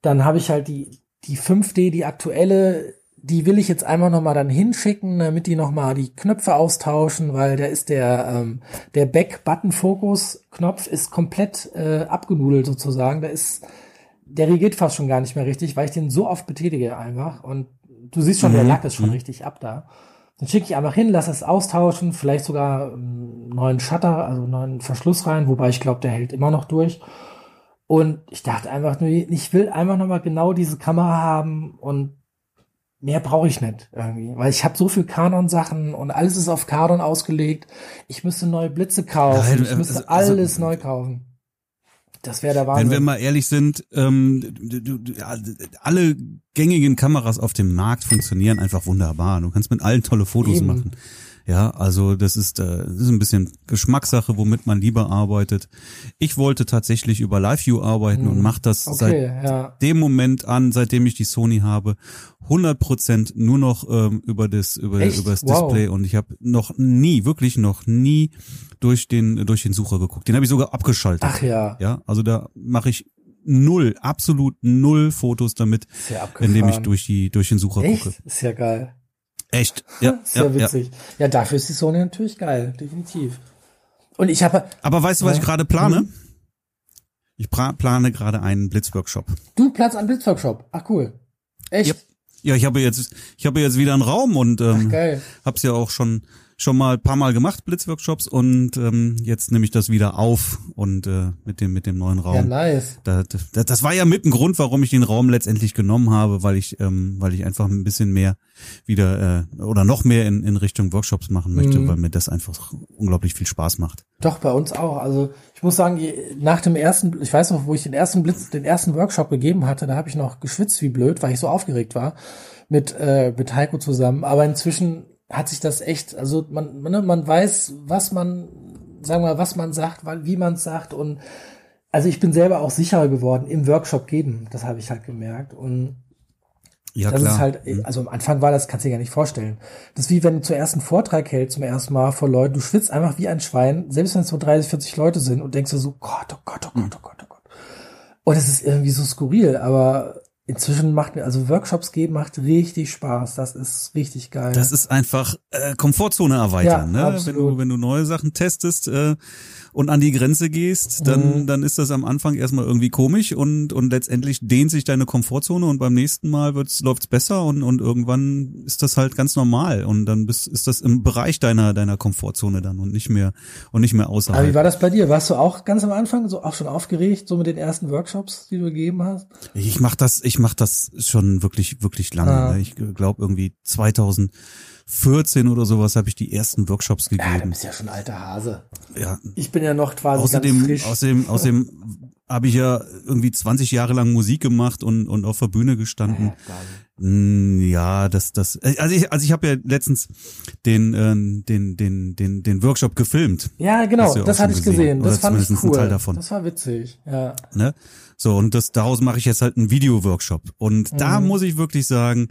Dann habe ich halt die die 5D, die aktuelle, die will ich jetzt einmal noch mal dann hinschicken, damit die noch mal die Knöpfe austauschen, weil der ist der ähm, der Back-Button-Focus-Knopf ist komplett äh, abgenudelt sozusagen. Da ist der regiert fast schon gar nicht mehr richtig, weil ich den so oft betätige einfach und du siehst schon, mhm. der Lack ist schon mhm. richtig ab da. Dann schicke ich einfach hin, lass es austauschen, vielleicht sogar einen neuen Shutter, also einen neuen Verschluss rein, wobei ich glaube, der hält immer noch durch. Und ich dachte einfach nur, ich will einfach nochmal genau diese Kamera haben und mehr brauche ich nicht irgendwie, weil ich habe so viel Canon-Sachen und alles ist auf Canon ausgelegt. Ich müsste neue Blitze kaufen, Nein, ich müsste also, alles neu kaufen. Das wäre der Wahnsinn. Wenn wir mal ehrlich sind, ähm, alle gängigen Kameras auf dem Markt funktionieren einfach wunderbar. Du kannst mit allen tolle Fotos Eben. machen. Ja, also das ist, äh, das ist ein bisschen Geschmackssache, womit man lieber arbeitet. Ich wollte tatsächlich über LiveView arbeiten hm. und mache das okay, seit ja. dem Moment an, seitdem ich die Sony habe, 100% nur noch ähm, über das über, über das wow. Display und ich habe noch nie, wirklich noch nie durch den durch den Sucher geguckt. Den habe ich sogar abgeschaltet. Ach ja. Ja, also da mache ich null, absolut null Fotos damit, indem ich durch die durch den Sucher Echt? gucke. Ist ja geil. Echt? Ja, Sehr ja, witzig. Ja. ja, dafür ist die Sony natürlich geil, definitiv. Und ich habe. Aber weißt du, was ich gerade plane? Mhm. Ich plane gerade einen Blitzworkshop. Du planst einen Blitzworkshop? Ach cool. Echt? Ja, ja ich habe jetzt, ich habe jetzt wieder einen Raum und ähm, geil. hab's ja auch schon schon mal ein paar Mal gemacht, Blitzworkshops, und ähm, jetzt nehme ich das wieder auf und äh, mit dem mit dem neuen Raum. Ja, nice. Da, da, das war ja mit ein Grund, warum ich den Raum letztendlich genommen habe, weil ich ähm, weil ich einfach ein bisschen mehr wieder äh, oder noch mehr in, in Richtung Workshops machen möchte, mhm. weil mir das einfach unglaublich viel Spaß macht. Doch bei uns auch. Also ich muss sagen, nach dem ersten, ich weiß noch, wo ich den ersten Blitz, den ersten Workshop gegeben hatte, da habe ich noch geschwitzt wie blöd, weil ich so aufgeregt war mit äh, mit Heiko zusammen. Aber inzwischen hat sich das echt, also man, man, man weiß, was man, sagen wir mal, was man sagt, wie man es sagt und also ich bin selber auch sicherer geworden im Workshop geben, das habe ich halt gemerkt und ja, das klar. ist halt, mhm. also am Anfang war das, kannst du dir gar nicht vorstellen. Das ist wie wenn du zuerst einen Vortrag hältst zum ersten Mal vor Leuten, du schwitzt einfach wie ein Schwein, selbst wenn es nur 30, 40 Leute sind und denkst du so, Gott, oh Gott, oh Gott, oh Gott, oh Gott. Und es ist irgendwie so skurril, aber inzwischen macht mir, also Workshops geben macht richtig Spaß. Das ist richtig geil. Das ist einfach äh, Komfortzone erweitern, ja, ne? Wenn du, wenn du neue Sachen testest äh, und an die Grenze gehst, dann, mhm. dann ist das am Anfang erstmal irgendwie komisch und, und letztendlich dehnt sich deine Komfortzone und beim nächsten Mal wird's, läuft's besser und, und irgendwann ist das halt ganz normal und dann bist, ist das im Bereich deiner, deiner Komfortzone dann und nicht mehr, und nicht mehr außerhalb. Aber wie war das bei dir? Warst du auch ganz am Anfang so auch schon aufgeregt, so mit den ersten Workshops, die du gegeben hast? Ich mach das, ich mache das schon wirklich, wirklich lange. Ah. Ne? Ich glaube irgendwie 2014 oder sowas habe ich die ersten Workshops gegeben. Ja, du bist ja schon alter Hase. Ja. Ich bin ja noch quasi außerdem, ganz frisch. Außerdem, außerdem habe ich ja irgendwie 20 Jahre lang Musik gemacht und, und auf der Bühne gestanden. Ja, ja das, das, also ich, also ich habe ja letztens den, äh, den, den, den, den Workshop gefilmt. Ja, genau, das hatte ich gesehen. Das fand ich cool. Das war witzig, ja. Ne? So, und das, daraus mache ich jetzt halt einen Video-Workshop. Und mhm. da muss ich wirklich sagen,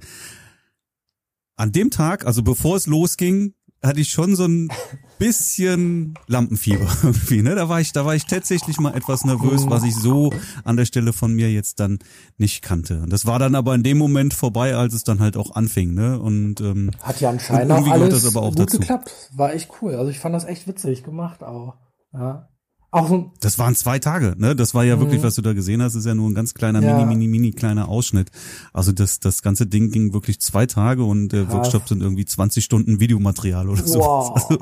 an dem Tag, also bevor es losging, hatte ich schon so ein bisschen Lampenfieber irgendwie, ne? Da war ich, da war ich tatsächlich mal etwas nervös, was ich so an der Stelle von mir jetzt dann nicht kannte. Und das war dann aber in dem Moment vorbei, als es dann halt auch anfing, ne? Und ähm, hat ja anscheinend auch alles das aber auch gut dazu. geklappt. War echt cool. Also ich fand das echt witzig gemacht auch. Ja. Auch so das waren zwei Tage, ne? Das war ja mhm. wirklich, was du da gesehen hast, ist ja nur ein ganz kleiner, ja. mini, mini, mini kleiner Ausschnitt. Also das, das ganze Ding ging wirklich zwei Tage und der Workshop sind irgendwie 20 Stunden Videomaterial oder so. Wow. Also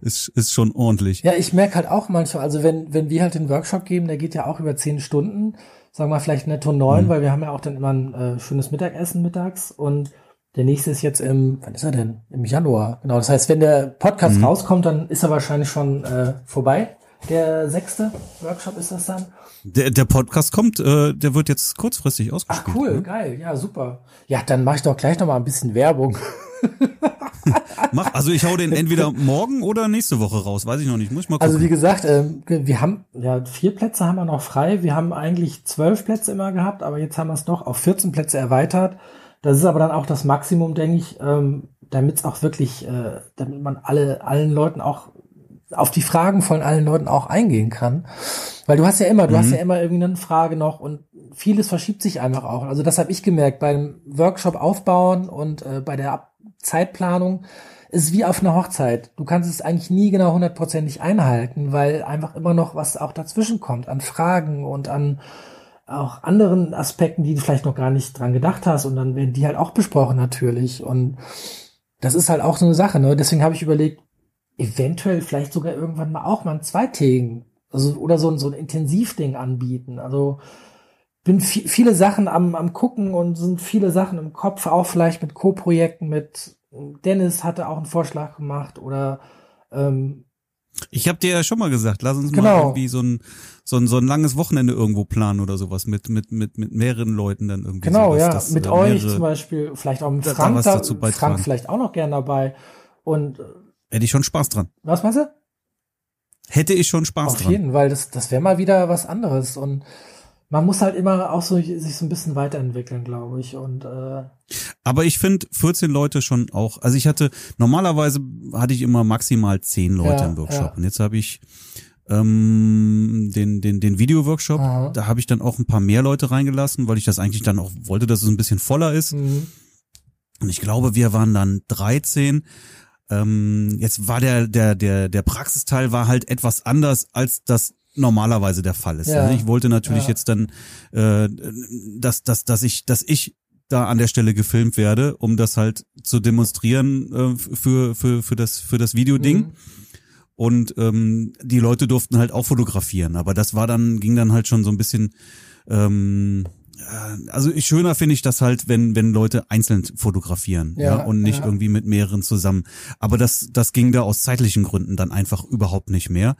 ist, ist schon ordentlich. Ja, ich merke halt auch manchmal, also wenn, wenn wir halt den Workshop geben, der geht ja auch über zehn Stunden, sagen wir vielleicht netto neun, mhm. weil wir haben ja auch dann immer ein äh, schönes Mittagessen mittags und der nächste ist jetzt im, wann ist er denn? Im Januar. Genau. Das heißt, wenn der Podcast mhm. rauskommt, dann ist er wahrscheinlich schon äh, vorbei Der sechste Workshop ist das dann? Der, der Podcast kommt, äh, der wird jetzt kurzfristig ausgespielt. Ach cool, ne? geil, ja super. Ja, dann mache ich doch gleich noch mal ein bisschen Werbung. Mach, also ich hau den entweder morgen oder nächste Woche raus, weiß ich noch nicht. Muss ich mal gucken. Also wie gesagt, ähm, wir haben ja vier Plätze haben wir noch frei. Wir haben eigentlich zwölf Plätze immer gehabt, aber jetzt haben wir es doch auf 14 Plätze erweitert. Das ist aber dann auch das Maximum, denke ich, ähm, damit es auch wirklich, äh, damit man alle allen Leuten auch auf die Fragen von allen Leuten auch eingehen kann. Weil du hast ja immer, du Mhm. hast ja immer irgendwie eine Frage noch und vieles verschiebt sich einfach auch. Also das habe ich gemerkt beim Workshop aufbauen und äh, bei der Ab Zeitplanung ist wie auf einer Hochzeit. Du kannst es eigentlich nie genau hundertprozentig einhalten, weil einfach immer noch was auch dazwischen kommt an Fragen und an auch anderen Aspekten, die du vielleicht noch gar nicht dran gedacht hast und dann werden die halt auch besprochen natürlich und das ist halt auch so eine Sache, ne? Deswegen habe ich überlegt, eventuell vielleicht sogar irgendwann mal auch mal ein zweitägigen, also oder so ein so ein Intensivding anbieten. Also bin vi- viele Sachen am am gucken und sind viele Sachen im Kopf, auch vielleicht mit Co-Projekten mit Dennis hatte auch einen Vorschlag gemacht oder ähm, Ich habe dir ja schon mal gesagt, lass uns mal Genau. irgendwie so ein, so ein so ein langes Wochenende irgendwo planen oder sowas mit mit mit mit mehreren Leuten dann irgendwie. Genau, sowas, ja, mit äh, euch zum Beispiel, vielleicht auch mit Frank, da. Frank vielleicht auch noch gern dabei. Und äh, Hätte ich schon Spaß dran. was meinst du? Hätte ich schon Spaß Auf dran. jeden, weil das, das wäre mal wieder was anderes. Und man muss halt immer auch so sich so ein bisschen weiterentwickeln, glaube ich. Und äh, Aber ich finde 14 Leute schon auch, also ich hatte, normalerweise hatte ich immer maximal 10 Leute Ja, im Workshop. ja. Und jetzt habe ich ähm, den, den, den Video-Workshop, Aha. da habe ich dann auch ein paar mehr Leute reingelassen, weil ich das eigentlich dann auch wollte, dass es ein bisschen voller ist. mh, Und ich glaube, wir waren dann 13. Ähm, jetzt war der, der, der, der Praxisteil war halt etwas anders, als das normalerweise der Fall ist. Ja. Also Ich wollte natürlich Ja. jetzt dann, äh, dass, dass, dass ich, dass ich da an der Stelle gefilmt werde, um das halt zu demonstrieren äh, für, für, für das, für das Videoding. mh. Und ähm, die Leute durften halt auch fotografieren, aber das war dann, ging dann halt schon so ein bisschen, ähm, äh, also ich, schöner finde ich das halt, wenn, wenn Leute einzeln fotografieren, ja, Ja, und nicht ja. irgendwie mit mehreren zusammen. Aber das, das ging da aus zeitlichen Gründen dann einfach überhaupt nicht mehr.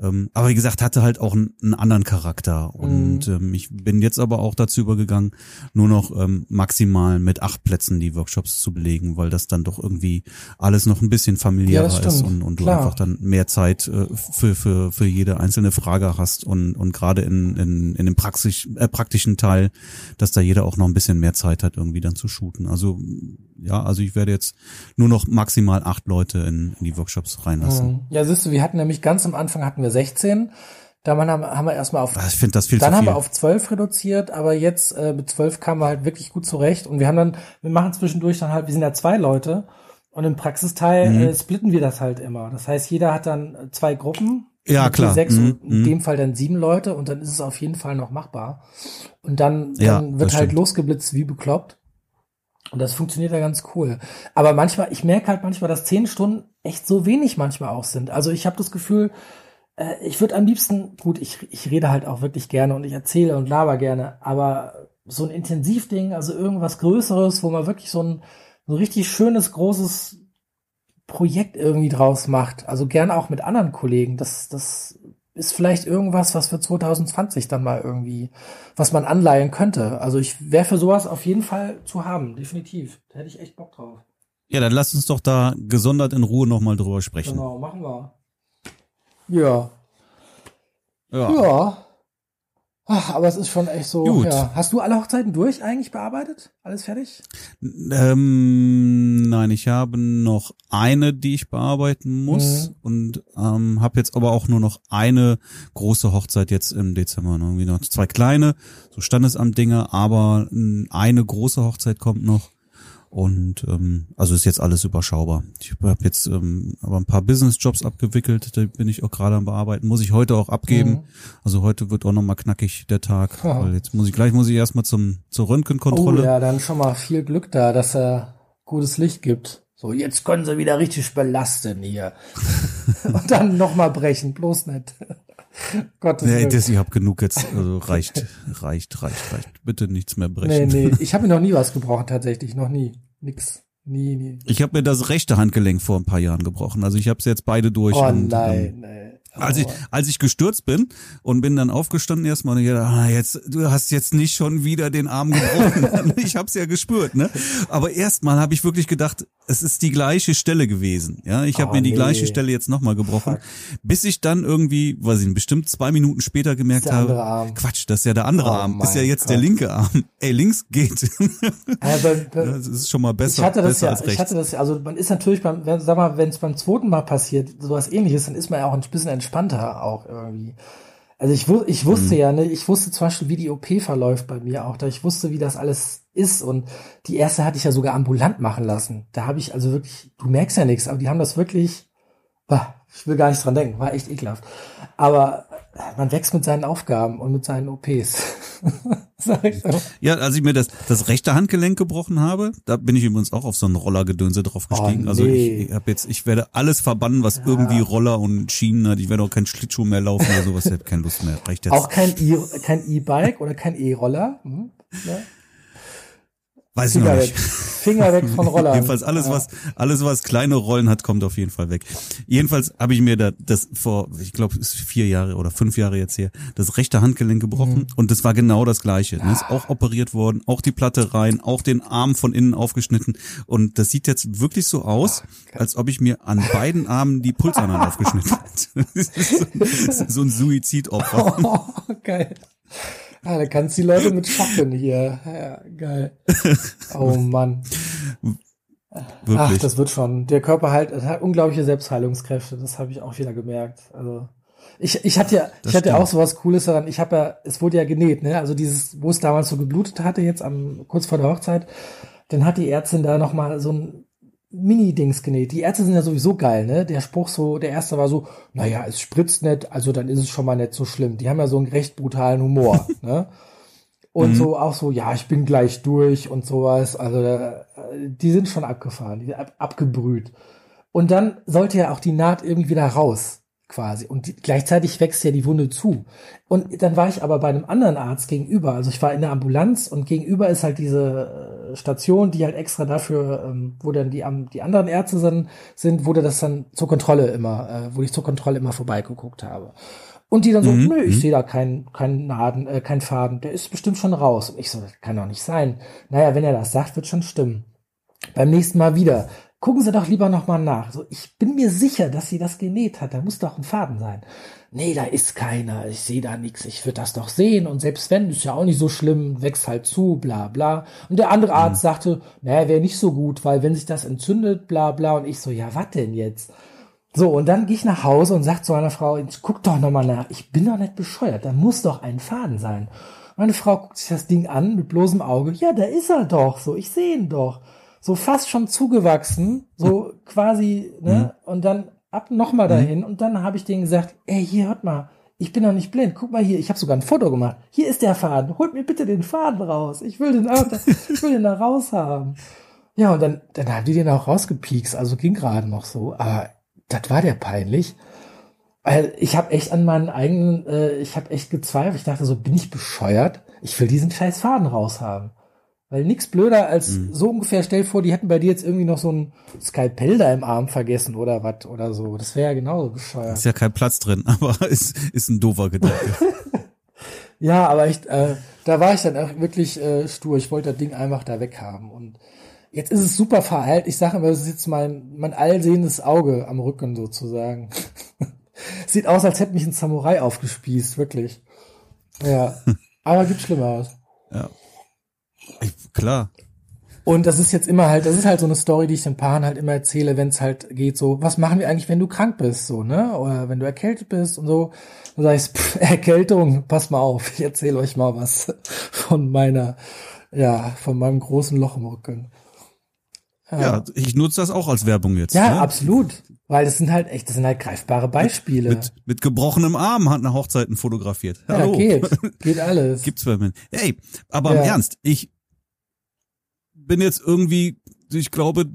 Ähm, aber wie gesagt, hatte halt auch einen, einen anderen Charakter. Und Mhm. ähm, ich bin jetzt aber auch dazu übergegangen, nur noch ähm, maximal mit acht Plätzen die Workshops zu belegen, weil das dann doch irgendwie alles noch ein bisschen familiärer Ja, ist und, und du Klar. einfach dann mehr Zeit äh, für, für, für jede einzelne Frage hast und, und gerade in, in, in dem Praxis, äh, praktischen Teil, dass da jeder auch noch ein bisschen mehr Zeit hat, irgendwie dann zu shooten. Also ja, also ich werde jetzt nur noch maximal acht Leute in, in die Workshops reinlassen. Mhm. Ja, siehst du, wir hatten nämlich ganz am Anfang hatten wir 16. Da haben, haben wir erstmal auf Ich finde das viel dann zu haben viel. wir auf 12 reduziert, aber jetzt äh, mit 12 kamen wir halt wirklich gut zurecht und wir haben dann, wir machen zwischendurch dann halt, wir sind ja zwei Leute und im Praxisteil Mhm. äh, splitten wir das halt immer. Das heißt, jeder hat dann äh, zwei Gruppen. Ja, klar. Sechs Mhm, und in mhm. dem Fall dann sieben Leute und dann ist es auf jeden Fall noch machbar. Und dann, Ja, dann wird das halt stimmt. losgeblitzt wie bekloppt. Und das funktioniert ja ganz cool. Aber manchmal, ich merke halt manchmal, dass zehn Stunden echt so wenig manchmal auch sind. Also ich habe das Gefühl, äh, ich würde am liebsten, gut, ich, ich rede halt auch wirklich gerne und ich erzähle und laber gerne, aber so ein Intensivding, also irgendwas Größeres, wo man wirklich so ein, so ein richtig schönes, großes Projekt irgendwie draus macht. Also gerne auch mit anderen Kollegen. Das, das ist vielleicht irgendwas, was für 2020 dann mal irgendwie, was man anleihen könnte. Also ich wäre für sowas auf jeden Fall zu haben, definitiv. Da hätte ich echt Bock drauf. Ja, dann lass uns doch da gesondert in Ruhe nochmal drüber sprechen. Genau, machen wir. Ja. Ja. Ja. Ach, aber es ist schon echt so. Gut. Ja. Hast du alle Hochzeiten durch eigentlich bearbeitet? Alles fertig? Ähm, nein, ich habe noch eine, die ich bearbeiten muss Mhm. und ähm, habe jetzt aber auch nur noch eine große Hochzeit jetzt im Dezember. Ne? Irgendwie noch zwei kleine, so Standesamt-Dinge, aber eine große Hochzeit kommt noch. Und ähm, also ist jetzt alles überschaubar. Ich habe jetzt ähm, aber ein paar Business-Jobs abgewickelt, da bin ich auch gerade am bearbeiten. Muss ich heute auch abgeben. Mhm. Also heute wird auch nochmal knackig der Tag. Aha. Weil jetzt muss ich gleich muss ich erstmal zum zur Röntgenkontrolle. Oh ja, dann schon mal viel Glück da, dass er gutes Licht gibt. So, jetzt können sie wieder richtig belasten hier. Und dann nochmal brechen, bloß nicht. Gottes Nee, das, ich hab genug jetzt. Also reicht, reicht, reicht, reicht. Bitte nichts mehr Nee, brechen. nee, ich habe mir noch nie was gebrochen, tatsächlich, noch nie. Nix. Nie, nie. Ich habe mir das rechte Handgelenk vor ein paar Jahren gebrochen. Also ich habe es jetzt beide durch. Oh und, nein, Ähm, nee. Als ich, als ich gestürzt bin und bin dann aufgestanden erstmal und ich dachte, ah, jetzt, du hast jetzt nicht schon wieder den Arm gebrochen. ich hab's ja gespürt, ne? Aber erstmal habe ich wirklich gedacht, es ist die gleiche Stelle gewesen. Ja, ich habe Oh, mir die nee. gleiche Stelle jetzt nochmal gebrochen, bis ich dann irgendwie, weiß ich nicht, bestimmt zwei Minuten später gemerkt der habe, Arm. Quatsch, das ist ja der andere Oh Arm, ist ja jetzt der Gott. linke Arm. Ey, links geht. Bei, das ist schon mal besser, ich hatte das besser ja, als ich rechts. hatte das ja, also man ist natürlich beim, sag mal, wenn es beim zweiten Mal passiert, sowas ähnliches, dann ist man ja auch ein bisschen entspannter auch irgendwie. Also ich, wu- ich wusste Mhm. ja, ne, ich wusste zum Beispiel, wie die OP verläuft bei mir auch, da ich wusste, wie das alles ist und die erste hatte ich ja sogar ambulant machen lassen. Da habe ich also wirklich, du merkst ja nichts, aber die haben das wirklich, bah, ich will gar nicht dran denken, war echt ekelhaft. Aber man wächst mit seinen Aufgaben und mit seinen OPs. Sag ich so. Ja, als ich mir das, das rechte Handgelenk gebrochen habe, da bin ich übrigens auch auf so einen Rollergedönse drauf gestiegen. Oh, Also nee. ich, ich habe jetzt, ich werde alles verbannen, was irgendwie Roller und Schienen hat. Ich werde auch kein Schlittschuh mehr laufen oder sowas. Ich habe keine Lust mehr. Reicht jetzt. Auch kein E- kein E-Bike oder kein E-Roller. Hm? Ne? Weiß ich noch Finger nicht. weg. Finger weg von Rollern. Jedenfalls alles, was, alles, was kleine Rollen hat, kommt auf jeden Fall weg. Jedenfalls habe ich mir da das vor, ich glaube, es ist vier Jahre oder fünf Jahre jetzt her, das rechte Handgelenk gebrochen und das war genau das Gleiche. Ne? Ist auch operiert worden, auch die Platte rein, auch den Arm von innen aufgeschnitten und das sieht jetzt wirklich so aus, als ob ich mir an beiden Armen die Pulsadern aufgeschnitten hätte. So, so ein Suizidopfer. Oh, geil. Ah, da kannst du die Leute mit schocken hier. Ja, geil. Oh Mann. Ach, Wirklich. das wird schon. Der Körper halt hat unglaubliche Selbstheilungskräfte. Das habe ich auch wieder gemerkt. Also ich, ich hatte ja, Das ich hatte stimmt. auch sowas Cooles daran. Ich habe ja, es wurde ja genäht, ne? Also dieses, wo es damals so geblutet hatte, jetzt am kurz vor der Hochzeit, dann hat die Ärztin da noch mal so ein Mini-Dings genäht. Die Ärzte sind ja sowieso geil, ne? Der Spruch so, der erste war so, naja, es spritzt nicht, also dann ist es schon mal nicht so schlimm. Die haben ja so einen recht brutalen Humor, ne? Und so auch so, ja, ich bin gleich durch und sowas. Also äh, die sind schon abgefahren, die sind ab, abgebrüht. Und dann sollte ja auch die Naht irgendwie wieder raus, quasi. Und die, gleichzeitig wächst ja die Wunde zu. Und dann war ich aber bei einem anderen Arzt gegenüber. Also ich war in der Ambulanz und gegenüber ist halt diese äh, Station, die halt extra dafür, ähm, wo dann die, am- die anderen Ärzte dann sind, wo das dann zur Kontrolle immer, äh, wo ich zur Kontrolle immer vorbeigeguckt habe. Und die dann so, nö, ich sehe da keinen keinen Naden, äh, keinen Faden, der ist bestimmt schon raus. Und ich so, das kann doch nicht sein. Naja, wenn er das sagt, wird schon stimmen. Beim nächsten Mal wieder. Gucken Sie doch lieber nochmal nach. So, ich bin mir sicher, dass sie das genäht hat. Da muss doch ein Faden sein. Nee, da ist keiner. Ich sehe da nichts. Ich würde das doch sehen. Und selbst wenn, ist ja auch nicht so schlimm. Wächst halt zu, bla bla. Und der andere Arzt sagte, naja, wäre nicht so gut, weil wenn sich das entzündet, bla bla. Und ich so, ja, was denn jetzt? So, und dann gehe ich nach Hause und sag zu meiner Frau, guck doch nochmal nach. Ich bin doch nicht bescheuert. Da muss doch ein Faden sein. Meine Frau guckt sich das Ding an mit bloßem Auge. Ja, da ist er doch. So, ich sehe ihn doch. So fast schon zugewachsen. So quasi, ne? Und dann ab nochmal dahin. Und dann habe ich denen gesagt, ey, hier, hört mal. Ich bin doch nicht blind. Guck mal hier. Ich habe sogar ein Foto gemacht. Hier ist der Faden. Holt mir bitte den Faden raus. Ich will den, auch ich will den da raus haben. Ja, und dann, dann haben die den auch rausgepiekst. Also ging gerade noch so. Aber das war der peinlich. Weil ich habe echt an meinen eigenen, äh, ich habe echt gezweifelt. Ich dachte so, bin ich bescheuert? Ich will diesen scheiß Faden raushaben. Weil nix blöder als so ungefähr, stell vor, die hätten bei dir jetzt irgendwie noch so ein Skalpell da im Arm vergessen oder was oder so. Das wäre ja genauso bescheuert. Ist ja kein Platz drin, aber ist, ist ein doofer Gedanke. Ja, aber ich, äh, da war ich dann auch wirklich äh, stur. Ich wollte das Ding einfach da weghaben. Und jetzt ist es super verheilt. Ich sage immer, das ist jetzt mein, mein allsehendes Auge am Rücken sozusagen. Sieht aus, als hätte mich ein Samurai aufgespießt, wirklich. Ja. Aber gibt Schlimmeres. ja. Ich, klar. Und das ist jetzt immer halt, das ist halt so eine Story, die ich den Paaren halt immer erzähle, wenn es halt geht, so, was machen wir eigentlich, wenn du krank bist, so, ne? Oder wenn du erkältet bist und so. Dann sag ich, pff, Erkältung, pass mal auf, ich erzähle euch mal was von meiner, ja, von meinem großen Loch im Rücken. Ja, ich nutze das auch als Werbung jetzt. Ja, ne? absolut. Weil das sind halt echt, das sind halt greifbare Beispiele. Mit, mit gebrochenem Arm hat eine Hochzeiten fotografiert. ja, Hallo. geht. Geht alles. Gibt's bei mir. Ey, aber Ja. im Ernst, ich bin jetzt irgendwie, ich glaube,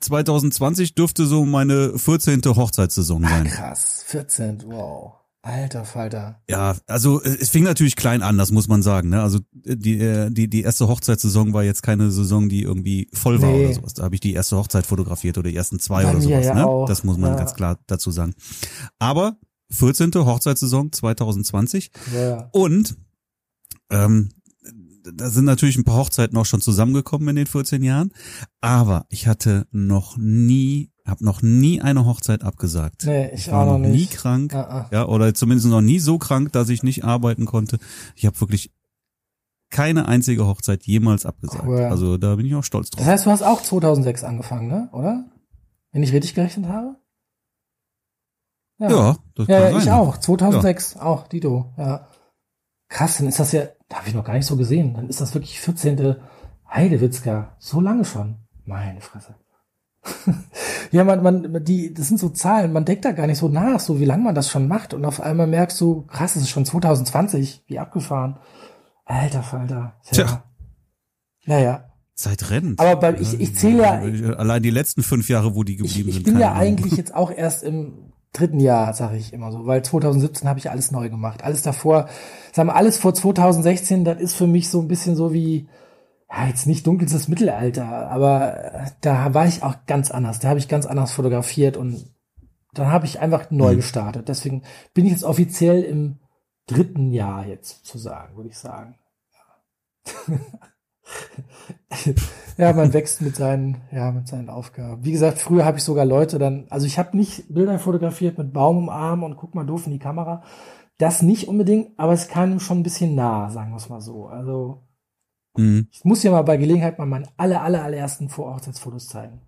2020 dürfte so meine 14. Hochzeitssaison sein. Krass. 14, wow. Alter Falter. Ja, also äh, es fing natürlich klein an, das muss man sagen. Ne? Also äh, die, äh, die, die erste Hochzeitssaison war jetzt keine Saison, die irgendwie voll war Nee. oder sowas. Da habe ich die erste Hochzeit fotografiert oder die ersten zwei Bei oder sowas. ja ne? auch, Das muss man ja. ganz klar dazu sagen. Aber 14. Hochzeitssaison 2020. Ja. Und ähm, da sind natürlich ein paar Hochzeiten auch schon zusammengekommen in den 14 Jahren, aber ich hatte noch nie, habe noch nie eine Hochzeit abgesagt. Nee, ich war auch noch noch nie krank, Ah, ah. ja, oder zumindest noch nie so krank, dass ich nicht arbeiten konnte. Ich habe wirklich keine einzige Hochzeit jemals abgesagt. Cool. Also da bin ich auch stolz Das drauf. heißt, du hast auch 2006 angefangen, ne? Oder? Wenn ich richtig gerechnet habe? Ja, das Ja, kann ja ich sein. auch. 2006 auch, Dito. Ja. Krass, dann ist das ja, da habe ich noch gar nicht so gesehen. Dann ist das wirklich 14. Heidewitzka. So lange schon. Meine Fresse. ja, man, man, die, das sind so Zahlen, man denkt da gar nicht so nach, so wie lange man das schon macht. Und auf einmal merkst du, krass, es ist schon 2020, wie abgefahren. Alter Falter. Ja. Tja. Ja, ja. Zeit rennt. Aber bei, ich, ich zähle ja, Allein die letzten fünf Jahre, wo die ich, geblieben ich sind. bin keine ja eigentlich jetzt auch erst im dritten Jahr, sage ich immer so, weil 2017 habe ich alles neu gemacht. Alles davor, sagen wir, alles vor 2016, das ist für mich so ein bisschen so wie, ja, jetzt nicht dunkelstes Mittelalter, aber äh, da war ich auch ganz anders. Da habe ich ganz anders fotografiert und dann habe ich einfach neu Mhm. gestartet. Deswegen bin ich jetzt offiziell im dritten Jahr jetzt zu sagen, würde ich sagen. Ja. ja, man wächst mit seinen, ja, mit seinen Aufgaben. Wie gesagt, früher habe ich sogar Leute dann, also ich habe nicht Bilder fotografiert mit Baum im Arm und guck mal doof in die Kamera. Das nicht unbedingt, aber es kam schon ein bisschen nah, sagen wir es mal so. Also Mhm. ich muss ja mal bei Gelegenheit mal meine aller, aller, allerersten Vorhochzeitsfotos zeigen.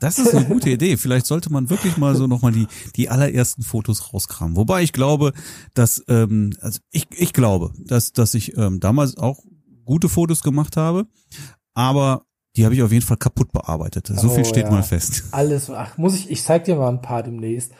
Das ist eine gute Idee. Vielleicht sollte man wirklich mal so nochmal die, die allerersten Fotos rauskramen. Wobei ich glaube, dass, ähm, also ich, ich glaube, dass, dass ich ähm, damals auch gute Fotos gemacht habe, aber die habe ich auf jeden Fall kaputt bearbeitet. So Oh, viel steht ja. mal fest. Alles, ach, muss ich, ich zeig dir mal ein paar demnächst.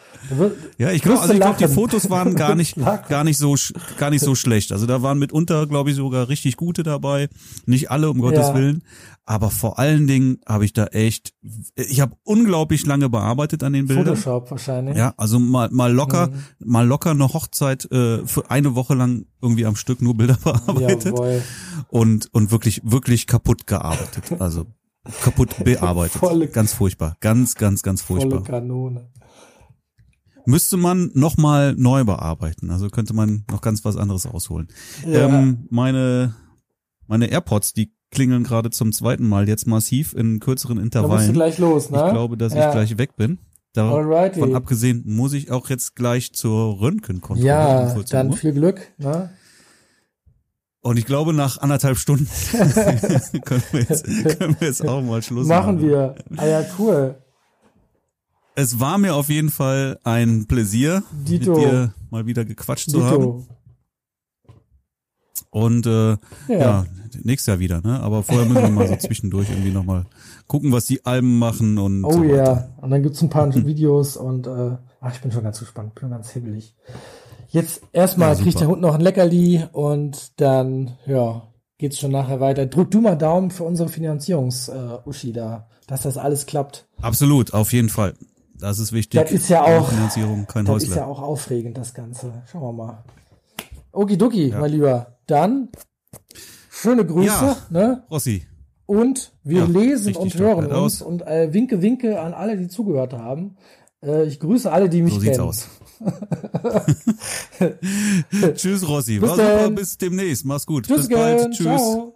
Ja, ich glaube, also ich glaube, die. Fotos waren gar nicht, gar nicht so, gar nicht so schlecht. Also da waren mitunter, glaube ich, sogar richtig gute dabei. Nicht alle, um Gottes Ja. Willen. Aber vor allen Dingen habe ich da echt, ich habe unglaublich lange bearbeitet an den Bildern. Photoshop wahrscheinlich. Ja, also mal, mal locker, Mhm. mal locker eine Hochzeit äh, für eine Woche lang irgendwie am Stück nur Bilder bearbeitet Jawohl. und und wirklich wirklich kaputt gearbeitet, also kaputt bearbeitet. Volle- ganz furchtbar, ganz ganz ganz Volle furchtbar. Kanone. Müsste man noch mal neu bearbeiten, also könnte man noch ganz was anderes ausholen. Ja. Ähm, meine meine AirPods, die klingeln gerade zum zweiten Mal jetzt massiv in kürzeren da Intervallen. gleich los, ne? Ich glaube, dass Ja. ich gleich weg bin. Davon abgesehen muss ich auch jetzt gleich zur Röntgenkontrolle. Ja, 14 dann Uhr. viel Glück, ne? Und ich glaube, nach anderthalb Stunden können, wir jetzt, können wir jetzt auch mal Schluss machen. Machen wir. Ah ja, cool. Es war mir auf jeden Fall ein Pläsier, Dito. mit dir mal wieder gequatscht zu haben. Dito. Und äh, ja. Ja. Nächstes Jahr wieder, ne? Aber vorher müssen wir mal so zwischendurch irgendwie nochmal gucken, was die Alben machen und Oh so ja. weiter. Und dann gibt's ein paar Videos und äh, ach, ich bin schon ganz gespannt, bin ganz hibbelig. Jetzt erstmal Ja, kriegt der Hund noch ein Leckerli und dann, ja, geht's schon nachher weiter. Drück du mal Daumen für unsere Finanzierungs-Uschi da, dass das alles klappt. Absolut, auf jeden Fall. Das ist wichtig. Das ist ja auch- Finanzierung, kein Das ist ja auch aufregend, das Ganze. Schauen wir mal. Okidoki, mein Lieber. Dann schöne Grüße, Ja. ne? Rossi, Und wir Ja, lesen und hören uns aus. und äh, winke, winke an alle, die zugehört haben. Äh, ich grüße alle, die mich so sieht's kennen. aus. Tschüss, Rossi. Bis War super, bis demnächst. Mach's gut. Tschüss, bis bald. gern. Tschüss. Ciao.